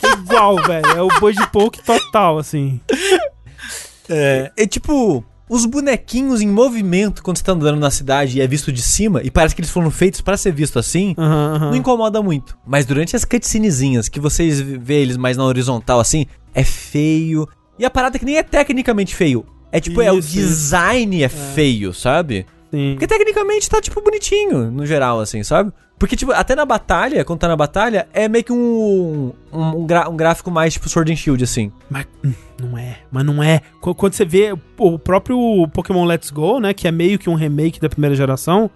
Que é igual, velho. É o Bud Poke total, assim. É, é tipo, os bonequinhos em movimento quando você tá andando na cidade e é visto de cima, e parece que eles foram feitos pra ser visto assim, Aham, aham. não incomoda muito. Mas durante as cutscenezinhas, que vocês vê eles mais na horizontal assim, é feio. E a parada é que nem é tecnicamente feio. É tipo, é o Isso, design é, feio, sabe? Sim. Porque tecnicamente tá, tipo, bonitinho, no geral, assim, sabe? Porque, tipo, até na batalha, quando tá na batalha, é meio que um, um, um gra- um gráfico mais, tipo, Sword and Shield, assim. Mas hum, não é, mas não é. Qu- Quando você vê o próprio Pokémon Let's Go, né, que é meio que um remake da primeira geração,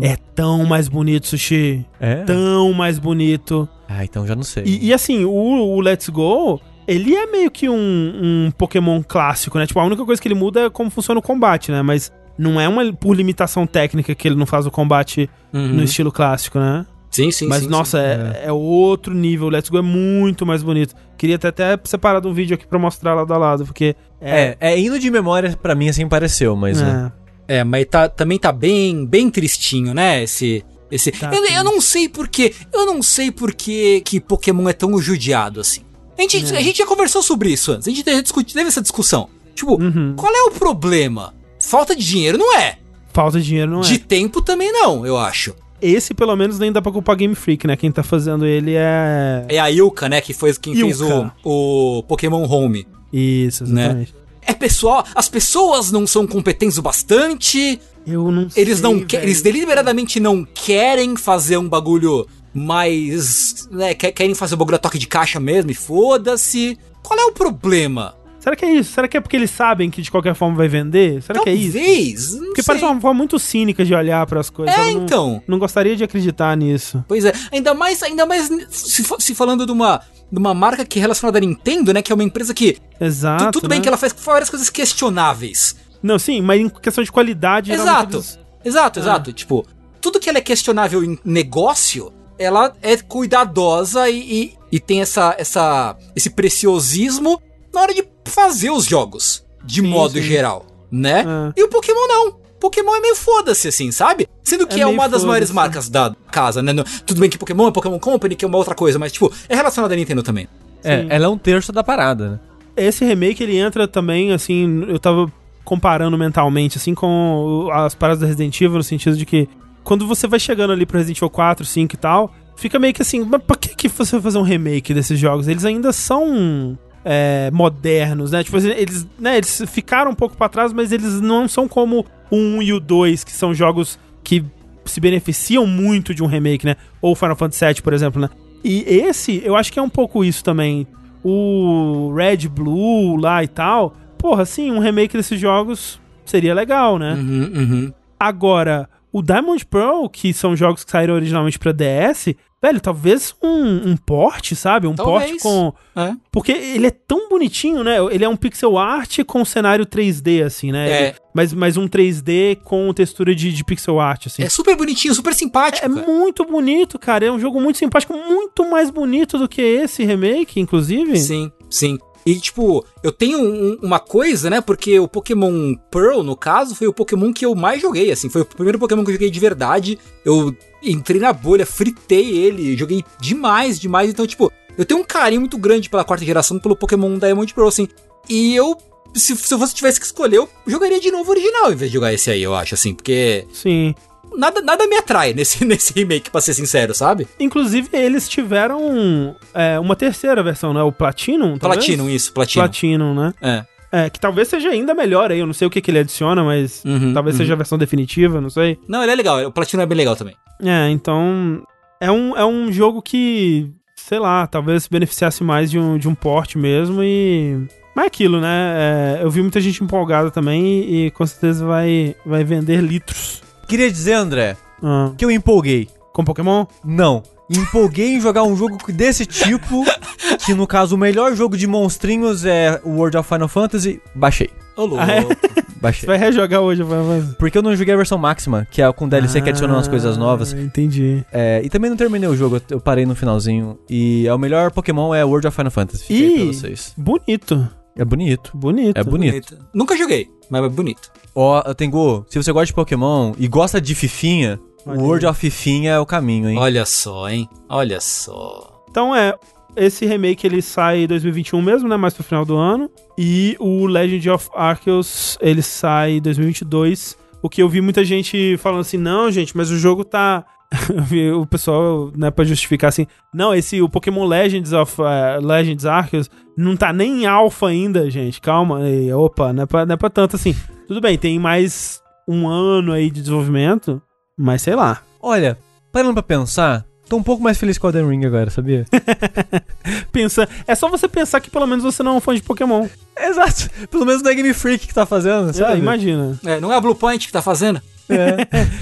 é tão mais bonito, Sushi. É? Tão mais bonito. Ah, então já não sei. E, e, assim, o, o Let's Go, ele é meio que um, um Pokémon clássico, né? Tipo, a única coisa que ele muda é como funciona o combate, né? Mas não é uma por limitação técnica que ele não faz o combate no estilo clássico, né? Sim, sim, Mas, sim, nossa, É, é outro nível. O Let's Go é muito mais bonito. Queria ter até separado um vídeo aqui pra mostrar lado a lado, porque... É, é indo de memória, pra mim, assim, pareceu, mas... é. né? É, mas tá, também tá bem, bem tristinho, né? Esse. esse... Tá eu, eu não sei porquê. Eu não sei porquê que Pokémon é tão judiado assim. A gente, É. a gente já conversou sobre isso antes. A gente teve, discuti- teve essa discussão. Tipo, Uhum. qual é o problema? Falta de dinheiro não é. Falta de dinheiro, não é? De tempo também não, eu acho. Esse, pelo menos, nem dá pra culpar Game Freak, né? Quem tá fazendo ele é... É a Ilka, né? Que foi quem fez o, Ilka. o Pokémon Home. Isso, exatamente. É pessoal, as pessoas não são competentes o bastante. Eu não sei, Eles não que, eles deliberadamente não querem fazer um bagulho mais, né, que- querem fazer o bagulho a toque de caixa mesmo e foda-se. Qual é o problema? Será que é isso? Será que é porque eles sabem que de qualquer forma vai vender? Será que é isso? Talvez, não Porque sei. parece uma forma muito cínica de olhar pras coisas. É? Não- então. Não gostaria de acreditar nisso. Pois é, ainda mais, ainda mais se, se falando de uma, de uma marca que é relacionada à Nintendo, né, que é uma empresa que Exato. tudo bem né? que ela faz várias coisas questionáveis. Não, sim, mas em questão de qualidade. Exato. eles- Exato, Ah. exato. Tipo, tudo que ela é questionável em negócio, ela é cuidadosa e, e, e tem essa, essa, esse preciosismo na hora de fazer os jogos. de Sim, modo sim. geral, né? É. E o Pokémon não. Pokémon é meio foda-se, assim, sabe? Sendo que É é, uma das maiores marcas da casa, né? Tudo bem que Pokémon é Pokémon Company, que é uma outra coisa, mas, tipo, é relacionado à Nintendo também. É, Sim. ela é um terço da parada, né? Esse remake, ele entra também, assim, eu tava comparando mentalmente, assim, com as paradas da Resident Evil, no sentido de que quando você vai chegando ali pro Resident Evil 4, 5 e tal, fica meio que assim, mas pra que, que você vai fazer um remake desses jogos? Eles ainda são é, modernos, né? Tipo, eles, né, eles ficaram um pouco pra trás, mas eles não são como o 1 e o 2, que são jogos que se beneficiam muito de um remake, né? Ou Final Fantasy VII, por exemplo, né? E esse, eu acho que é um pouco isso também. O Red Blue lá e tal. Porra, sim, um remake desses jogos seria legal, né? Uhum, uhum. Agora, o Diamond Pearl, que são jogos que saíram originalmente pra DS, velho, talvez um, um porte, sabe? Um Talvez. porte com. É. Porque ele é tão bonitinho, né? Ele é um pixel art com cenário 3D, assim, né? É. Mas, mas um 3D com textura de, de pixel art, assim. É super bonitinho, super simpático. É cara. muito bonito, cara. É um jogo muito simpático, muito mais bonito do que esse remake, inclusive. Sim, sim. E, tipo, eu tenho um- uma coisa, né? Porque o Pokémon Pearl, no caso, foi o Pokémon que eu mais joguei, assim. Foi o primeiro Pokémon que eu joguei de verdade. Eu entrei na bolha, fritei ele, joguei demais, demais. Então, tipo, eu tenho um carinho muito grande pela quarta geração, pelo Pokémon Diamond Pearl, assim. E eu, se, se eu tivesse que escolher, eu jogaria de novo o original em vez de jogar esse aí, eu acho, assim. Porque Sim. Nada, nada me atrai nesse, nesse remake, pra ser sincero, sabe? Inclusive, eles tiveram é, uma terceira versão, né? O Platinum, talvez? Platinum, isso, Platinum. Platinum, né? É. É, que talvez seja ainda melhor aí. Eu não sei o que, que ele adiciona, mas Uhum, talvez uhum. seja a versão definitiva, não sei. Não, ele é legal, o Platinum é bem legal também. É, então. É um, é um jogo que, sei lá, talvez beneficiasse mais de um, de um porte mesmo e. Mas é aquilo, né? É, eu vi muita gente empolgada também e, e com certeza vai, vai vender litros. Queria dizer, André, Ah, que eu empolguei. com Pokémon? Não. Empolguei em jogar um jogo desse tipo, que no caso o melhor jogo de monstrinhos é o World of Final Fantasy. Baixei. Ô, louco. Ah, é? Você Baixei. vai rejogar hoje, vai fazer. Porque eu não joguei a versão máxima, que é com DLC que adiciona umas coisas novas. Ah, Entendi. É, e também não terminei o jogo, eu- parei no finalzinho. E é o melhor Pokémon é World of Final Fantasy. Pra Ih. vocês. Bonito. É bonito. Bonito. É bonito. Nunca joguei, mas é bonito. Ó, Tengu, se você gosta de Pokémon e gosta de Fifinha, Olha o World of Fifinha é o caminho, hein? Olha só, hein? Olha só. Então é, esse remake ele sai em 2021 mesmo, né? Mais pro final do ano. E o Legend of Arceus ele sai em 2022. O que eu vi muita gente falando assim, não, gente, mas o jogo tá. Eu vi o pessoal, né, pra justificar assim, não, esse o Pokémon Legends of eh, Legends Arceus não tá nem em alpha ainda, gente. Calma, e, opa, não é, pra, não é pra tanto assim. Tudo bem, tem mais um ano aí de desenvolvimento, mas sei lá. Olha, parando pra pensar, tô um pouco mais feliz com o Elden Ring agora, sabia? Pensa, é só você pensar que pelo menos você não é um fã de Pokémon. Exato. Pelo menos não é Game Freak que tá fazendo, Ah, sabe? imagina. É, não é a Blue Point que tá fazendo? É.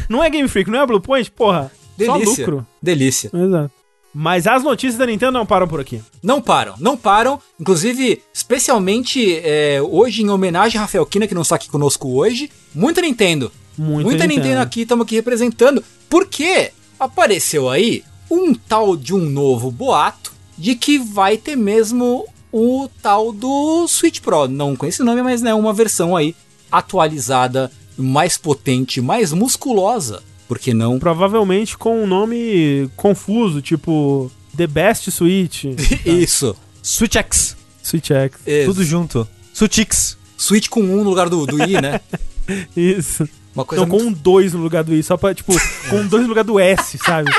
Não é Game Freak, não é Blue Point, porra. Só Delícia. lucro. Delícia. Exato. Mas as notícias da Nintendo não param por aqui. Não param, não param. Inclusive, especialmente é, hoje, em homenagem a Rafael Kina, que não está aqui conosco hoje. Muita Nintendo. Muita, Muita Nintendo, aqui, estamos aqui representando. Porque apareceu aí um tal de um novo boato de que vai ter mesmo o tal do Switch Pro. Não com esse nome, mas né, uma versão aí atualizada, mais potente, mais musculosa. Por que não? Provavelmente com um nome confuso, tipo The Best Switch. Isso. Switch X. Switch X. Isso. Tudo junto. Switch Switch com um no lugar do, do I, né? Isso. Uma coisa Não, com um 2 no lugar do I, só pra, tipo, com um 2 no lugar do S, sabe?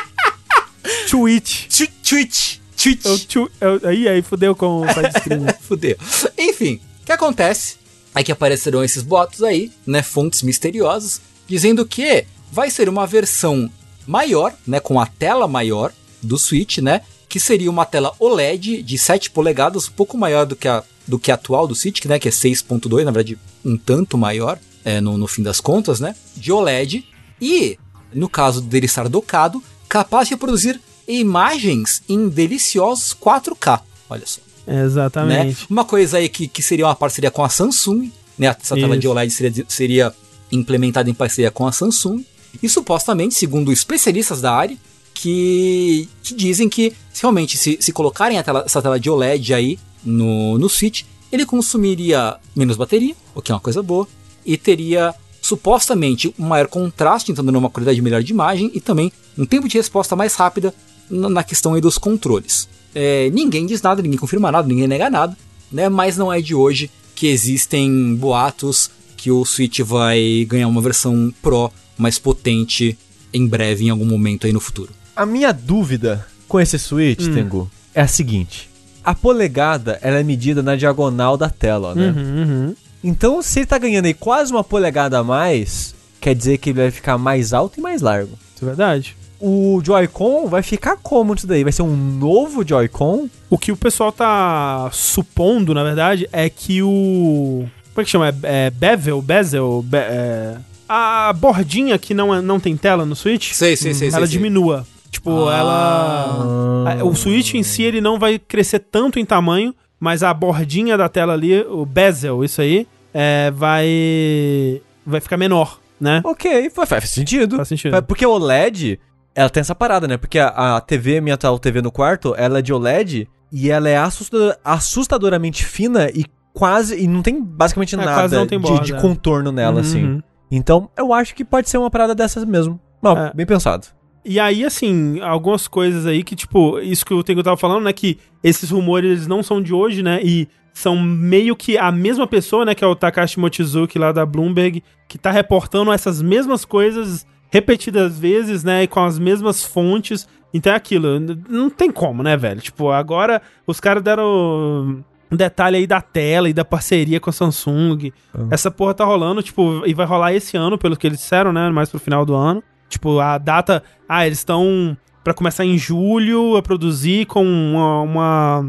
Twitch. Twi- Twitch. Twitch. É o tchu- é o- aí, aí, fudeu com o side-screen. Fudeu. Enfim, o que acontece é que aparecerão esses boatos aí, né, fontes misteriosas, dizendo que vai ser uma versão maior, né, com a tela maior do Switch, né, que seria uma tela OLED de 7 polegadas, um pouco maior do que a, do que a atual do Switch, né, que é 6.2, na verdade, um tanto maior, é, no, no fim das contas, né, de OLED, e, no caso dele estar docado, capaz de produzir imagens em deliciosos 4K. Olha só né? Exatamente. Uma coisa aí que, que seria uma parceria com a Samsung, né? Essa tela Isso. de OLED seria, seria implementada em parceria com a Samsung. E supostamente, segundo especialistas da área, que, que dizem que realmente se, se colocarem tela- essa tela de OLED aí no, no Switch, ele consumiria menos bateria, o que é uma coisa boa, e teria supostamente um maior contraste, então dando uma qualidade melhor de imagem e também um tempo de resposta mais rápida na questão dos controles. É, ninguém diz nada, ninguém confirma nada, ninguém nega nada, né? Mas não é de hoje que existem boatos que o Switch vai ganhar uma versão Pro mais potente em breve, em algum momento aí no futuro. A minha dúvida com esse Switch, hum. Tengu, é a seguinte. A polegada, ela é medida na diagonal da tela, né? Uhum, uhum. Então, se ele tá ganhando aí quase uma polegada a mais, quer dizer que ele vai ficar mais alto e mais largo. Isso é verdade. O Joy-Con vai ficar como isso daí? Vai ser um novo Joy-Con? O que o pessoal tá supondo, na verdade, é que o. Como é que chama? É, é bevel? Bezel? Be, é... A bordinha que não, é, não tem tela no Switch. Sei, sei, sei. Ela sei, diminua. Tipo, ah. ela. O Switch em si ele não vai crescer tanto em tamanho, mas a bordinha da tela ali, o bezel, isso aí, é, vai. vai ficar menor, né? Ok, faz, faz sentido. Faz sentido. Porque o OLED, ela tem essa parada, né? Porque a, a TV, minha atual TV no quarto, ela é de OLED e ela é assustador, assustadoramente fina e quase. E não tem basicamente é, nada tem borda, de, de, contorno nela, uhum. assim. Então, eu acho que pode ser uma parada dessas mesmo. Não, é. bem pensado. E aí, assim, algumas coisas aí que, tipo, isso que o Tengu tava falando, né? Que esses rumores não são de hoje, né? E são meio que a mesma pessoa, né? Que é o Takashi Mochizuki lá da Bloomberg, que tá reportando essas mesmas coisas repetidas vezes, né? E com as mesmas fontes. Então é aquilo. Não tem como, né, velho? Tipo, agora os caras deram um detalhe aí da tela e da parceria com a Samsung. Uhum. Essa porra tá rolando, tipo, e vai rolar esse ano, pelo que eles disseram, né? Mais pro final do ano. Tipo, a data. Ah, eles estão para começar em julho a produzir com uma, uma,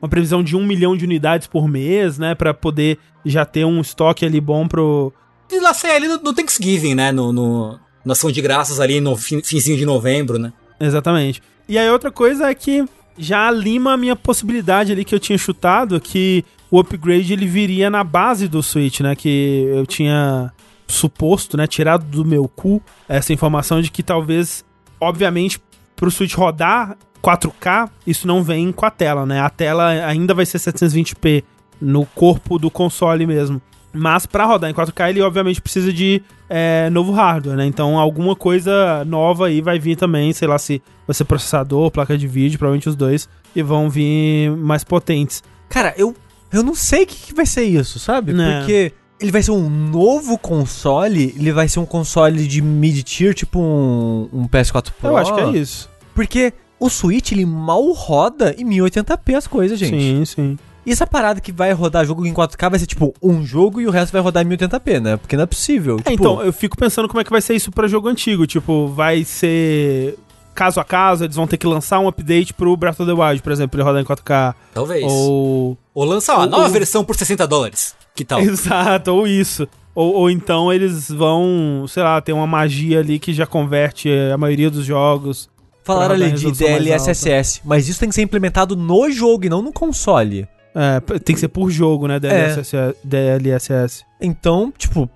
uma, previsão de um milhão de unidades por mês, né? para poder já ter um estoque ali bom pro. E lá sai ali no, no, Thanksgiving, né? No, no, na ação de graças ali no fim, finzinho de novembro, né? Exatamente. E aí outra coisa é que já lima a minha possibilidade ali que eu tinha chutado, que o upgrade ele viria na base do Switch, né? Que eu tinha suposto, né, tirado do meu cu essa informação de que talvez, obviamente, pro Switch rodar 4K, isso não vem com a tela, né? A tela ainda vai ser 720p no corpo do console mesmo. Mas para rodar em 4K, ele obviamente precisa de é, novo hardware, né? Então alguma coisa nova aí vai vir também, sei lá se vai ser processador, placa de vídeo, provavelmente os dois, e vão vir mais potentes. Cara, eu, eu não sei o que, que vai ser isso, sabe? É. Porque ele vai ser um novo console? Ele vai ser um console de mid-tier, tipo um, um PS4 Pro? Eu acho que é isso. Porque o Switch, ele mal roda em 1080p as coisas, gente. Sim, sim. E essa parada que vai rodar jogo em 4K vai ser tipo um jogo e o resto vai rodar em 1080p, né? Porque não é possível. É, tipo... então, eu fico pensando como é que vai ser isso para jogo antigo. Tipo, vai ser caso a caso, eles vão ter que lançar um update pro Breath of the Wild, por exemplo, ele rodar em 4K. Talvez. Ou. Ou lançar uma ou, nova versão por 60 dólares. Que tal? Exato, ou isso. Ou, ou, então eles vão, sei lá, tem uma magia ali que já converte a maioria dos jogos. Falaram ali de DLSS, mas isso tem que ser implementado no jogo e não no console. É, tem que ser por jogo, né, DLSS. É. DLSS. Então, tipo...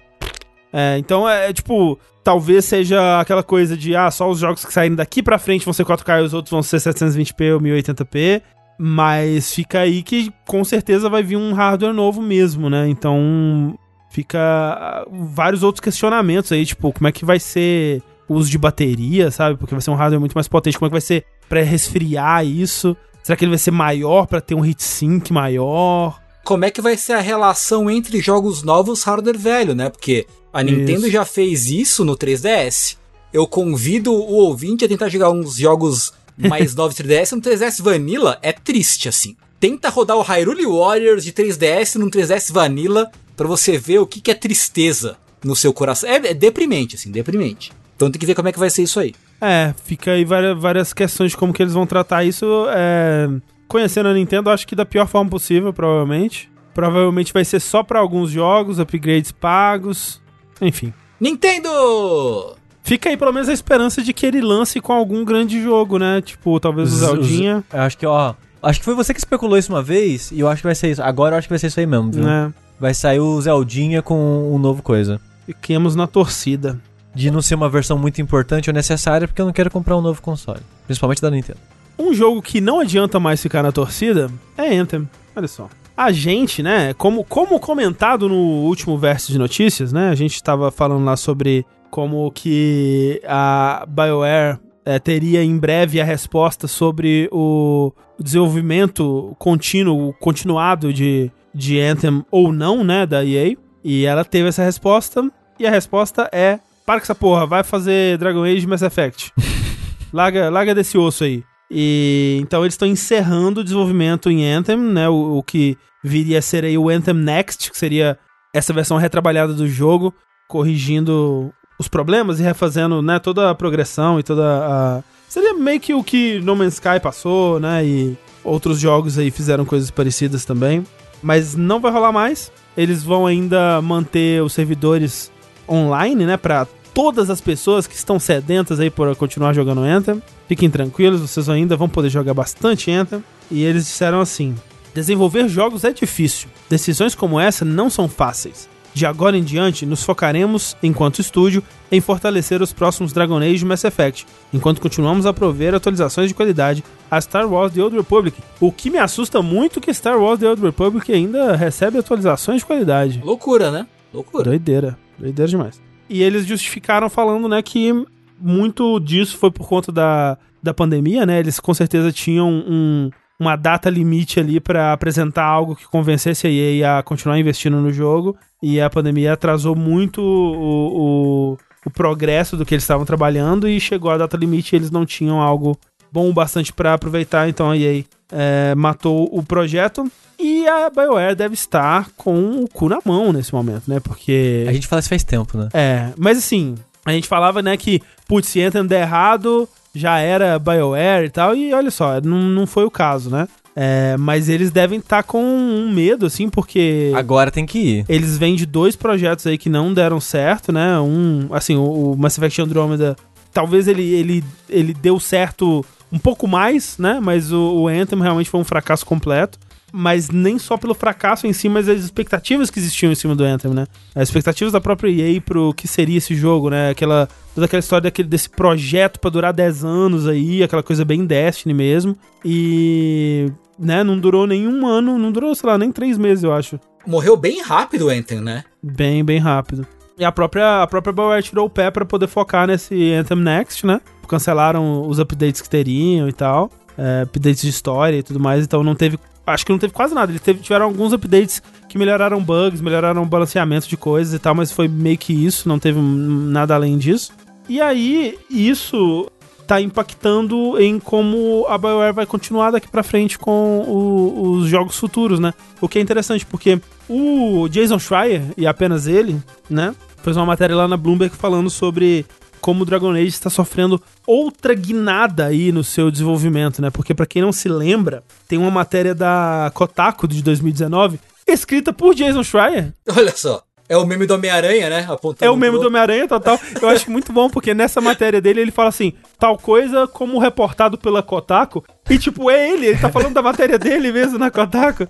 É, então é tipo, talvez seja aquela coisa de, ah, só os jogos que saírem daqui pra frente vão ser 4K e os outros vão ser 720p ou 1080p. Mas fica aí que com certeza vai vir um hardware novo mesmo, né? Então fica ah, vários outros questionamentos aí, tipo, como é que vai ser o uso de bateria, sabe? Porque vai ser um hardware muito mais potente, como é que vai ser para resfriar isso? Será que ele vai ser maior para ter um heatsink maior? Como é que vai ser a relação entre jogos novos e hardware velho, né? Porque a Nintendo isso. já fez isso no 3DS. Eu convido o ouvinte a tentar jogar uns jogos mais 9 3DS, no 3DS Vanilla é triste, assim. Tenta rodar o Hyrule Warriors de 3DS num 3DS Vanilla para você ver o que, que é tristeza no seu coração. É, é, deprimente, assim, deprimente. Então tem que ver como é que vai ser isso aí. É, fica aí várias, várias questões de como que eles vão tratar isso. É... Conhecendo a Nintendo, acho que da pior forma possível, provavelmente. Provavelmente vai ser só para alguns jogos, upgrades pagos, enfim. Nintendo! Fica aí pelo menos a esperança de que ele lance com algum grande jogo, né? Tipo, talvez o Zeldinha. Acho que, ó. Acho que foi você que especulou isso uma vez e eu acho que vai ser isso. Agora eu acho que vai ser isso aí mesmo, viu? É. Vai sair o Zeldinha com um novo coisa. Fiquemos na torcida. De não ser uma versão muito importante ou necessária, porque eu não quero comprar um novo console. Principalmente da Nintendo. Um jogo que não adianta mais ficar na torcida é Anthem. Olha só. a gente, né, como, como comentado no último verso de notícias, né, a gente estava falando lá sobre como que a BioWare é, teria em breve a resposta sobre o desenvolvimento contínuo, continuado de, de Anthem ou não, né, da EA. E ela teve essa resposta, e a resposta é: para com essa porra, vai fazer Dragon Age Mass Effect. larga, larga desse osso aí. E então eles estão encerrando o desenvolvimento em Anthem, né? O, o, que viria a ser aí o Anthem Next, que seria essa versão retrabalhada do jogo, corrigindo os problemas e refazendo, né, toda a progressão e toda a seria meio que o que No Man's Sky passou, né? E outros jogos aí fizeram coisas parecidas também, mas não vai rolar mais. Eles vão ainda manter os servidores online, né, para todas as pessoas que estão sedentas aí por continuar jogando Anthem. Fiquem tranquilos, vocês ainda vão poder jogar bastante Anthem. E eles disseram assim: Desenvolver jogos é difícil. Decisões como essa não são fáceis. De agora em diante, nos focaremos, enquanto estúdio, em fortalecer os próximos Dragon Age e Mass Effect, enquanto continuamos a prover atualizações de qualidade a Star Wars The Old Republic. O que me assusta muito é que Star Wars The Old Republic ainda recebe atualizações de qualidade. Loucura, né? Loucura. Doideira. Doideira demais. E eles justificaram falando, né, que muito disso foi por conta da, da pandemia, né? Eles com certeza tinham um, uma data limite ali para apresentar algo que convencesse a EA a continuar investindo no jogo. E a pandemia atrasou muito o, o, o progresso do que eles estavam trabalhando e chegou a data limite e eles não tinham algo bom o bastante para aproveitar. Então a EA é, matou o projeto. E a BioWare deve estar com o cu na mão nesse momento, né? Porque. A gente fala isso faz tempo, né? É, mas assim, a gente falava, né, que, putz, se entra der errado, já era BioWare e tal, e olha só, não, não foi o caso, né? É, mas eles devem estar tá com um medo, assim, porque. Agora tem que ir. Eles vêm de dois projetos aí que não deram certo, né? Um, assim, o, o Mass Effect Andromeda, talvez ele, ele, ele deu certo um pouco mais, né? Mas o, o Anthem realmente foi um fracasso completo mas nem só pelo fracasso em si, mas as expectativas que existiam em cima do Anthem, né? As expectativas da própria EA pro que seria esse jogo, né? Aquela, toda aquela história daquele, desse projeto para durar 10 anos aí, aquela coisa bem Destiny mesmo. E, né, não durou nenhum ano, não durou, sei lá, nem três meses, eu acho. Morreu bem rápido o Anthem, né? Bem, bem rápido. E a própria, a própria BioWare tirou o pé para poder focar nesse Anthem Next, né? Cancelaram os updates que teriam e tal. É, updates de história e tudo mais, então não teve acho que não teve quase nada. Eles teve, tiveram alguns updates que melhoraram bugs, melhoraram o balanceamento de coisas e tal, mas foi meio que isso, não teve nada além disso. E aí, isso tá impactando em como a BioWare vai continuar daqui para frente com o, os jogos futuros, né? O que é interessante, porque o Jason Schreier, e apenas ele, né? Fez uma matéria lá na Bloomberg falando sobre como o Dragon Age está sofrendo outra guinada aí no seu desenvolvimento, né? Porque para quem não se lembra, tem uma matéria da Kotaku de 2019 escrita por Jason Schreier. Olha só. É o meme do Homem-Aranha, né? Apontando é o meme do Homem-Aranha, total. Eu acho muito bom, porque nessa matéria dele ele fala assim, tal coisa como reportado pela Kotaku. E, tipo, é ele, ele tá falando da matéria dele mesmo na Kotaku.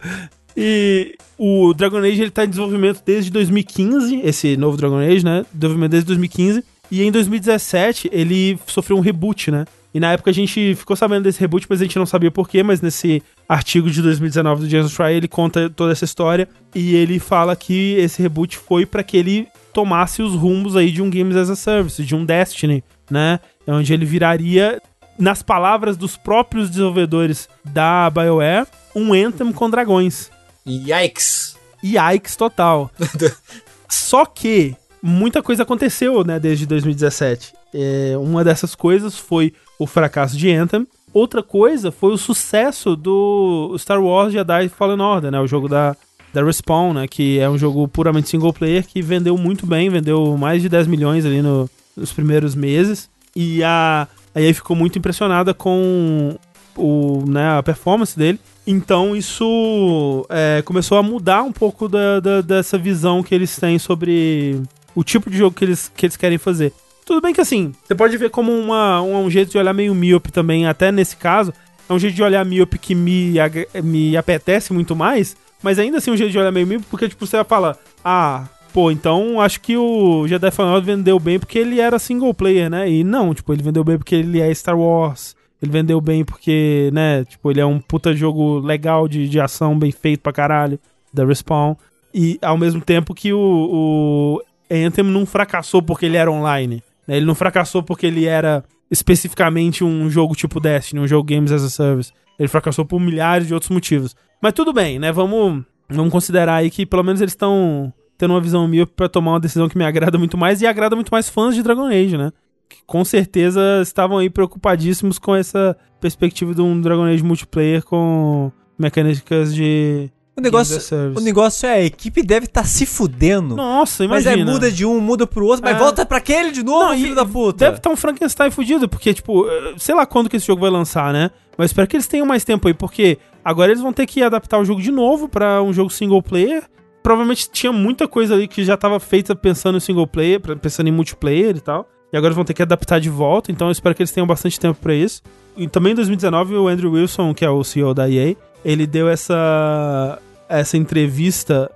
E o Dragon Age ele tá em desenvolvimento desde 2015, esse novo Dragon Age, né? Desenvolvimento desde 2015. E em 2017 ele sofreu um reboot, né? E na época a gente ficou sabendo desse reboot, mas a gente não sabia porquê, mas nesse artigo de 2019 do Jason Schreier ele conta toda essa história e ele fala que esse reboot foi para que ele tomasse os rumos aí de um Games as a Service, de um Destiny, né? Onde ele viraria, nas palavras dos próprios desenvolvedores da BioWare, um Anthem com dragões. Yikes! Yikes total. Só que muita coisa aconteceu, né, desde 2017. É, uma dessas coisas foi o fracasso de Anthem. Outra coisa foi o sucesso do Star Wars Jedi Fallen Order, né, o jogo da, da Respawn, né, que é um jogo puramente single player que vendeu muito bem, vendeu mais de 10 milhões ali no, nos primeiros meses. E a, a EA ficou muito impressionada com o, né, a performance dele. Então isso é, começou a mudar um pouco da, da, dessa visão que eles têm sobre o tipo de jogo que eles, que eles querem fazer. Tudo bem que assim, você pode ver como uma, um, um jeito de olhar meio míope também, até nesse caso. É um jeito de olhar míope que me, me apetece muito mais, mas ainda assim um jeito de olhar meio míope, porque tipo, você fala, ah, pô, então acho que o Jedi Fallen Order vendeu bem porque ele era single player, né? E não, tipo, ele vendeu bem porque ele é Star Wars. Ele vendeu bem porque, né, tipo, ele é um puta jogo legal de, de ação, bem feito pra caralho, da Respawn. E ao mesmo tempo que o, o Anthem não fracassou porque ele era online. Né? Ele não fracassou porque ele era especificamente um jogo tipo Destiny, um jogo Games as a Service. Ele fracassou por milhares de outros motivos. Mas tudo bem, né? Vamos, vamos considerar aí que pelo menos eles estão tendo uma visão míope pra tomar uma decisão que me agrada muito mais e agrada muito mais fãs de Dragon Age, né? Que com certeza estavam aí preocupadíssimos com essa perspectiva de um Dragon Age multiplayer com mecânicas de O negócio, o negócio é, a equipe deve estar se fudendo. Nossa, mas imagina. é muda de um, muda pro outro, mas É. volta pra aquele de novo, Não, filho da puta. Deve estar um Frankenstein fudido, porque, tipo, eh, sei lá quando que esse jogo vai lançar, né? Mas espero que eles tenham mais tempo aí, porque agora eles vão ter que adaptar o jogo de novo pra um jogo single player. Provavelmente tinha muita coisa ali que já tava feita pensando em single player, pensando em multiplayer e tal. E agora eles vão ter que adaptar de volta, então eu espero que eles tenham bastante tempo pra isso. E também em 2019, o Andrew Wilson, que é o CEO da EA, ele deu essa essa entrevista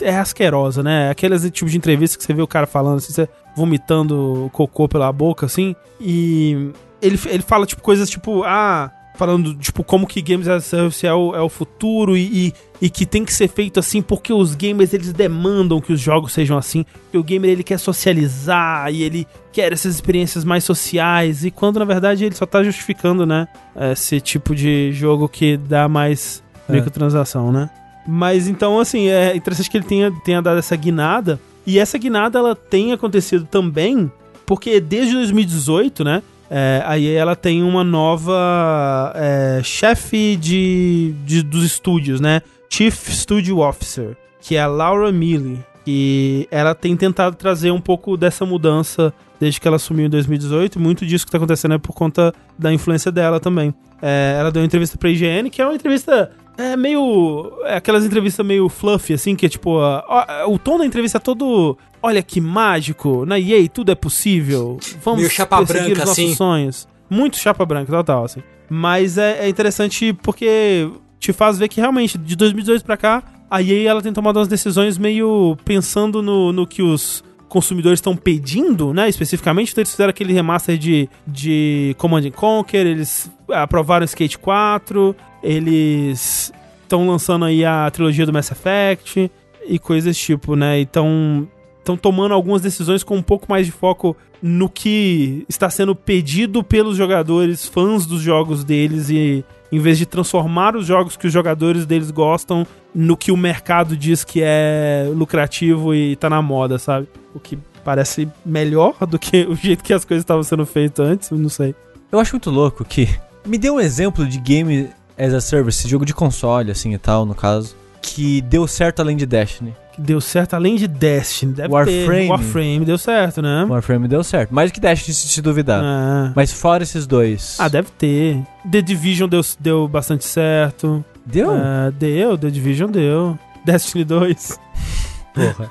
é asquerosa, né? Aqueles tipos de entrevista que você vê o cara falando assim, você vomitando cocô pela boca, assim. E ele, ele fala, tipo, coisas tipo, ah, falando, tipo, como que Games as a Service é o, é o futuro e, e, e que tem que ser feito assim porque os gamers, eles demandam que os jogos sejam assim. O gamer, ele quer socializar e ele quer essas experiências mais sociais. E quando, na verdade, ele só tá justificando, né? Esse tipo de jogo que dá mais É. microtransação, né? Mas então, assim, é interessante que ele tenha, tenha dado essa guinada. E essa guinada, ela tem acontecido também, porque desde 2018, né? É, a EA, ela tem uma nova é, chefe de, de- dos estúdios, né? Chief Studio Officer, que é a Laura Mealy. E ela tem tentado trazer um pouco dessa mudança desde que ela assumiu em 2018. Muito disso que tá acontecendo é por conta da influência dela também. É, ela deu uma entrevista pra IGN, que é uma entrevista é meio. É aquelas entrevistas meio fluffy, assim, que é tipo. ó, ó, o tom da entrevista é todo. Olha que mágico, na EA tudo é possível. Vamos chapa perseguir branca, os nossos assim. sonhos. Muito chapa branca, total, assim. Mas é, é interessante porque te faz ver que realmente, de 2018 pra cá, a EA ela tem tomado umas decisões meio pensando no, no que os consumidores estão pedindo, né? Especificamente, então eles fizeram aquele remaster de, de Command and Conquer, eles aprovaram Skate 4, eles estão lançando aí a trilogia do Mass Effect e coisas tipo, né? Então, estão tomando algumas decisões com um pouco mais de foco no que está sendo pedido pelos jogadores, fãs dos jogos deles e em vez de transformar os jogos que os jogadores deles gostam no que o mercado diz que é lucrativo e tá na moda, sabe? O que parece melhor do que o jeito que as coisas estavam sendo feitas antes, não sei. Eu acho muito louco que. Me dê um exemplo de game as a service, jogo de console, assim e tal, no caso, que deu certo além de Destiny. Que deu certo além de Destiny, deve Warframe. ter. Warframe deu certo, né? Warframe deu certo. Mais do que Destiny, se, se duvidar. É. Mas fora esses dois. Ah, deve ter. The Division deu, deu bastante certo. Deu? É, deu, The Division deu. Destiny 2. Porra.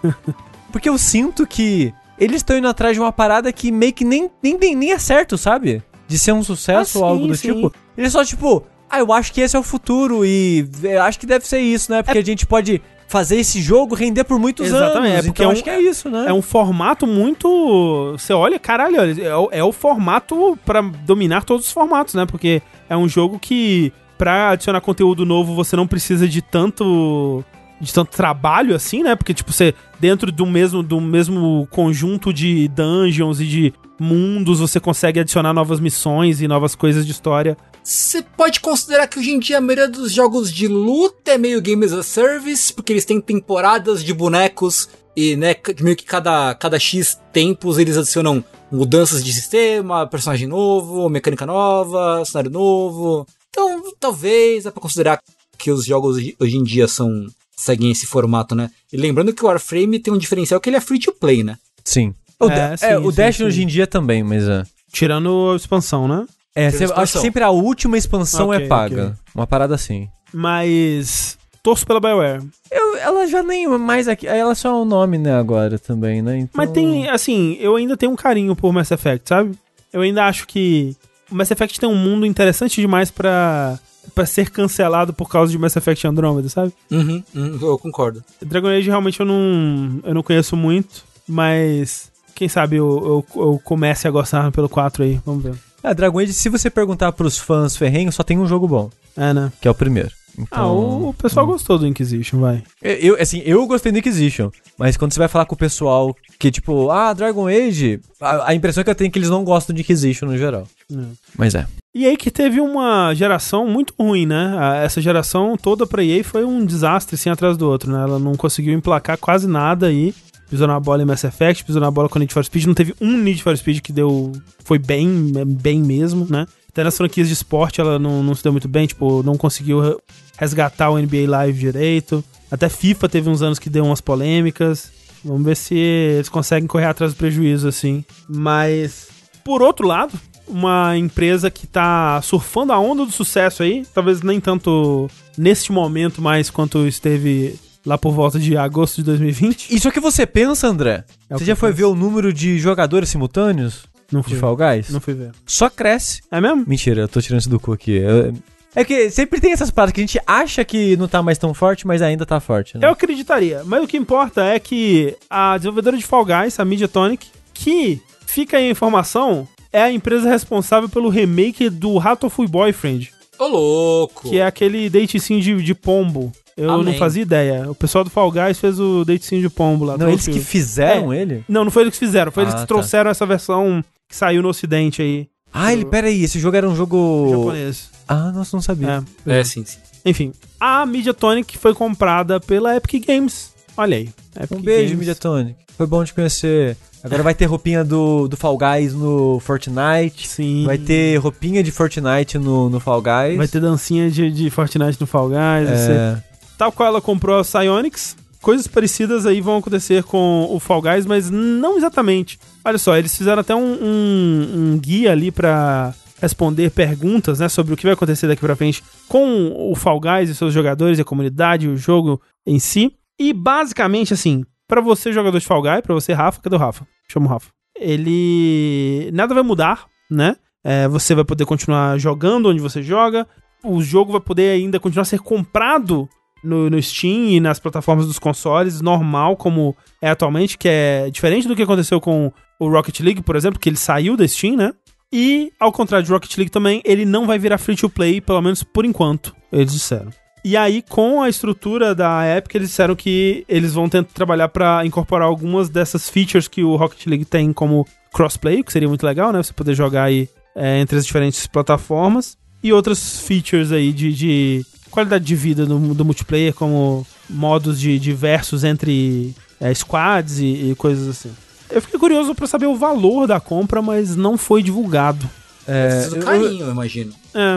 Porque eu sinto que eles estão indo atrás de uma parada que meio que nem, nem, nem, é certo, sabe? De ser um sucesso Ah, ou algo sim, do sim. tipo. Eles só, tipo, ah, eu acho que esse é o futuro e eu acho que deve ser isso, né? Porque a gente pode fazer esse jogo render por muitos Exatamente, anos. é porque então é um- acho que é isso, né? É um formato muito. Você olha, caralho, olha, é o, é o formato pra dominar todos os formatos, né? Porque é um jogo que, pra adicionar conteúdo novo, você não precisa de tanto. de tanto trabalho assim, né? Porque, tipo, você, dentro do mesmo, do mesmo conjunto de dungeons e de mundos, você consegue adicionar novas missões e novas coisas de história. Você pode considerar que hoje em dia a maioria dos jogos de luta é meio game as a service, porque eles têm temporadas de bonecos e, né, meio que cada, cada X tempos eles adicionam mudanças de sistema, personagem novo, mecânica nova, cenário novo. Então, talvez dá pra considerar que os jogos hoje em dia são seguem esse formato, né? E lembrando que o Warframe tem um diferencial que ele é free to play, né? Sim. O, É, de- sim, é, o sim, Destiny sim. hoje em dia também, mas é. Tirando a expansão, né? É, acho que sempre a última expansão Ok, é paga. ok. Uma parada assim. Mas. Torço pela BioWare. Eu, ela já nem mais aqui. Ela só é um nome, né, agora também, né? Então... Mas tem, assim, eu ainda tenho um carinho por Mass Effect, sabe? Eu ainda acho que o Mass Effect tem um mundo interessante demais pra, pra ser cancelado por causa de Mass Effect Andromeda, sabe? Uhum, uhum, eu concordo. Dragon Age realmente eu não, eu não conheço muito, mas quem sabe eu, eu, eu comece a gostar pelo 4 aí, vamos ver. Ah, Dragon Age, se você perguntar pros fãs ferrenhos, só tem um jogo bom, É, né? que é o primeiro. Ah, Então, o, o pessoal gostou do Inquisition, vai. eu, assim, eu gostei do Inquisition, mas quando você vai falar com o pessoal que, tipo, ah, Dragon Age, a, a impressão que eu tenho é que eles não gostam de Inquisition no geral. É. Mas é. E aí que teve uma geração muito ruim, né? A- Essa geração toda pra EA foi um desastre, assim, atrás do outro, né? Ela não conseguiu emplacar quase nada aí. Pisou na bola em Mass Effect, pisou na bola com Need for Speed. Não teve um Need for Speed que deu... Foi bem, bem mesmo, né? Até nas franquias de esporte ela não, não se deu muito bem, tipo, não conseguiu re- resgatar o NBA Live direito. Até FIFA teve uns anos que deu umas polêmicas. Vamos ver se eles conseguem correr atrás do prejuízo, assim. Mas, por outro lado, uma empresa que tá surfando a onda do sucesso aí, talvez nem tanto neste momento mais quanto esteve lá por volta de agosto de 2020. Isso é o que você pensa, André? É você já foi penso. ver o número de jogadores simultâneos Não de fui, Fall Guys? não fui ver. Só cresce. É mesmo? Mentira, eu tô tirando isso do cu aqui. Eu- É que sempre tem essas paradas que a gente acha que não tá mais tão forte, mas ainda tá forte. Né? Eu acreditaria, mas o que importa é que a desenvolvedora de Fall Guys, a Mediatonic, que fica aí a informação, é a empresa responsável pelo remake do Ratoful Boyfriend, Ô, louco. que é aquele date sim de, de pombo. Eu Amém. não fazia ideia. O pessoal do Fall Guys fez o sim de pombo lá. Não, eles que fizeram ele? Não, não foi eles que fizeram, foi eles Ah, que tá. trouxeram essa versão que saiu no ocidente aí, Ah, ele, peraí, esse jogo era um jogo. japonês. Ah, nossa, não sabia. É. É, sim, sim. Enfim, a Mediatonic foi comprada pela Epic Games. Olha aí. Epic Um beijo, Games. Mediatonic. Foi bom te conhecer. Agora vai ter roupinha do, do Fall Guys no Fortnite. Sim. Vai ter roupinha de Fortnite no, no Fall Guys. Vai ter dancinha de, de Fortnite no Fall Guys. É, Tal qual ela comprou a Psyonix, coisas parecidas aí vão acontecer com o Fall Guys, mas não exatamente. Olha só, eles fizeram até um, um- um guia ali pra responder perguntas, né, sobre o que vai acontecer daqui pra frente com o Fall Guys e seus jogadores, a comunidade, o jogo em si. E basicamente, assim, pra você jogador de Fall Guys, pra você Rafa, cadê o Rafa? Chama o Rafa. Ele nada vai mudar, né? É, você vai poder continuar jogando onde você joga. O jogo vai poder ainda continuar a ser comprado no, no Steam e nas plataformas dos consoles, normal como é atualmente, que é diferente do que aconteceu com o Rocket League, por exemplo, que ele saiu da Steam, né? E, ao contrário de Rocket League também, ele não vai virar free to play, pelo menos por enquanto, eles disseram. E aí, com a estrutura da Epic, eles disseram que eles vão tentar trabalhar para incorporar algumas dessas features que o Rocket League tem como crossplay, que seria muito legal, né? Você poder jogar aí é, entre as diferentes plataformas. E outras features aí de, de qualidade de vida do, do multiplayer, como modos de, diversos entre é, squads e, e coisas assim. Eu fiquei curioso pra saber o valor da compra, mas não foi divulgado. é, Precisa do eu- carinho, eu imagino.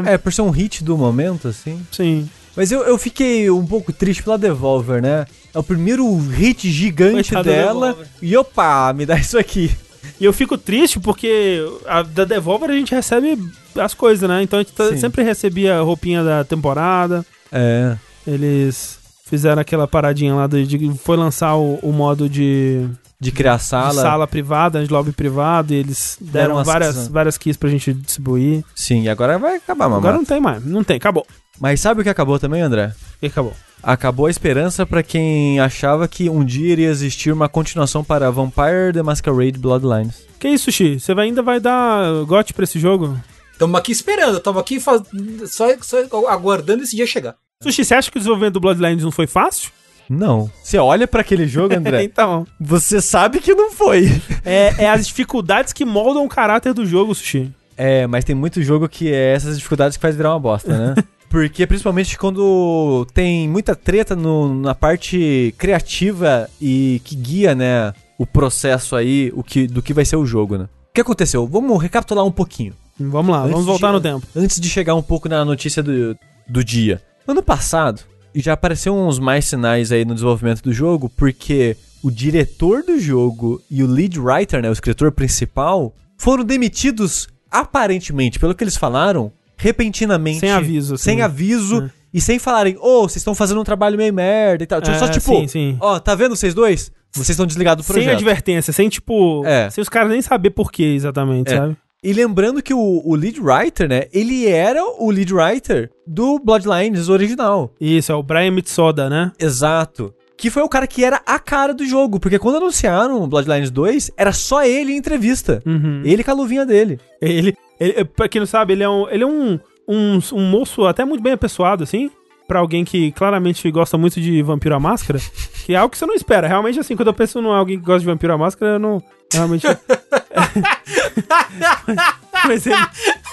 É, é, por ser um hit do momento, assim. sim. Mas eu, eu fiquei um pouco triste pela Devolver, né? É o primeiro hit gigante Coitada da dela. E opa, me dá isso aqui. E eu fico triste porque a, da Devolver a gente recebe as coisas, né? Então a gente tá- sempre recebia a roupinha da temporada. É. Eles fizeram aquela paradinha lá de, de- foi lançar o, o modo de, De criar de sala. sala privada, de lobby privado, e eles deram, Deram várias, várias keys pra gente distribuir. Sim, e agora vai acabar, mamãe. Agora não tem mais, não tem, acabou. Mas sabe o que acabou também, André? E acabou. Acabou a esperança pra quem achava que um dia iria existir uma continuação para Vampire The Masquerade Bloodlines. Que isso, Xi? Você ainda vai dar gote pra esse jogo? Estamos aqui esperando, estamos aqui faz... só, só aguardando esse dia chegar. Sushi, você acha que o desenvolvimento do Bloodlines não foi fácil? Não. Você olha pra aquele jogo, André, então. você sabe que não foi. É, é as dificuldades que moldam o caráter do jogo, Sushi. É, mas tem muito jogo que é essas dificuldades que faz virar uma bosta, né? Porque principalmente quando tem muita treta no- na parte criativa e que guia, né, o processo aí, o que, do que vai ser o jogo, né? O que aconteceu? Vamos recapitular um pouquinho. Vamos lá, Antes vamos voltar de- no tempo. Antes de chegar um pouco na notícia do, do dia. Ano passado, já apareceu uns mais sinais aí no desenvolvimento do jogo, porque o diretor do jogo e o lead writer, né, o escritor principal, foram demitidos, aparentemente, pelo que eles falaram, repentinamente. Sem aviso, assim. Sem aviso. É. E sem falarem, ô, vocês estão fazendo um trabalho meio merda e tal. Tipo, É, só tipo, ó, tá vendo vocês dois? Vocês estão desligados do Sem projeto. advertência, sem tipo. É. Sem os caras nem saber por que exatamente, É. sabe? E lembrando que o, o lead writer, né, ele era o lead writer do Bloodlines original. Isso, é o Brian Mitsoda, né? Exato. Que foi o cara que era a cara do jogo, porque quando anunciaram o Bloodlines 2, era só ele em entrevista. Uhum. Ele com a luvinha dele. Ele, Ele, pra quem não sabe, ele é um, ele é um, um, um moço até muito bem apessoado, assim. Pra alguém que claramente gosta muito de Vampiro à Máscara. Que é algo que você não espera. Realmente, assim, quando eu penso em alguém que gosta de Vampiro à Máscara, eu não. Realmente. mas ele.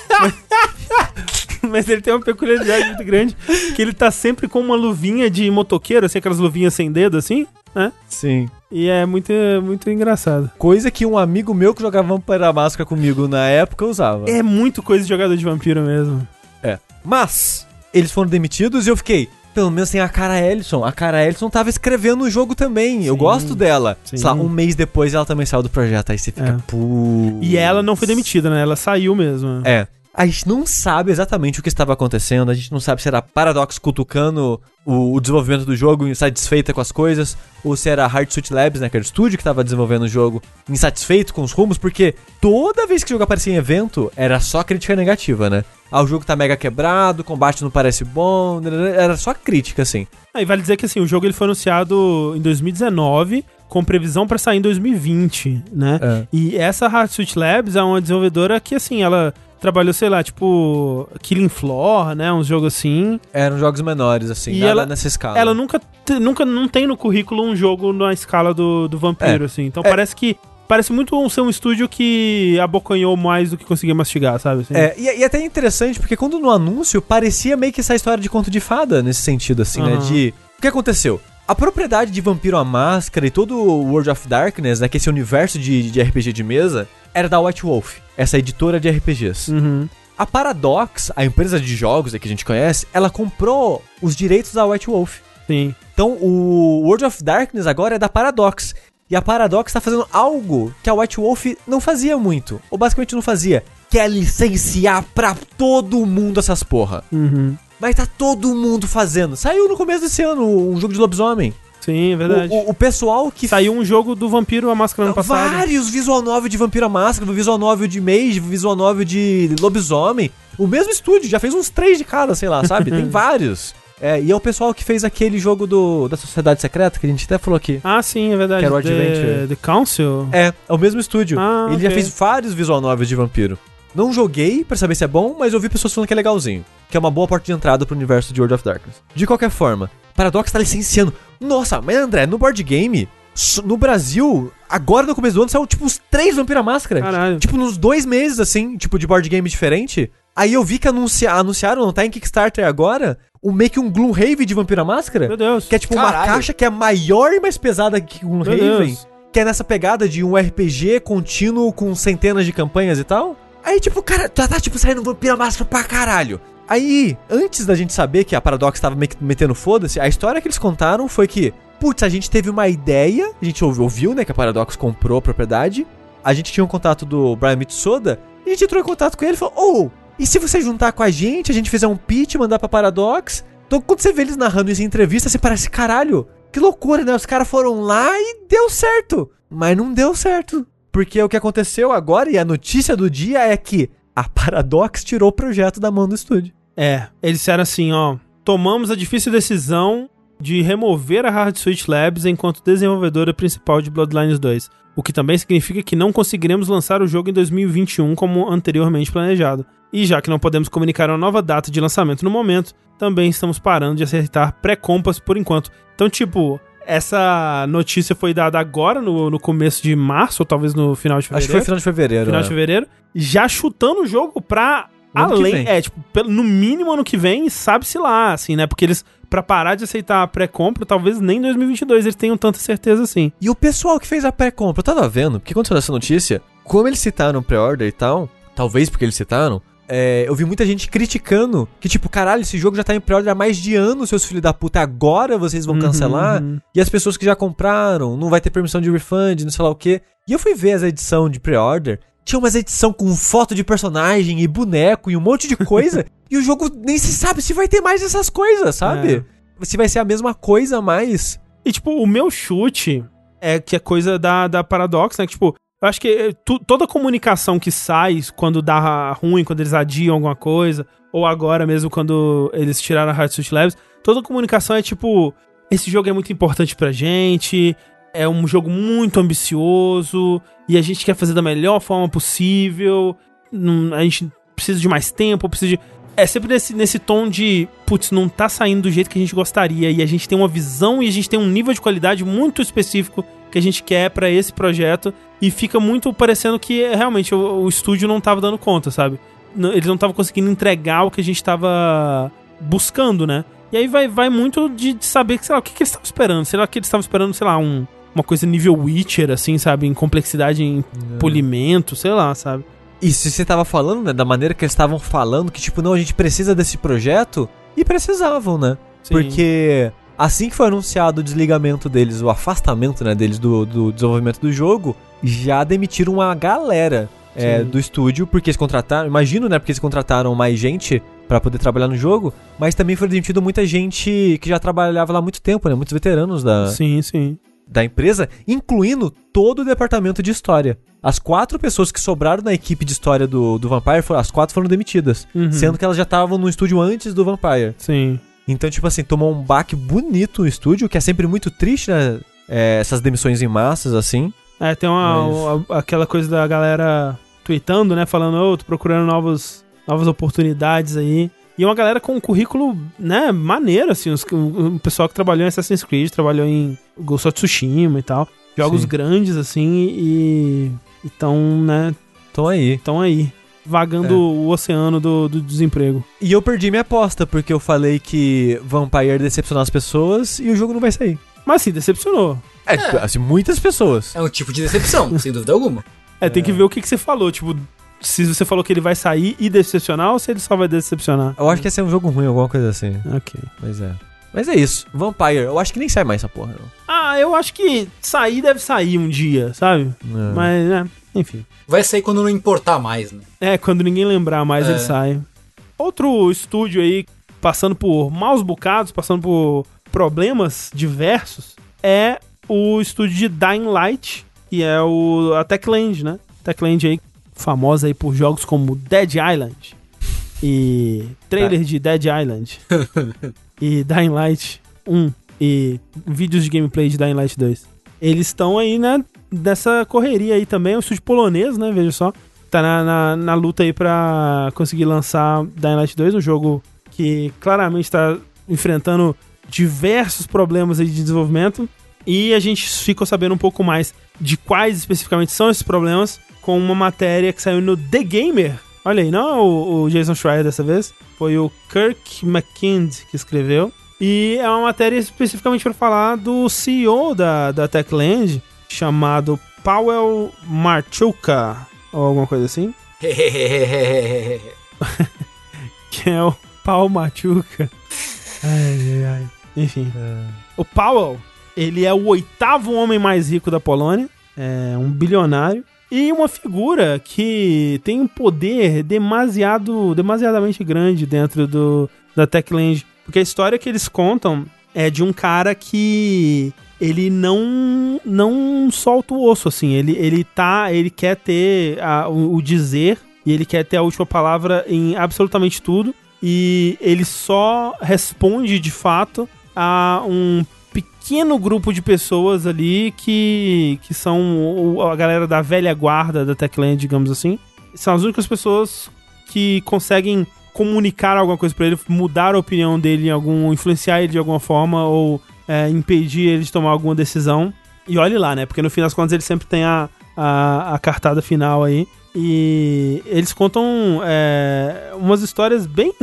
Mas, mas ele tem uma peculiaridade muito grande. Que ele tá sempre com uma luvinha de motoqueiro, assim, aquelas luvinhas sem dedo, assim, né? Sim. E é muito, muito engraçado. Coisa que um amigo meu que jogava Vampira à Máscara comigo na época usava. É muito coisa de jogador de vampiro mesmo. É. Mas, eles foram demitidos e eu fiquei. Pelo menos tem a Cara Ellison. A Cara Ellison tava escrevendo o jogo também. Eu Sim. gosto dela. Sim. Sei lá, um mês depois ela também saiu do projeto. Aí você fica, É. pô. E ela não foi demitida, né? Ela saiu mesmo. É. A gente não sabe exatamente o que estava acontecendo, a gente não sabe se era Paradox cutucando o, o desenvolvimento do jogo, insatisfeita com as coisas, ou se era Hard Suit Labs, né, que era o estúdio que estava desenvolvendo o jogo, insatisfeito com os rumos, porque toda vez que o jogo aparecia em evento, era só crítica negativa, né? Ah, o jogo tá mega quebrado, o combate não parece bom, era só crítica, assim. Aí vale dizer que assim, o jogo ele foi anunciado em 2019, com previsão pra sair em 2020, né? É. E essa Hard Suit Labs é uma desenvolvedora que, assim, ela trabalhou, sei lá, tipo, Killing Floor, né? Uns jogos assim. Eram jogos menores, assim, E nada ela- nessa escala. Ela nunca, nunca não tem no currículo um jogo na escala do, do vampiro, É. assim. Então É. parece que. Parece muito um- ser um estúdio que abocanhou mais do que conseguia mastigar, sabe? assim? É, e, e até interessante, porque quando no anúncio parecia meio que essa história de conto de fada, nesse sentido, assim, né? Aham. De. O que aconteceu? A propriedade de Vampiro à Máscara e todo o World of Darkness, né? Que é esse universo de, de RPG de mesa, era da White Wolf, essa editora de RPGs. Uhum. A Paradox, a empresa de jogos que a gente conhece, ela comprou os direitos da White Wolf. Sim. Então o World of Darkness agora é da Paradox. E a Paradox tá fazendo algo que a White Wolf não fazia muito. Ou basicamente não fazia. Que é licenciar pra todo mundo essas porra. Uhum. Mas tá todo mundo fazendo. Saiu no começo desse ano um jogo de lobisomem. Sim, é verdade. O, o- o pessoal que Saiu um jogo do Vampiro a Máscara ano passado. Vários visual novel de Vampira Máscara, visual novel de Mage, visual novel de Lobisomem. O mesmo estúdio, já fez uns três de cada, sei lá, sabe? Tem vários. É, e é o pessoal que fez aquele jogo do, da Sociedade Secreta, que a gente até falou aqui. Ah, sim, é verdade. Que era o The- Adventure. The Council? É, é o mesmo estúdio. Ah, Ele já ok. fez vários visual novels de vampiro. Não joguei pra saber se é bom, mas eu vi pessoas falando que é legalzinho. Que é uma boa porta de entrada pro universo de World of Darkness. De qualquer forma, Paradox tá licenciando. Nossa, mas André, no board game, no Brasil, agora no começo do ano, saiu tipo uns três Vampira Máscara. Caralho. Tipo, nos dois meses, assim, tipo, de board game diferente. Aí eu vi que anuncia, anunciaram, não tá em Kickstarter agora, um meio que um Gloomhaven de Vampira Máscara. Meu Deus. Que é tipo uma Caralho. caixa que é maior e mais pesada que um. Deus. Que é nessa pegada de um RPG contínuo com centenas de campanhas e tal. Aí, tipo, cara, tá, tá tipo saindo Vampira Máscara pra caralho. Aí, antes da gente saber que a Paradox tava meio que metendo foda-se, a história que eles contaram foi que, putz, a gente teve uma ideia, a gente ouviu, né, que a Paradox comprou a propriedade, a gente tinha um contato do Brian Mitsoda, e a gente entrou em contato com ele e falou, oh, e se você juntar com a gente, a gente fizer um pitch, mandar pra Paradox? Então, quando você vê eles narrando isso em entrevista, você parece, caralho, que loucura, né? Os caras foram lá e deu certo. Mas não deu certo. Porque o que aconteceu agora, e a notícia do dia é que a Paradox tirou o projeto da mão do estúdio. É, eles disseram assim, ó. Tomamos a difícil decisão de remover a Hard Switch Labs enquanto desenvolvedora principal de Bloodlines 2. O que também significa que não conseguiremos lançar o jogo em 2021 como anteriormente planejado. E já que não podemos comunicar uma nova data de lançamento no momento, também estamos parando de aceitar pré-compras por enquanto. Então, tipo, essa notícia foi dada agora, no, no começo de março, ou talvez no final de Acho fevereiro que foi final de fevereiro. final né? de fevereiro, já chutando o jogo pra No ano além. É, tipo, no mínimo ano que vem, sabe-se lá, assim, né? Porque eles, pra parar de aceitar a pré-compra, talvez nem em 2022 eles tenham tanta certeza assim. E o pessoal que fez a pré-compra, eu tava vendo, porque quando saiu essa notícia, como eles citaram pré-order e tal, talvez porque eles citaram, é, eu vi muita gente criticando que, tipo, caralho, esse jogo já tá em pré-order há mais de ano, seus filhos da puta, agora vocês vão Uhum, cancelar? uhum. E as pessoas que já compraram, não vai ter permissão de refund, não sei lá o quê. E eu fui ver as edição de pré-order, tinha umas edição com foto de personagem e boneco e um monte de coisa, e o jogo nem se sabe se vai ter mais essas coisas, sabe? Se vai ser a mesma coisa, mas... E, tipo, o meu chute é que é coisa da, da Paradox, né? Que, tipo, eu acho que é, tu- toda comunicação que sai quando dá ruim, quando eles adiam alguma coisa, ou agora mesmo quando eles tiraram a Hard Suit Labs, toda comunicação é tipo: esse jogo é muito importante pra gente, é um jogo muito ambicioso, e a gente quer fazer da melhor forma possível. a gente precisa de mais tempo, precisa de. É sempre nesse, nesse tom de, putz, não tá saindo do jeito que a gente gostaria. E a gente tem uma visão e a gente tem um nível de qualidade muito específico que a gente quer pra esse projeto. E fica muito parecendo que é, realmente o, o estúdio não tava dando conta, sabe? Eles não estavam conseguindo entregar o que a gente tava buscando, né? E aí vai, vai muito de, de saber, sei lá, o que, que eles estavam esperando. Será que eles estavam esperando, sei lá, um, uma coisa nível Witcher, assim, sabe? Em complexidade, em polimento, sei lá, sabe? E se você tava falando, né, da maneira que eles estavam falando, que tipo, não, a gente precisa desse projeto, e precisavam, né? Sim. Porque assim que foi anunciado o desligamento deles, o afastamento, né, deles do, do desenvolvimento do jogo, já demitiram uma galera é, do estúdio, porque eles contrataram, imagino, né, porque eles contrataram mais gente pra poder trabalhar no jogo, mas também foi demitido muita gente que já trabalhava lá há muito tempo, né, muitos veteranos da, Sim, sim. da empresa, incluindo todo o departamento de história. As quatro pessoas que sobraram na equipe de história do, do Vampire, foram, as quatro foram demitidas. Uhum. Sendo que elas já estavam no estúdio antes do Vampire. Sim. Então, tipo assim, tomou um baque bonito no estúdio, que é sempre muito triste, né? É, essas demissões em massas, assim. É, tem uma, Mas- a- aquela coisa da galera tweetando, né? Falando, ô, tô procurando novos, novas oportunidades aí. E uma galera com um currículo, né, maneiro, assim. Os, o, pessoal que trabalhou em Assassin's Creed, trabalhou em Ghost of Tsushima e tal. Jogos Sim. grandes, assim, e. Então, né, Então aí. estão aí. Vagando É. o oceano do, do desemprego. E eu perdi minha aposta, porque eu falei que Vampire decepcionar as pessoas e o jogo não vai sair. Mas assim, decepcionou. É, É. assim, muitas pessoas. É um tipo de decepção, sem dúvida alguma. É, tem que ver o que, que você falou. Tipo, se você falou que ele vai sair e decepcionar ou se ele só vai decepcionar. Eu acho que ia ser um jogo ruim, alguma coisa assim. Ok. Mas é. Mas é isso. Vampire, eu acho que nem sai mais essa porra, não. Ah, eu acho que sair deve sair um dia, sabe? Não. Mas, né, enfim. Vai sair quando não importar mais, né? É, quando ninguém lembrar mais, É. ele sai. Outro estúdio aí, passando por maus bocados, passando por problemas diversos, é o estúdio de Dying Light, que é o, a Techland, né? Techland aí, famosa aí por jogos como Dead Island e trailer de Dead Island e Dying Light 1 e vídeos de gameplay de Dying Light 2. Eles estão aí, né, nessa correria aí também, é um estúdio polonês, né, veja só. Tá na, na, na luta aí pra conseguir lançar Dying Light 2, um jogo que claramente tá enfrentando diversos problemas aí de desenvolvimento. E a gente ficou sabendo um pouco mais de quais especificamente são esses problemas com uma matéria que saiu no The Gamer. Olha aí, não é o, o Jason Schreier dessa vez, foi o Kirk McKind que escreveu. E é uma matéria especificamente para falar do CEO da, da Techland, chamado Powell Marchuka, ou alguma coisa assim, que é o Paul Machuca. Ai, ai, ai. Enfim. O Powell, ele é o oitavo homem mais rico da Polônia, é um bilionário e uma figura que tem um poder demasiado, demasiadamente grande dentro do da Techland, porque a história que eles contam é de um cara que ele não não solta o osso assim, ele ele tá, ele quer ter a- o, o dizer e ele quer ter a última palavra em absolutamente tudo e ele só responde de fato a um pequeno grupo de pessoas ali que, que são a galera da velha guarda da Techland, digamos assim. São as únicas pessoas que conseguem comunicar alguma coisa pra ele, mudar a opinião dele em algum, influenciar ele de alguma forma ou é, impedir ele de tomar alguma decisão. E olhe lá, né? Porque no fim das contas ele sempre tem a, a, a cartada final aí. E eles contam é, umas histórias bem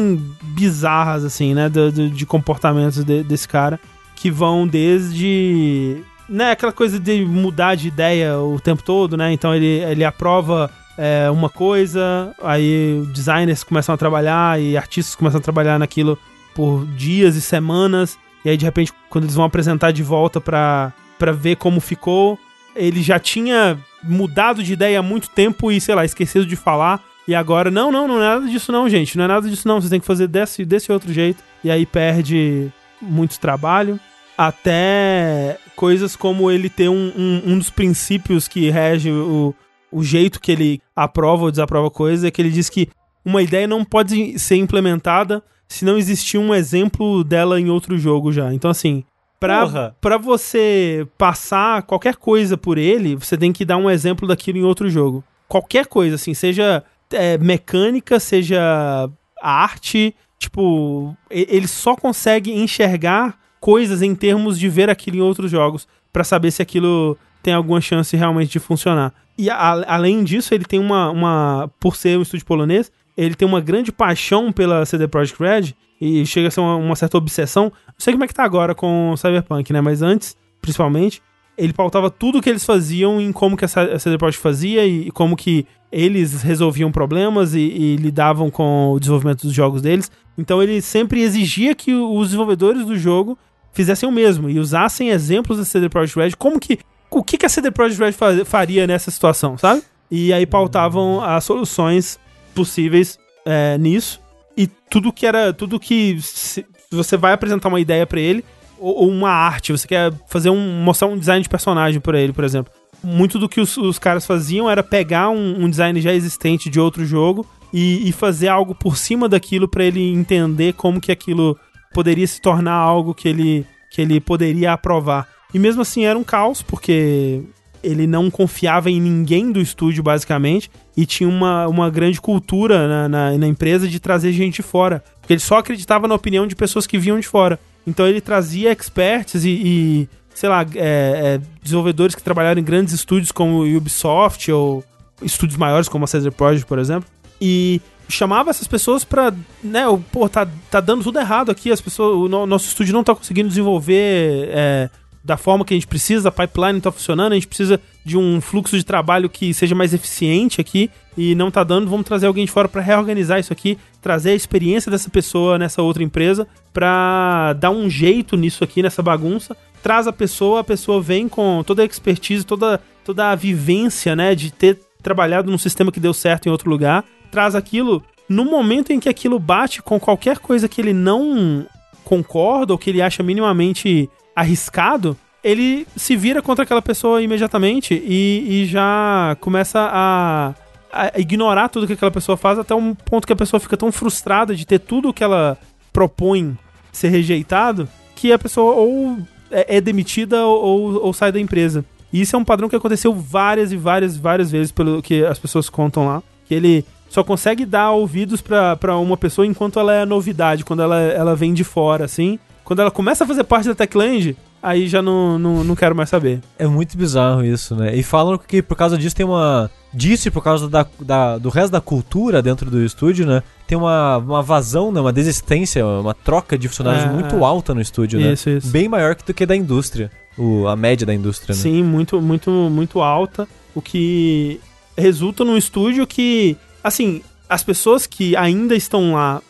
bizarras, assim, né? do- do- de comportamentos de- desse cara. Que vão desde. Né, aquela coisa de mudar de ideia o tempo todo, né? Então ele, ele aprova é, uma coisa, aí designers começam a trabalhar e artistas começam a trabalhar naquilo por dias e semanas. E aí, de repente, quando eles vão apresentar de volta pra, pra ver como ficou, ele já tinha mudado de ideia há muito tempo e, sei lá, esquecido de falar. E agora, não, não, não é nada disso não, gente. Não é nada disso não. Você tem que fazer desse, desse outro jeito. E aí perde muito trabalho. Até coisas como ele ter um, um, um dos princípios que rege o, o jeito que ele aprova ou desaprova coisa, é que ele diz que uma ideia não pode ser implementada se não existir um exemplo dela em outro jogo já. Então, assim, pra, Porra. pra você passar qualquer coisa por ele, você tem que dar um exemplo daquilo em outro jogo. Qualquer coisa, assim, seja é, mecânica, seja arte. Tipo, ele só consegue enxergar coisas em termos de ver aquilo em outros jogos para saber se aquilo tem alguma chance realmente de funcionar. E a, além disso, ele tem uma, uma. Por ser um estúdio polonês, ele tem uma grande paixão pela CD Projekt Red e chega a ser uma, uma, certa obsessão. Não sei como é que tá agora com o Cyberpunk, né? Mas antes, principalmente, ele pautava tudo que eles faziam em como que a CD Projekt fazia e, como que eles resolviam problemas e, e, lidavam com o desenvolvimento dos jogos deles. Então ele sempre exigia que os desenvolvedores do jogo fizessem o mesmo e usassem exemplos da CD Projekt Red, como que o que, que a CD Projekt Red faria nessa situação, sabe? E aí pautavam as soluções possíveis é, nisso e tudo que era tudo que se, você vai apresentar uma ideia para ele ou, ou, uma arte, você quer fazer um mostrar um design de personagem para ele, por exemplo. Muito do que os, os caras faziam era pegar um, um, design já existente de outro jogo e, e fazer algo por cima daquilo para ele entender como que aquilo poderia se tornar algo que ele que ele poderia aprovar. E mesmo assim era um caos, porque ele não confiava em ninguém do estúdio, basicamente, e tinha uma, uma grande cultura na, na, na, empresa de trazer gente de fora. Porque ele só acreditava na opinião de pessoas que vinham de fora. Então ele trazia experts e, e sei lá, é, é, desenvolvedores que trabalharam em grandes estúdios como Ubisoft ou estúdios maiores como a Caesar Project, por exemplo. E chamava essas pessoas pra, né, pô, tá, tá dando tudo errado aqui, as pessoas, o no, nosso estúdio não tá conseguindo desenvolver é, da forma que a gente precisa, a pipeline não tá funcionando, a gente precisa de um fluxo de trabalho que seja mais eficiente aqui e não tá dando, vamos trazer alguém de fora para reorganizar isso aqui, trazer a experiência dessa pessoa nessa outra empresa para dar um jeito nisso aqui, nessa bagunça. Traz a pessoa, a pessoa vem com toda a expertise, toda, toda a vivência, né, de ter trabalhado num sistema que deu certo em outro lugar, traz aquilo no momento em que aquilo bate com qualquer coisa que ele não concorda ou que ele acha minimamente arriscado, ele se vira contra aquela pessoa imediatamente e, e já começa a, a, ignorar tudo que aquela pessoa faz até um ponto que a pessoa fica tão frustrada de ter tudo que ela propõe ser rejeitado que a pessoa ou é, é demitida ou, ou sai da empresa. E isso é um padrão que aconteceu várias e várias várias vezes pelo que as pessoas contam lá. Que ele só consegue dar ouvidos para uma pessoa enquanto ela é novidade, quando ela, ela vem de fora, assim. Quando ela começa a fazer parte da Techland, aí já não, não, não quero mais saber. É muito bizarro isso, né? E falam que por causa disso tem uma. Disso e por causa da, da, do resto da cultura dentro do estúdio, né? Tem uma, uma vazão, né? uma desistência, uma troca de funcionários é, muito alta no estúdio, né? Isso, isso. Bem maior do que da indústria. O, a média da indústria, né? Sim, muito, muito, muito alta. O que resulta num estúdio que assim, as pessoas que ainda estão lá,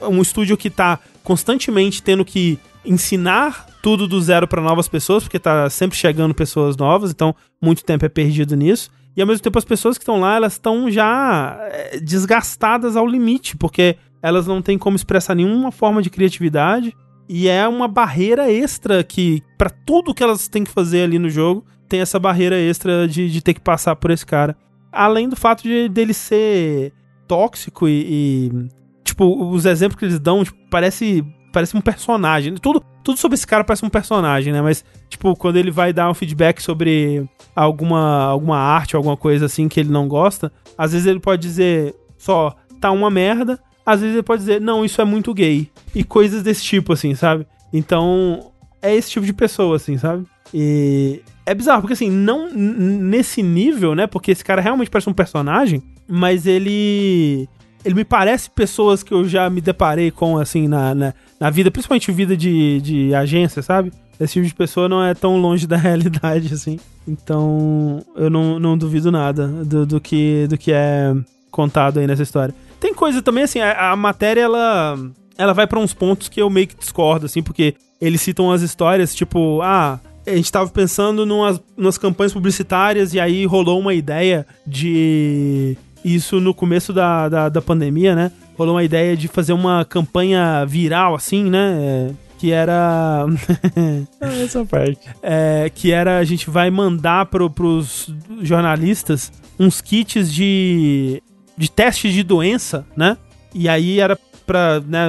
um estúdio que tá constantemente tendo que ensinar tudo do zero para novas pessoas, porque tá sempre chegando pessoas novas, então muito tempo é perdido nisso. E ao mesmo tempo as pessoas que estão lá, elas estão já eh, desgastadas ao limite, porque elas não têm como expressar nenhuma forma de criatividade e é uma barreira extra que para tudo que elas têm que fazer ali no jogo, tem essa barreira extra de, de ter que passar por esse cara. Além do fato de dele ser tóxico e, e tipo, os exemplos que eles dão, tipo, parece parece um personagem. Tudo, tudo sobre esse cara parece um personagem, né? Mas, tipo, quando ele vai dar um feedback sobre alguma, alguma arte, alguma coisa assim que ele não gosta, às vezes ele pode dizer só, tá uma merda. Às vezes ele pode dizer, não, isso é muito gay. E coisas desse tipo, assim, sabe? Então, é esse tipo de pessoa, assim, sabe? E é bizarro, porque assim, não nesse nível, né? Porque esse cara realmente parece um personagem, mas ele. Ele me parece pessoas que eu já me deparei com, assim, na, na, na vida, principalmente vida de, de agência, sabe? Esse tipo de pessoa não é tão longe da realidade, assim. Então, eu não, não duvido nada do, do, que, do que é contado aí nessa história. Tem coisa também, assim, a, a matéria, ela ela vai para uns pontos que eu meio que discordo, assim, porque eles citam as histórias, tipo, ah, a gente estava pensando numas, numas campanhas publicitárias e aí rolou uma ideia de. Isso no começo da, da, da pandemia, né? Rolou uma ideia de fazer uma campanha viral, assim, né? que era. Ah, essa parte. É, que era a gente vai mandar pro, pros jornalistas uns kits de, de testes de doença, né? E aí era pra, né,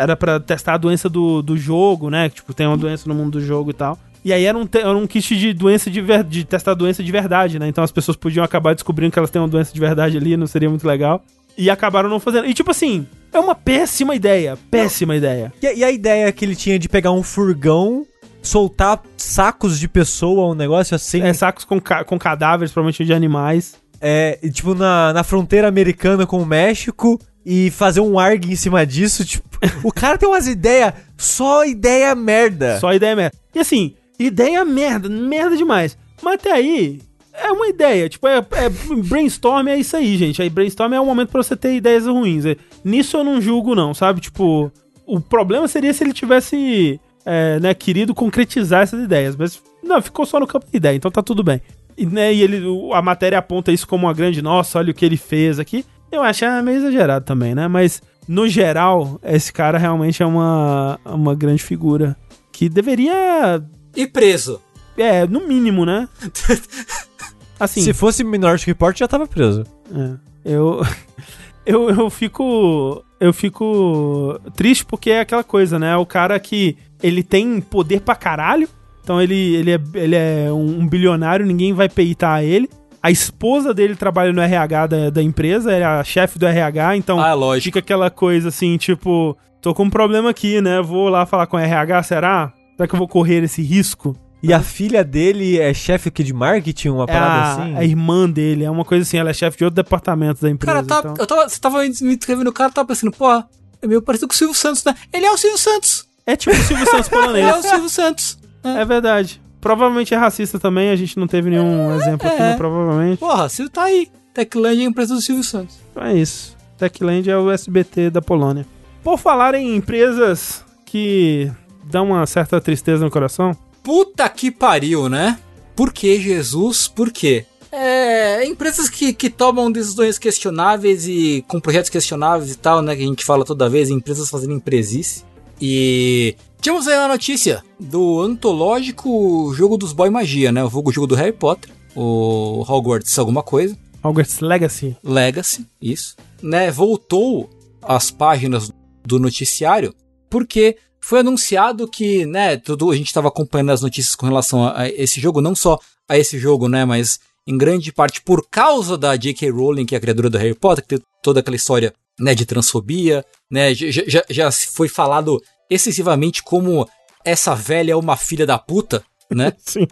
era para testar a doença do, do jogo, né? Tipo, tem uma doença no mundo do jogo e tal. E aí era um, era um kit de doença de, ver- de testar doença de verdade, né? Então as pessoas podiam acabar descobrindo que elas têm uma doença de verdade ali, não seria muito legal. E acabaram não fazendo. E tipo assim, é uma péssima ideia. Péssima ideia. E, a- e a ideia que ele tinha de pegar um furgão, soltar sacos de pessoa, um negócio assim, É sacos com, ca- com cadáveres, provavelmente de animais. é, tipo, na, na fronteira americana com o México, e fazer um ARG em cima disso, tipo, o cara tem umas ideias, só ideia merda. Só ideia merda. E assim, ideia merda, merda demais. Mas até aí, é uma ideia. Tipo, é, é- brainstorm é isso aí, gente. Aí brainstorm é o momento pra você ter ideias ruins. É, Nisso eu não julgo, não, sabe? Tipo, o problema seria se ele tivesse, é, né, querido concretizar essas ideias. Mas, não, ficou só no campo da ideia, então tá tudo bem. E, né, e ele, a matéria aponta isso como uma grande, nossa, olha o que ele fez aqui. Eu acho ah, meio exagerado também, né? Mas, no geral, esse cara realmente é uma, uma grande figura. Que deveria E preso. é, no mínimo, né? Assim, Se fosse Minority Report, já tava preso. é, eu, eu eu fico eu fico triste porque é aquela coisa, né? O cara que ele tem poder pra caralho, então ele, ele, é, ele é um, bilionário, ninguém vai peitar ele. A esposa dele trabalha no RH da, da empresa, é a chefe do RH, então Ah, lógico. fica aquela coisa assim, tipo, tô com um problema aqui, né? Vou lá falar com o RH, será? Será que eu vou correr esse risco? E a filha dele é chefe aqui de marketing, uma É parada a, assim? a irmã dele, é uma coisa assim, ela é chefe de outro departamento da empresa. Cara, tá, então- eu tava, você tava me descrevendo o cara, eu tava pensando, pô, é meio parecido com o Silvio Santos, né? Ele é o Silvio Santos. É tipo o Silvio Santos Ele é o polonês. Silvio Santos. é verdade. Provavelmente é racista também, a gente não teve nenhum exemplo aqui, é. né? Provavelmente. Porra, Silvio tá aí. Techland é a empresa do Silvio Santos. Então é isso. Techland é o SBT da Polônia. Por falar em empresas que dão uma certa tristeza no coração, Puta que pariu, né? Por que, Jesus? Por quê? É, empresas que, que tomam decisões questionáveis e com projetos questionáveis e tal, né? Que a gente fala toda vez, empresas fazendo empresice. E tínhamos aí uma notícia do antológico jogo dos Boy Magia, né? O jogo, jogo do Harry Potter, o Hogwarts alguma coisa. Hogwarts Legacy. Legacy, isso, né, voltou às páginas do noticiário porque foi anunciado que, né, tudo a gente estava acompanhando as notícias com relação a, a esse jogo, não só a esse jogo, né, mas em grande parte por causa da J.K. Rowling, que é a criadora do Harry Potter, que tem toda aquela história, né, de transfobia, né, já, já, já foi falado excessivamente como essa velha é uma filha da puta, né? Sim.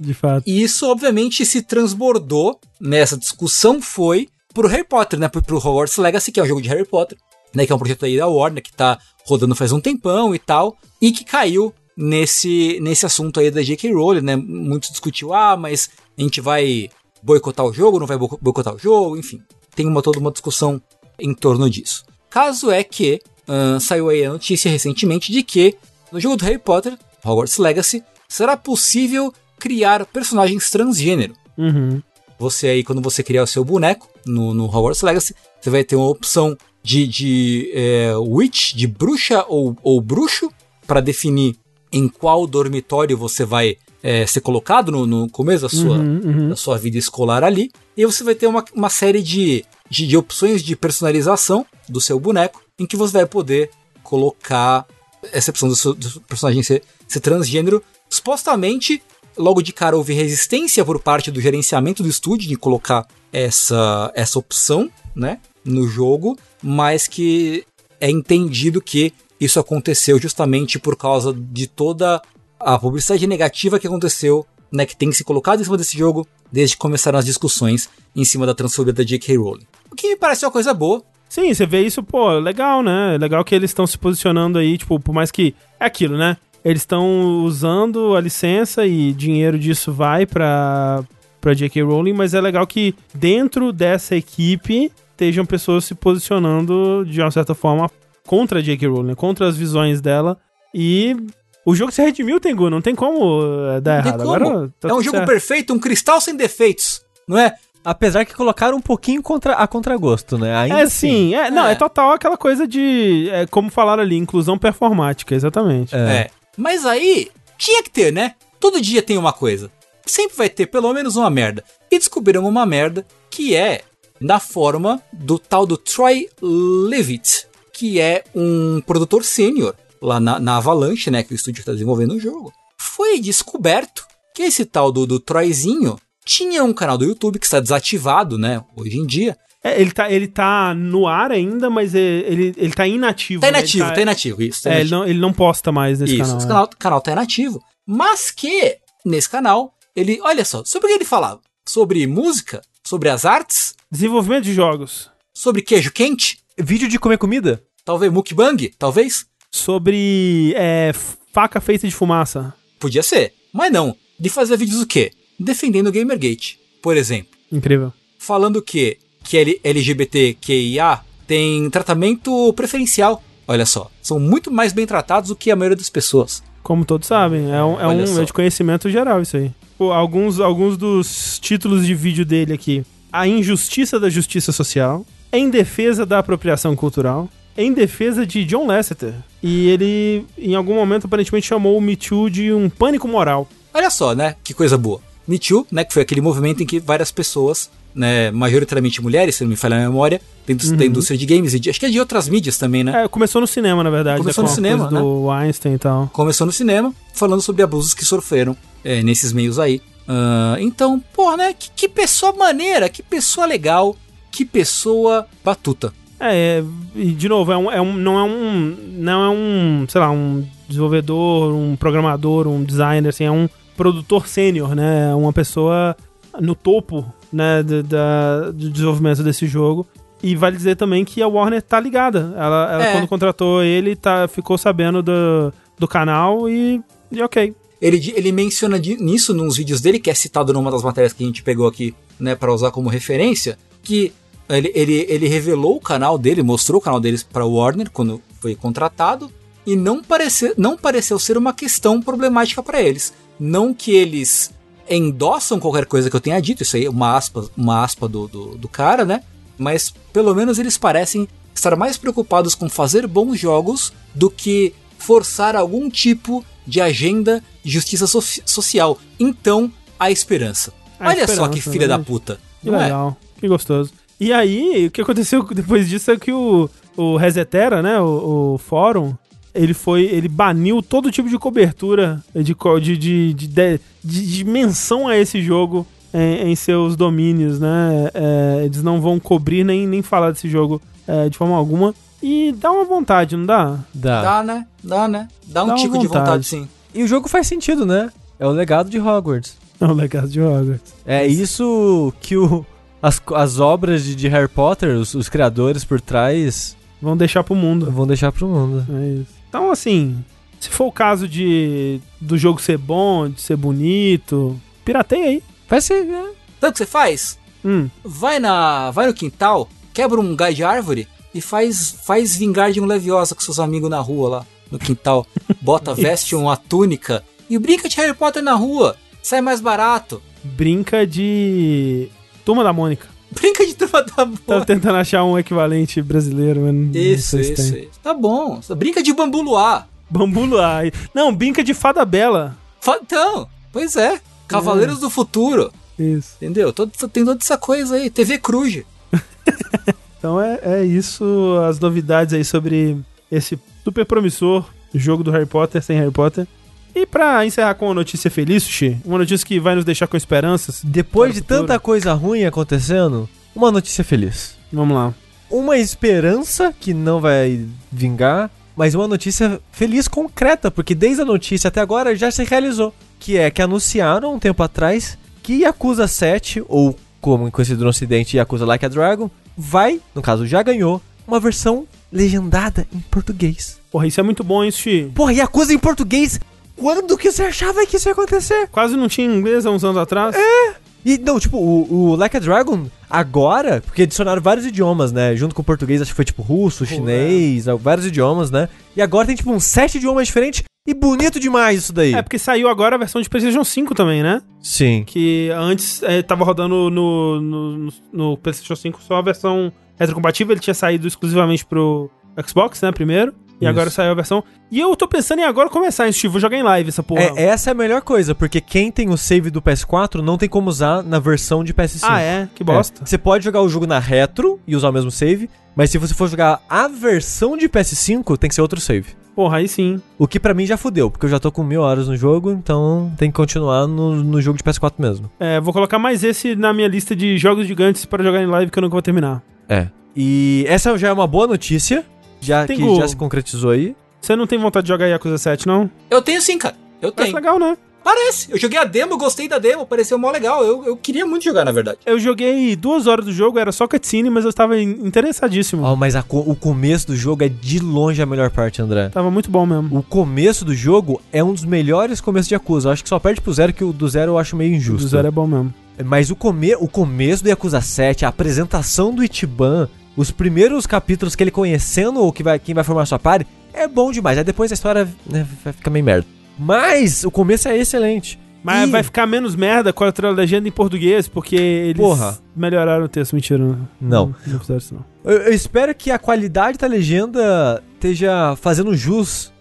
De fato. E isso, obviamente, se transbordou nessa discussão foi pro Harry Potter, né? Pro, pro Hogwarts Legacy, que é um jogo de Harry Potter, né? Que é um projeto aí da Warner, que tá rodando faz um tempão e tal, e que caiu nesse, nesse assunto aí da J.K. Rowling, né? Muito discutiu, ah, mas a gente vai boicotar o jogo, não vai bo- boicotar o jogo, enfim. Tem uma toda uma discussão em torno disso. Caso é que ahn, saiu aí a notícia recentemente de que no jogo do Harry Potter, Hogwarts Legacy, será possível criar personagens transgênero. Uhum. Você aí, quando você criar o seu boneco no, no Hogwarts Legacy, você vai ter uma opção de, de é, witch, de bruxa ou, ou bruxo, para definir em qual dormitório você vai é, ser colocado no, no começo da sua, Uhum, uhum. da sua vida escolar ali. E você vai ter uma, uma série de, de, de opções de personalização do seu boneco, em que você vai poder colocar essa opção do seu, do personagem ser, ser transgênero. Supostamente, logo de cara houve resistência por parte do gerenciamento do estúdio de colocar essa, essa opção né, no jogo, mas que é entendido que isso aconteceu justamente por causa de toda a publicidade negativa que aconteceu, né, que tem se colocado em cima desse jogo desde que começaram as discussões em cima da transfobia da J.K. Rowling. O que me parece uma coisa boa, Sim, você vê isso, pô, legal, né? Legal que eles estão se posicionando aí, tipo, por mais que. É aquilo, né? Eles estão usando a licença e dinheiro disso vai pra, pra J.K. Rowling, mas é legal que dentro dessa equipe estejam pessoas se posicionando de uma certa forma contra a J.K. Rowling, né? contra as visões dela. E o jogo se redimiu, Tengu, não tem como eh, dar Não errado. como. Agora tá é um jogo certo. perfeito, um cristal sem defeitos, não é? Apesar que colocaram um pouquinho contra, a contragosto, né? Ainda É assim. sim, é, não, É. é total aquela coisa de, é, como falaram ali, inclusão performática, exatamente. É. É. Mas aí, tinha que ter, né? Todo dia tem uma coisa. Sempre vai ter pelo menos uma merda. E descobriram uma merda que é na forma do tal do Troy Levitt, que é um produtor sênior lá na, na Avalanche, né? Que o estúdio está desenvolvendo o jogo. foi descoberto que esse tal do, do Troizinho tinha um canal do YouTube que está desativado, né, hoje em dia. É, ele, tá, ele tá no ar ainda, mas é- ele, ele tá inativo. Tá né? Inativo, tá, inativo, isso. Tá É, ele não, ele não posta mais nesse Isso, canal. esse é. canal, canal tá inativo. Mas que, nesse canal, ele, olha só, sobre o que ele falava? Sobre música? Sobre as artes? Desenvolvimento de jogos. Sobre queijo quente? Vídeo de comer comida? Talvez mukbang? Talvez? Sobre é, faca feita de fumaça. Podia ser. Mas não. De fazer vídeos o quê? Defendendo o Gamergate, por exemplo. Incrível. Falando que, que L- LGBTQIA tem tratamento preferencial. Olha só, são muito mais bem tratados do que a maioria das pessoas. Como todos sabem, é, um, é, Olha um, só. é de conhecimento geral isso aí. Pô, alguns, alguns dos títulos de vídeo dele aqui. A injustiça da justiça social, em defesa da apropriação cultural, em defesa de John Lasseter. E ele, em algum momento, aparentemente chamou o Me Too de um pânico moral. Olha só, né? Que coisa boa. Me Too, né? Que foi aquele movimento em que várias pessoas, né? Majoritariamente mulheres, se não me falha a memória, dentro da indústria de games e de, acho que é de outras mídias também, né? É, começou no cinema, na verdade. Começou né, no cinema, coisa Do Einstein e tal. Começou no cinema, falando sobre abusos que sofreram é, nesses meios aí. Ah, então, pô, né? Que, que pessoa maneira, que pessoa legal, que pessoa batuta. É, é, e de novo, é um, é um- não é um. Não é um, sei lá, um desenvolvedor, um programador, um designer, assim, é um produtor sênior, né? É uma pessoa no topo, né, do, da, do desenvolvimento desse jogo. E vale dizer também que a Warner tá ligada. Ela, ela É. quando contratou ele, tá, ficou sabendo do, do canal e, e ok. Ele, ele menciona nisso nos vídeos dele, que é citado numa das matérias que a gente pegou aqui, né, para usar como referência, que ele, ele, ele revelou o canal dele, mostrou o canal deles para Warner quando foi contratado, e não, parece, não pareceu ser uma questão problemática para eles. Não que eles endossam qualquer coisa que eu tenha dito, isso aí é uma aspa, uma aspa do, do, do cara, né? Mas pelo menos eles parecem estar mais preocupados com fazer bons jogos do que forçar algum tipo de agenda de justiça soci- social. Então, a esperança. A Olha só esperança, que filha da né? puta. Que não é? legal, que gostoso. E aí, o que aconteceu depois disso é que o, o Resetera, né, o, o fórum, ele foi, ele baniu todo tipo de cobertura de, co- de, de, de, de, de- de menção a esse jogo em, em seus domínios, né? É, eles não vão cobrir nem, nem falar desse jogo é, de forma alguma. E dá uma vontade, não dá? Dá. Dá, né? Dá, né? Dá um Dá uma tico de vontade. vontade, sim. E o jogo faz sentido, né? É o legado de Hogwarts. É o legado de Hogwarts. É isso que o, as, as obras de, de Harry Potter, os, os criadores por trás, Vão deixar pro mundo. vão deixar pro mundo. É isso. Então, assim, se for o caso de do jogo ser bom, de ser bonito, pirateia aí. Faz ser, né? Sabe o que você faz? Hum, Vai, na, vai no quintal, quebra um galho de árvore e faz, faz vingar de um leviosa com seus amigos na rua lá, no quintal. Bota, veste uma túnica e brinca de Harry Potter na rua. Sai mais barato. brinca de Turma da Mônica. Brinca de turma da Tava boa. tentando achar um equivalente brasileiro, mas não Isso, sei se isso, tem. isso. Tá bom. Brinca de bambu luar. Bambu Luar. Não, brinca de Fada Bela. Então, pois é. Cavaleiros do Futuro. Isso. Entendeu? Todo, tem toda essa coisa aí. TV Cruz. Então é, é isso, as novidades aí sobre esse super promissor jogo do Harry Potter sem Harry Potter. E pra encerrar com uma notícia feliz, Xi, uma notícia que vai nos deixar com esperanças. Depois de tanta coisa ruim acontecendo, uma notícia feliz. Vamos lá. Uma esperança que não vai vingar, mas uma notícia feliz concreta, porque desde a notícia até agora já se realizou. Que é que anunciaram um tempo atrás que Yakuza 7, ou como conhecido no ocidente Yakuza Like a Dragon, vai, no caso já ganhou, uma versão legendada em português. Porra, isso é muito bom, isso. Porra, Yakuza em português? Quando que você achava que isso ia acontecer? Quase não tinha inglês há uns anos atrás. E não, tipo, o, o Like a Dragon, agora, porque adicionaram vários idiomas, né? Junto com o português, acho que foi tipo russo, chinês, vários idiomas, né? E agora tem tipo uns sete idiomas diferentes e bonito demais isso daí. É, porque saiu agora a versão de PlayStation 5 também, né? Sim. Que antes é, tava rodando no, no, no- no PlayStation 5 só a versão retrocompatível, ele tinha saído exclusivamente pro Xbox, né, primeiro. E Isso. agora saiu a versão. E eu tô pensando em agora começar, Steve? Vou jogar em live essa porra. É, essa é a melhor coisa, porque quem tem o save do PS4 não tem como usar na versão de PS5. ah, é? Que bosta. É. Você pode jogar o jogo na retro e usar o mesmo save, mas se você for jogar a versão de PS5, tem que ser outro save. Porra, aí sim. O que pra mim já fudeu, porque eu já tô com mil horas no jogo, então tem que continuar no, no jogo de PS4 mesmo. É, vou colocar mais esse na minha lista de jogos gigantes para jogar em live que eu nunca vou terminar. É. E essa já é uma boa notícia, já Tem que já se concretizou aí. Você não tem vontade de jogar Yakuza 7, não? Eu tenho sim, cara. Eu tenho. legal, né? Parece. Eu joguei a demo, gostei da demo, pareceu mó legal. Eu, eu queria muito jogar, na verdade. Eu joguei duas horas do jogo, era só cutscene, mas eu estava in- interessadíssimo. Ó, mas a o começo do jogo é de longe a melhor parte, André. Tava muito bom mesmo. O começo do jogo é um dos melhores começos de Yakuza. Eu acho que só perde pro zero, que o do zero eu acho meio O injusto. do zero é bom mesmo. Mas o, come o começo do Yakuza 7, a apresentação do Ichiban, os primeiros capítulos que ele conhecendo o que vai, quem vai formar sua party, é bom demais. Aí depois a história né, vai ficar meio merda. Mas o começo é excelente. Mas E- vai ficar menos merda com a legenda em português, porque eles Porra. melhoraram o texto. Mentira. Não. Não. Não fizeram isso, não. Eu, eu espero que a qualidade da legenda esteja fazendo jus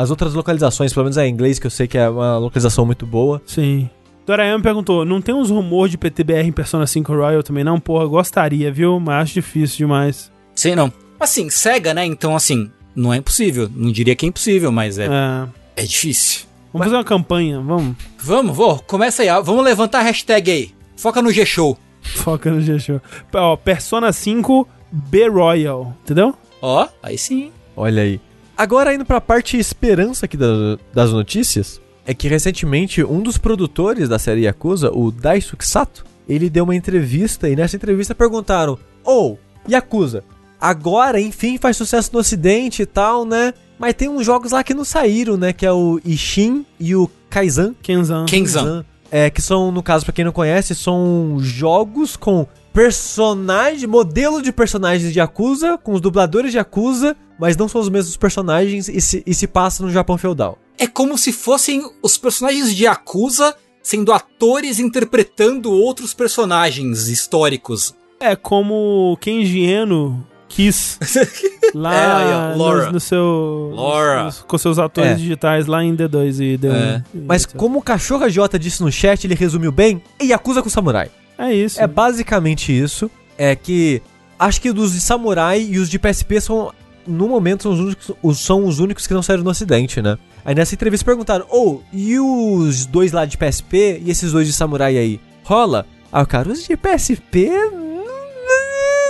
às outras localizações, pelo menos a em inglês, que eu sei que é uma localização muito boa. Sim. Dorayama perguntou, não tem uns rumores de PTBR em Persona 5 Royal também não? Porra, gostaria, viu? Mas acho difícil demais. Sei não. Assim, cega, né? Então, assim, não é impossível. Não diria que é impossível, mas é, É. é difícil. Vamos fazer uma campanha, vamos. Vamos, vou. Começa aí. ó. Vamos levantar a hashtag aí. Foca no G-Show. Foca no G-Show. Ó, Persona 5 B Royal, entendeu? Ó, aí sim. Olha aí. Agora indo pra parte esperança aqui da- das notícias, é que recentemente um dos produtores da série Yakuza, o Daisuke Sato, ele deu uma entrevista e nessa entrevista perguntaram: "Ô, Yakuza, agora enfim faz sucesso no ocidente e tal, né? Mas tem uns jogos lá que não saíram, né, que é o Ishin e o Kaizan, Kenzan. Kenzan. é, que são, no caso, pra quem não conhece, são jogos com personagem, modelo de personagens de Yakuza, com os dubladores de Yakuza, mas não são os mesmos personagens e se, e se passa no Japão feudal. É como se fossem os personagens de Yakuza sendo atores interpretando outros personagens históricos. É como Kenji Eno quis lá É, aí, no, no seu Laura. nos- com seus atores É. digitais lá em D2 e D1. É. e Mas etc. como o Cachorra J disse no chat, ele resumiu bem, é Yakuza com Samurai. é isso. É basicamente isso. É que acho que dos de Samurai e os de PSP são, no momento, são os únicos, os- são os únicos que não saíram no ocidente, né? Aí nessa entrevista perguntaram, ô, e os dois lá de PSP e esses dois de Samurai aí? Rola? Ah, cara, os de PSP...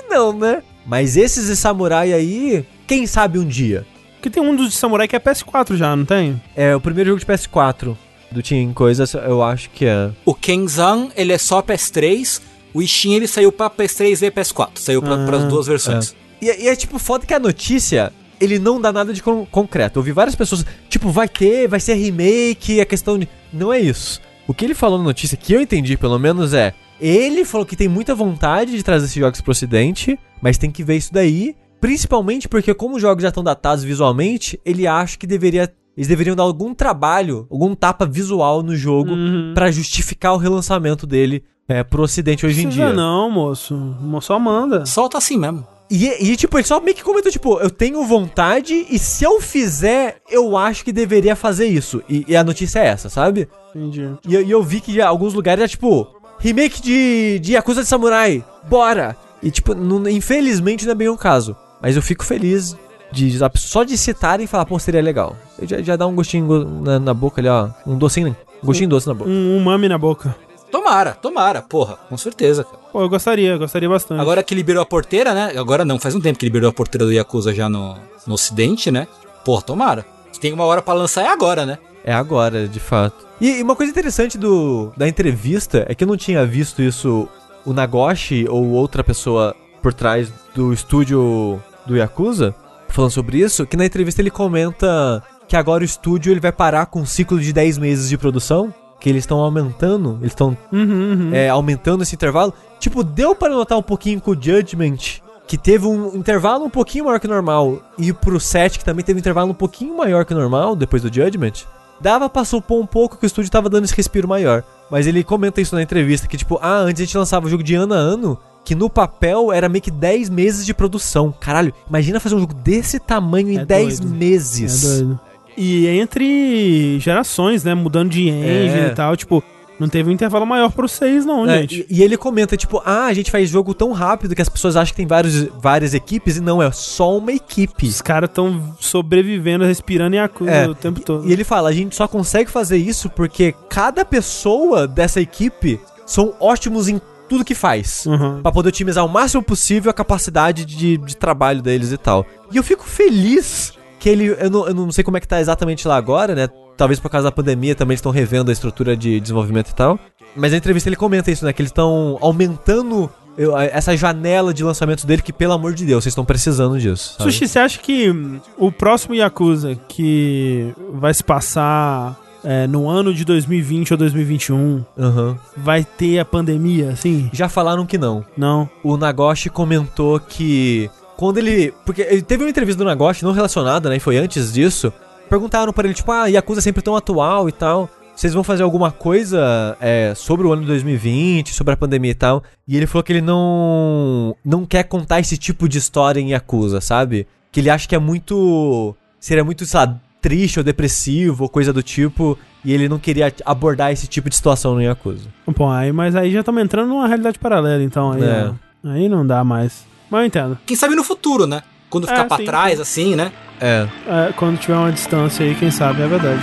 Não, né? Mas esses de Samurai aí, quem sabe um dia? Porque tem um dos de samurai que é PS4 já, não tem? É, o primeiro jogo de PS4 do Team Coisas, eu acho que é... O Kenzan, ele é só PS3. O Ishin, ele saiu pra PS3 e PS4. Saiu pra, Ah, pras duas versões. E, e é tipo foda que a notícia, ele não dá nada de con- concreto. Eu vi várias pessoas, tipo, vai ter, vai ser remake, é questão de. Não é isso. O que ele falou na notícia, que eu entendi pelo menos, é. Ele falou que tem muita vontade de trazer esses jogos pro ocidente, mas tem que ver isso daí. Principalmente porque, como os jogos já estão datados visualmente, ele acha que deveria. Eles deveriam dar algum trabalho, algum tapa visual no jogo Uhum. pra justificar o relançamento dele é, pro ocidente hoje em dia. não, moço. Mo- Só manda. Solta assim mesmo. E, e, tipo, ele só meio que comentou, tipo, eu tenho vontade e se eu fizer, eu acho que deveria fazer isso. E, e a notícia é essa, sabe? Entendi. E, eu- e eu vi que já, alguns lugares é tipo, remake de, de Yakuza de Samurai, bora! E, tipo, não- infelizmente não é bem o caso. Mas eu fico feliz de só de citarem e falar, pô, seria legal. Já, já dá um gostinho go- na, na boca ali, ó. Um docinho, né? Um gostinho doce na boca. Um umami na boca. Tomara, tomara, porra, com certeza, cara. Pô, eu gostaria, gostaria bastante. Agora que liberou a porteira, né? Agora não, faz um tempo que liberou a porteira do Yakuza já no, no ocidente, né? Porra, tomara. Se tem uma hora pra lançar é agora, né? É agora, de fato. E, e uma coisa interessante do, da entrevista é que eu não tinha visto isso, o Nagoshi ou outra pessoa por trás do estúdio do Yakuza, falando sobre isso, que na entrevista ele comenta que agora o estúdio ele vai parar com um ciclo de 10 meses de produção, que eles estão aumentando, eles estão Uhum, uhum. é, aumentando esse intervalo. Tipo, deu para notar um pouquinho com o Judgment, que teve um intervalo um pouquinho maior que o normal, e pro 7, que também teve um intervalo um pouquinho maior que o normal, depois do Judgment. Dava pra supor um pouco que o estúdio tava dando esse respiro maior. Mas ele comenta isso na entrevista, que tipo, ah, antes a gente lançava o jogo de ano a ano, que no papel era meio que 10 meses de produção. Caralho, imagina fazer um jogo desse tamanho em É 10 doido. meses. É doido. E entre gerações, né? Mudando de engine É. e tal. Tipo, Não teve um intervalo maior pro 6, não, É, gente. e, e ele comenta, tipo, ah, a gente faz jogo tão rápido que as pessoas acham que tem vários, várias equipes, e não, é só uma equipe. Os caras estão sobrevivendo, respirando e acusa É, o tempo todo. E ele fala, a gente só consegue fazer isso porque cada pessoa dessa equipe são ótimos em tudo que faz. Uhum. Pra poder otimizar o máximo possível a capacidade de, de trabalho deles e tal. E eu fico feliz que ele. Eu não, eu não sei como é que tá exatamente lá agora, né? Talvez por causa da pandemia também estão revendo a estrutura de desenvolvimento e tal. Mas na entrevista ele comenta isso, né? Que eles estão aumentando eu- essa janela de lançamentos dele, que pelo amor de Deus, vocês estão precisando disso. sabe? Sushi, você acha que hum, o próximo Yakuza, que vai se passar é, no ano de 2020 ou 2021, Aham. vai ter a pandemia, assim? Já falaram que não. Não. o Nagoshi comentou que quando ele. Porque ele teve uma entrevista do Nagoshi não relacionada, né? E foi antes disso. Perguntaram pra ele, tipo, ah, Yakuza é sempre tão atual e tal. Vocês vão fazer alguma coisa é, sobre o ano de 2020, sobre a pandemia e tal? E ele falou que ele não. não quer contar esse tipo de história em Yakuza, sabe? Que ele acha que é muito. seria muito, sei lá, triste ou depressivo ou coisa do tipo. E ele não queria abordar esse tipo de situação no Yakuza. Pô, aí, mas aí já estamos entrando numa realidade paralela, então. Aí, É. aí não dá mais. Mas eu entendo. Quem sabe no futuro, né? Quando ficar É, pra sim, trás, sim. assim, né? É. É, quando tiver uma distância aí, quem sabe, é verdade.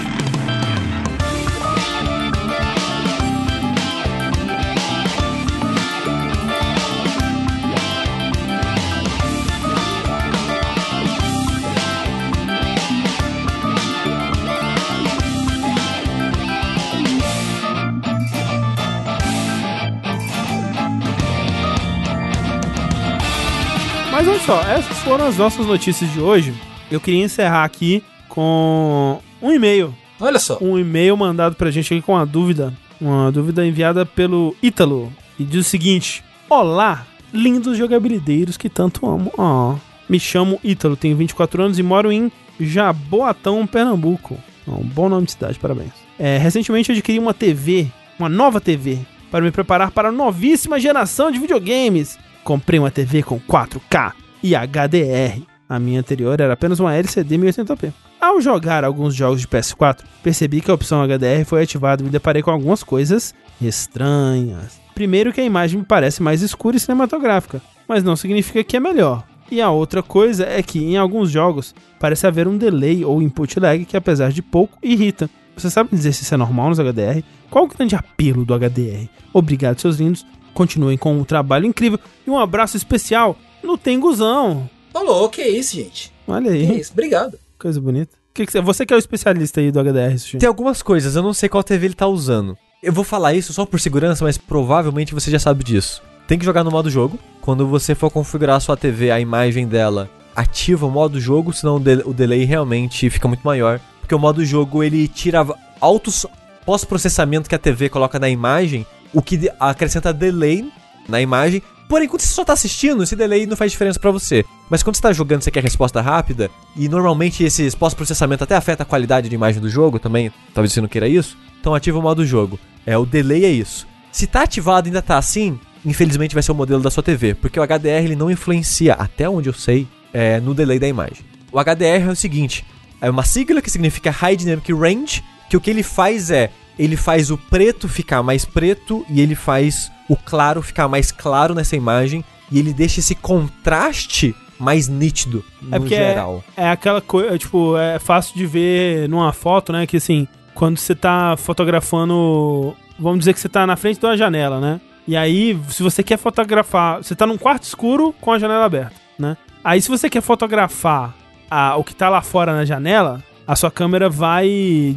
Mas olha só, essas foram as nossas notícias de hoje. Eu queria encerrar aqui com um e-mail. Olha só. Um e-mail mandado pra gente aqui com uma dúvida. Uma dúvida enviada pelo Ítalo. E diz o seguinte: Olá, lindos jogabilideiros que tanto amo. Ó, me chamo Ítalo, tenho 24 anos e moro em Jaboatão, Pernambuco. Um bom nome de cidade, parabéns. É, recentemente adquiri uma TV, uma nova TV, para me preparar para a novíssima geração de videogames. Comprei uma TV com 4K e HDR. A minha anterior era apenas uma LCD 1080p. Ao jogar alguns jogos de PS4, percebi que a opção HDR foi ativada e me deparei com algumas coisas estranhas. Primeiro que a imagem me parece mais escura e cinematográfica, mas não significa que é melhor. E a outra coisa é que em alguns jogos parece haver um delay ou input lag que apesar de pouco irrita. Você sabe dizer se isso é normal nos HDR? Qual o grande apelo do HDR? Obrigado, seus lindos. Continuem com um trabalho incrível e um abraço especial no Tenguzão. Falou, que isso, gente. Olha Que aí, isso. Obrigado. coisa bonita. Que que você, você que é o especialista aí do HDR, Sushi. Tem algumas coisas, eu não sei qual TV ele tá usando. Eu vou falar isso só por segurança, mas provavelmente você já sabe disso. Tem que jogar no modo jogo. Quando você for configurar a sua TV, a imagem dela ativa o modo jogo, senão o, de- o delay realmente fica muito maior. Porque o modo jogo ele tira altos pós-processamento que a TV coloca na imagem, o que acrescenta delay na imagem. Porém, quando você só tá assistindo, esse delay não faz diferença pra você. Mas quando você tá jogando, você quer resposta rápida, e normalmente esses pós-processamento até afeta a qualidade de imagem do jogo também, talvez você não queira isso, então ativa o modo jogo. É, o delay é isso. Se tá ativado e ainda tá assim, infelizmente vai ser o modelo da sua TV, porque o HDR ele não influencia, até onde eu sei, é, no delay da imagem. O HDR é o seguinte, é uma sigla que significa High Dynamic Range, que o que ele faz é, ele faz o preto ficar mais preto e ele faz o claro ficar mais claro nessa imagem e ele deixa esse contraste mais nítido É no porque geral. É aquela coisa, tipo, é fácil de ver numa foto, né? Que assim, quando você tá fotografando. Vamos dizer que você tá na frente de uma janela, né? E aí, se você quer fotografar. Você tá num quarto escuro com a janela aberta, né? Aí, se você quer fotografar a- o que tá lá fora na janela, a sua câmera vai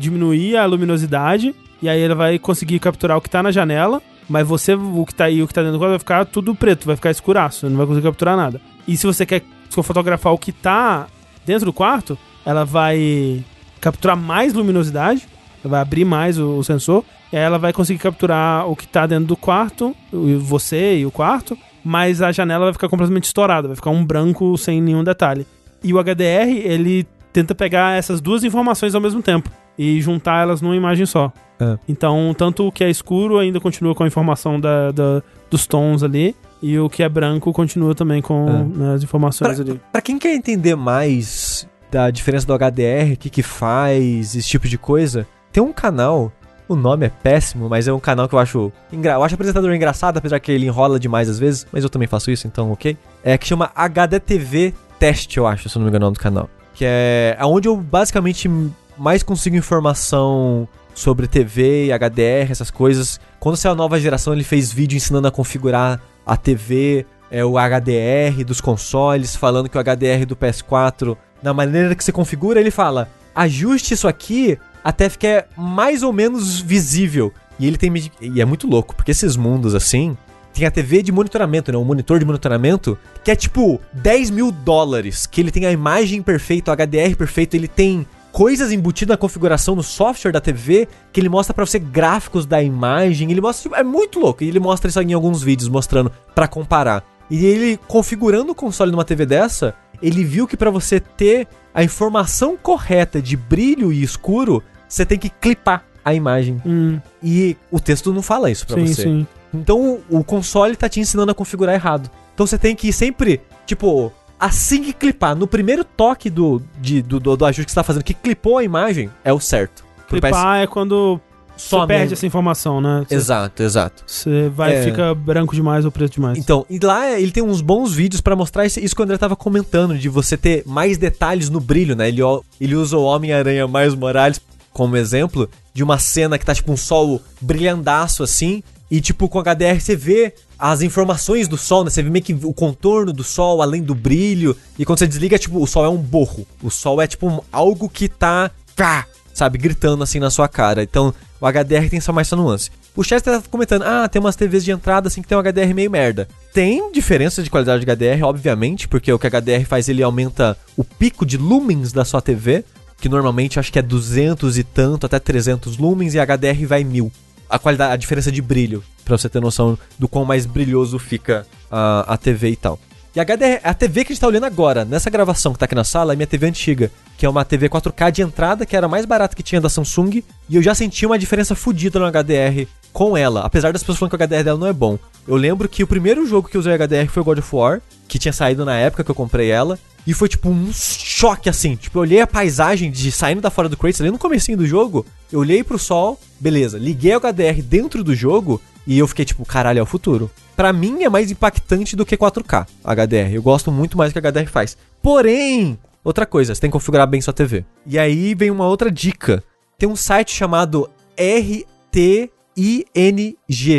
diminuir a luminosidade. E aí ela vai conseguir capturar o que tá na janela. Mas você, o que tá aí o que tá dentro do quadro vai ficar tudo preto, vai ficar escuraço, não vai conseguir capturar nada. E se você quer fotografar o que tá dentro do quarto, ela vai capturar mais luminosidade, vai abrir mais o, o sensor, e aí ela vai conseguir capturar o que tá dentro do quarto, você e o quarto, mas a janela vai ficar completamente estourada, vai ficar um branco sem nenhum detalhe. E o HDR, ele tenta pegar essas duas informações ao mesmo tempo e juntar elas numa imagem só. É. Então, tanto o que é escuro ainda continua com a informação da, da- dos tons ali, e o que é branco continua também com É. né, as informações ali. Pra quem quer entender mais da diferença do HDR, o que que faz, esse tipo de coisa, tem um canal O nome é péssimo, mas é um canal que eu acho. Engra... Eu acho apresentador engraçado, apesar que ele enrola demais às vezes, mas eu também faço isso, então ok. É que chama HDTV Teste, eu acho, se eu não me engano, o nome do canal. Que é onde eu basicamente mais consigo informação sobre TV e HDR, essas coisas. Quando saiu a nova geração, ele fez vídeo ensinando a configurar a TV, é, o HDR dos consoles, falando que o HDR do PS4, na maneira que você configura, ele fala: ajuste isso aqui até ficar mais ou menos visível. E ele tem. E é muito louco, porque esses mundos assim. Tem a TV de monitoramento, né? Um monitor de monitoramento que é tipo 10 mil dólares. Que ele tem a imagem perfeita, o HDR perfeito, ele tem coisas embutidas na configuração no software da TV que ele mostra para você gráficos da imagem. Ele mostra. Tipo, é muito louco. E ele mostra isso em alguns vídeos mostrando para comparar. E ele configurando o console numa TV dessa, ele viu que para você ter a informação correta de brilho e escuro, você tem que clipar a imagem. Hum, E o texto não fala isso pra sim, você. sim. Então o console tá te ensinando a configurar errado. Então você tem que sempre, tipo, assim que clipar, no primeiro toque do, de, do, do, do ajuste que você tá fazendo, que clipou a imagem, é o certo. Pro PS Clipar é quando Some. perde essa informação, né? Exato, exato. Você vai É. fica branco demais ou preto demais. Então, e lá ele tem uns bons vídeos pra mostrar isso, isso que o André tava comentando, de você ter mais detalhes no brilho, né? Ele, ele usa o Homem-Aranha Miles Morales como exemplo de uma cena que tá tipo um sol brilhandaço assim, e tipo com HDR você vê as informações do sol, né? Você vê meio que o contorno do sol além do brilho, e quando você desliga, tipo, o sol é um borro. O sol é tipo um- algo que tá, pá, sabe, gritando assim na sua cara. Então, o HDR tem só mais essa nuance. O Chester tá comentando, ah, tem umas TVs de entrada assim que tem um HDR meio merda. Tem diferença de qualidade de HDR, obviamente, porque o que HDR faz, ele aumenta o pico de lumens da sua TV, que normalmente acho que é 200 e tanto, até 300 lumens, e HDR vai 1000. A qualidade, a diferença de brilho, pra você ter noção do quão mais brilhoso fica a, a TV e tal. E a HDR, a TV que a gente tá olhando agora, nessa gravação que tá aqui na sala, é minha TV antiga, que é uma TV 4K de entrada, que era a mais barata que tinha da Samsung, e eu já senti uma diferença fodida no HDR com ela, apesar das pessoas falando que o HDR dela não é bom. Eu lembro que o primeiro jogo que eu usei HDR foi God of War, que tinha saído na época que eu comprei ela, e foi tipo um choque assim. Tipo, eu olhei a paisagem de saindo da fora do Kratos ali no comecinho do jogo, eu olhei pro sol, beleza, liguei o HDR dentro do jogo e eu fiquei tipo, caralho, é o futuro. Pra mim é mais impactante do que 4K HDR. Eu gosto muito mais do que a HDR faz. Porém, outra coisa, você tem que configurar bem sua TV. E aí vem uma outra dica. Tem um site chamado RTING,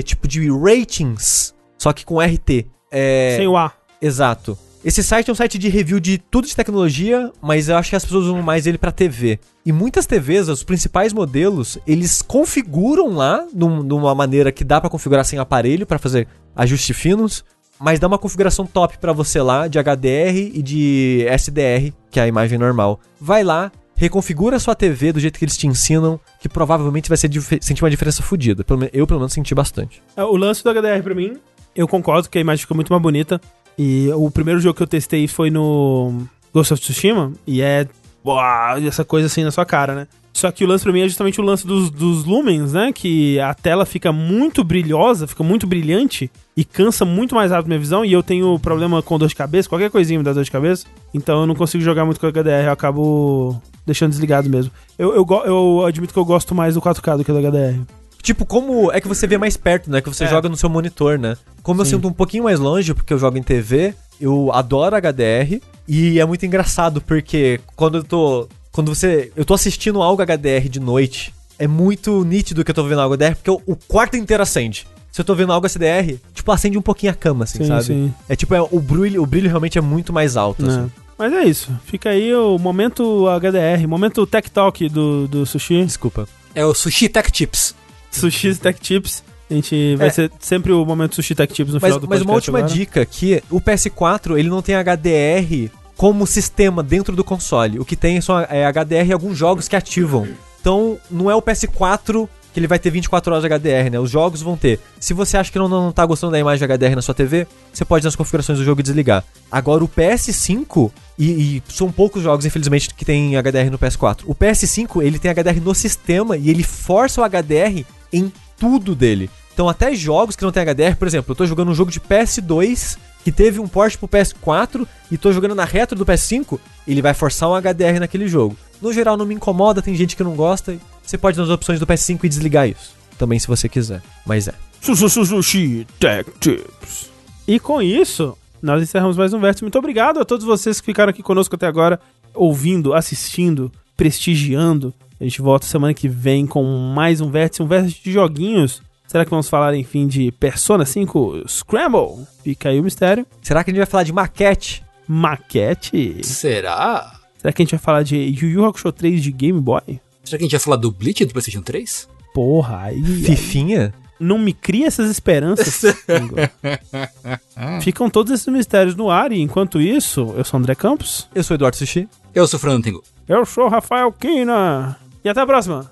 tipo de ratings, só que com RT. É... Sem o A. Exato. Esse site é um site de review de tudo de tecnologia, mas eu acho que as pessoas usam mais ele pra TV. E muitas TVs, os principais modelos, eles configuram lá num- numa maneira que dá pra configurar sem aparelho pra fazer ajustes finos, mas dá uma configuração top pra você lá de HDR e de SDR, que é a imagem normal. Vai lá, reconfigura a sua TV do jeito que eles te ensinam, que provavelmente vai sentir uma diferença fodida. Eu, pelo menos, senti bastante. É, O lance do HDR pra mim, eu concordo que a imagem fica muito mais bonita. E o primeiro jogo que eu testei foi no Ghost of Tsushima, e é uau, essa coisa assim na sua cara, né? Só que o lance pra mim é justamente o lance dos, dos lumens, né? Que a tela fica muito brilhosa, fica muito brilhante e cansa muito mais rápido minha visão. E eu tenho problema com dor de cabeça, qualquer coisinha me dá dor de cabeça. Então eu não consigo jogar muito com HDR, eu acabo deixando desligado mesmo. Eu, eu, eu admito que eu gosto mais do 4K do que do HDR. Tipo, como é que você vê mais perto, né? Que você É. joga no seu monitor, né? Como eu Sim. sinto um pouquinho mais longe, porque eu jogo em TV, eu adoro HDR. E é muito engraçado, porque quando eu tô. Quando você. Eu tô assistindo algo HDR de noite, é muito nítido que eu tô vendo algo HDR, porque o, o quarto inteiro acende. Se eu tô vendo algo SDR, tipo, acende um pouquinho a cama, assim, Sim, sabe? sim. É tipo, é, o, brilho, o brilho realmente é muito mais alto, né? assim. Mas é isso. Fica aí o momento HDR, momento Tech Talk do, do Sushi. Desculpa. É o Sushi Tech Tips. Sushi Tech Tips. A gente vai É. ser sempre o momento Sushi Tech Tips no Mas, final do mas uma última agora. dica aqui, o PS4 ele não tem HDR como sistema dentro do console. O que tem são é, HDR em alguns jogos que ativam. Então não é o PS4 que ele vai ter 24 horas de HDR, né? Os jogos vão ter. Se você acha que não, não tá gostando da imagem de HDR na sua TV, você pode ir nas configurações do jogo e desligar. Agora o PS5, e, e são poucos jogos, infelizmente, que tem HDR no PS4. O PS5, ele tem HDR no sistema e ele força o HDR em tudo dele. Então até jogos que não tem HDR, por exemplo, eu tô jogando um jogo de PS2 que teve um port pro PS4 e tô jogando na retro do PS5, ele vai forçar um HDR naquele jogo. No geral não me incomoda, tem gente que não gosta, Você pode nas opções do PS5 e desligar isso. Também se você quiser. Mas é. Sushi Tech Tips. E com isso, nós encerramos mais um Vértice. Muito obrigado a todos vocês que ficaram aqui conosco até agora, ouvindo, assistindo, prestigiando. A gente volta semana que vem com mais um Vértice, um Vértice de joguinhos. Será que vamos falar, enfim, de Persona 5 Scramble? Fica aí o mistério. Será que a gente vai falar de maquete? Maquete? Será? Será que a gente vai falar de Yu Yu Hakusho 3 de Game Boy? Será que a gente vai falar do Bleach do PlayStation 3? Porra, aí. Fifinha? Não me cria essas esperanças. Ficam todos esses mistérios no ar e enquanto isso, eu sou André Campos. Eu sou Eduardo Sushi. Eu sou o Fernando Tengu. Eu sou Rafael Kina. E até a próxima.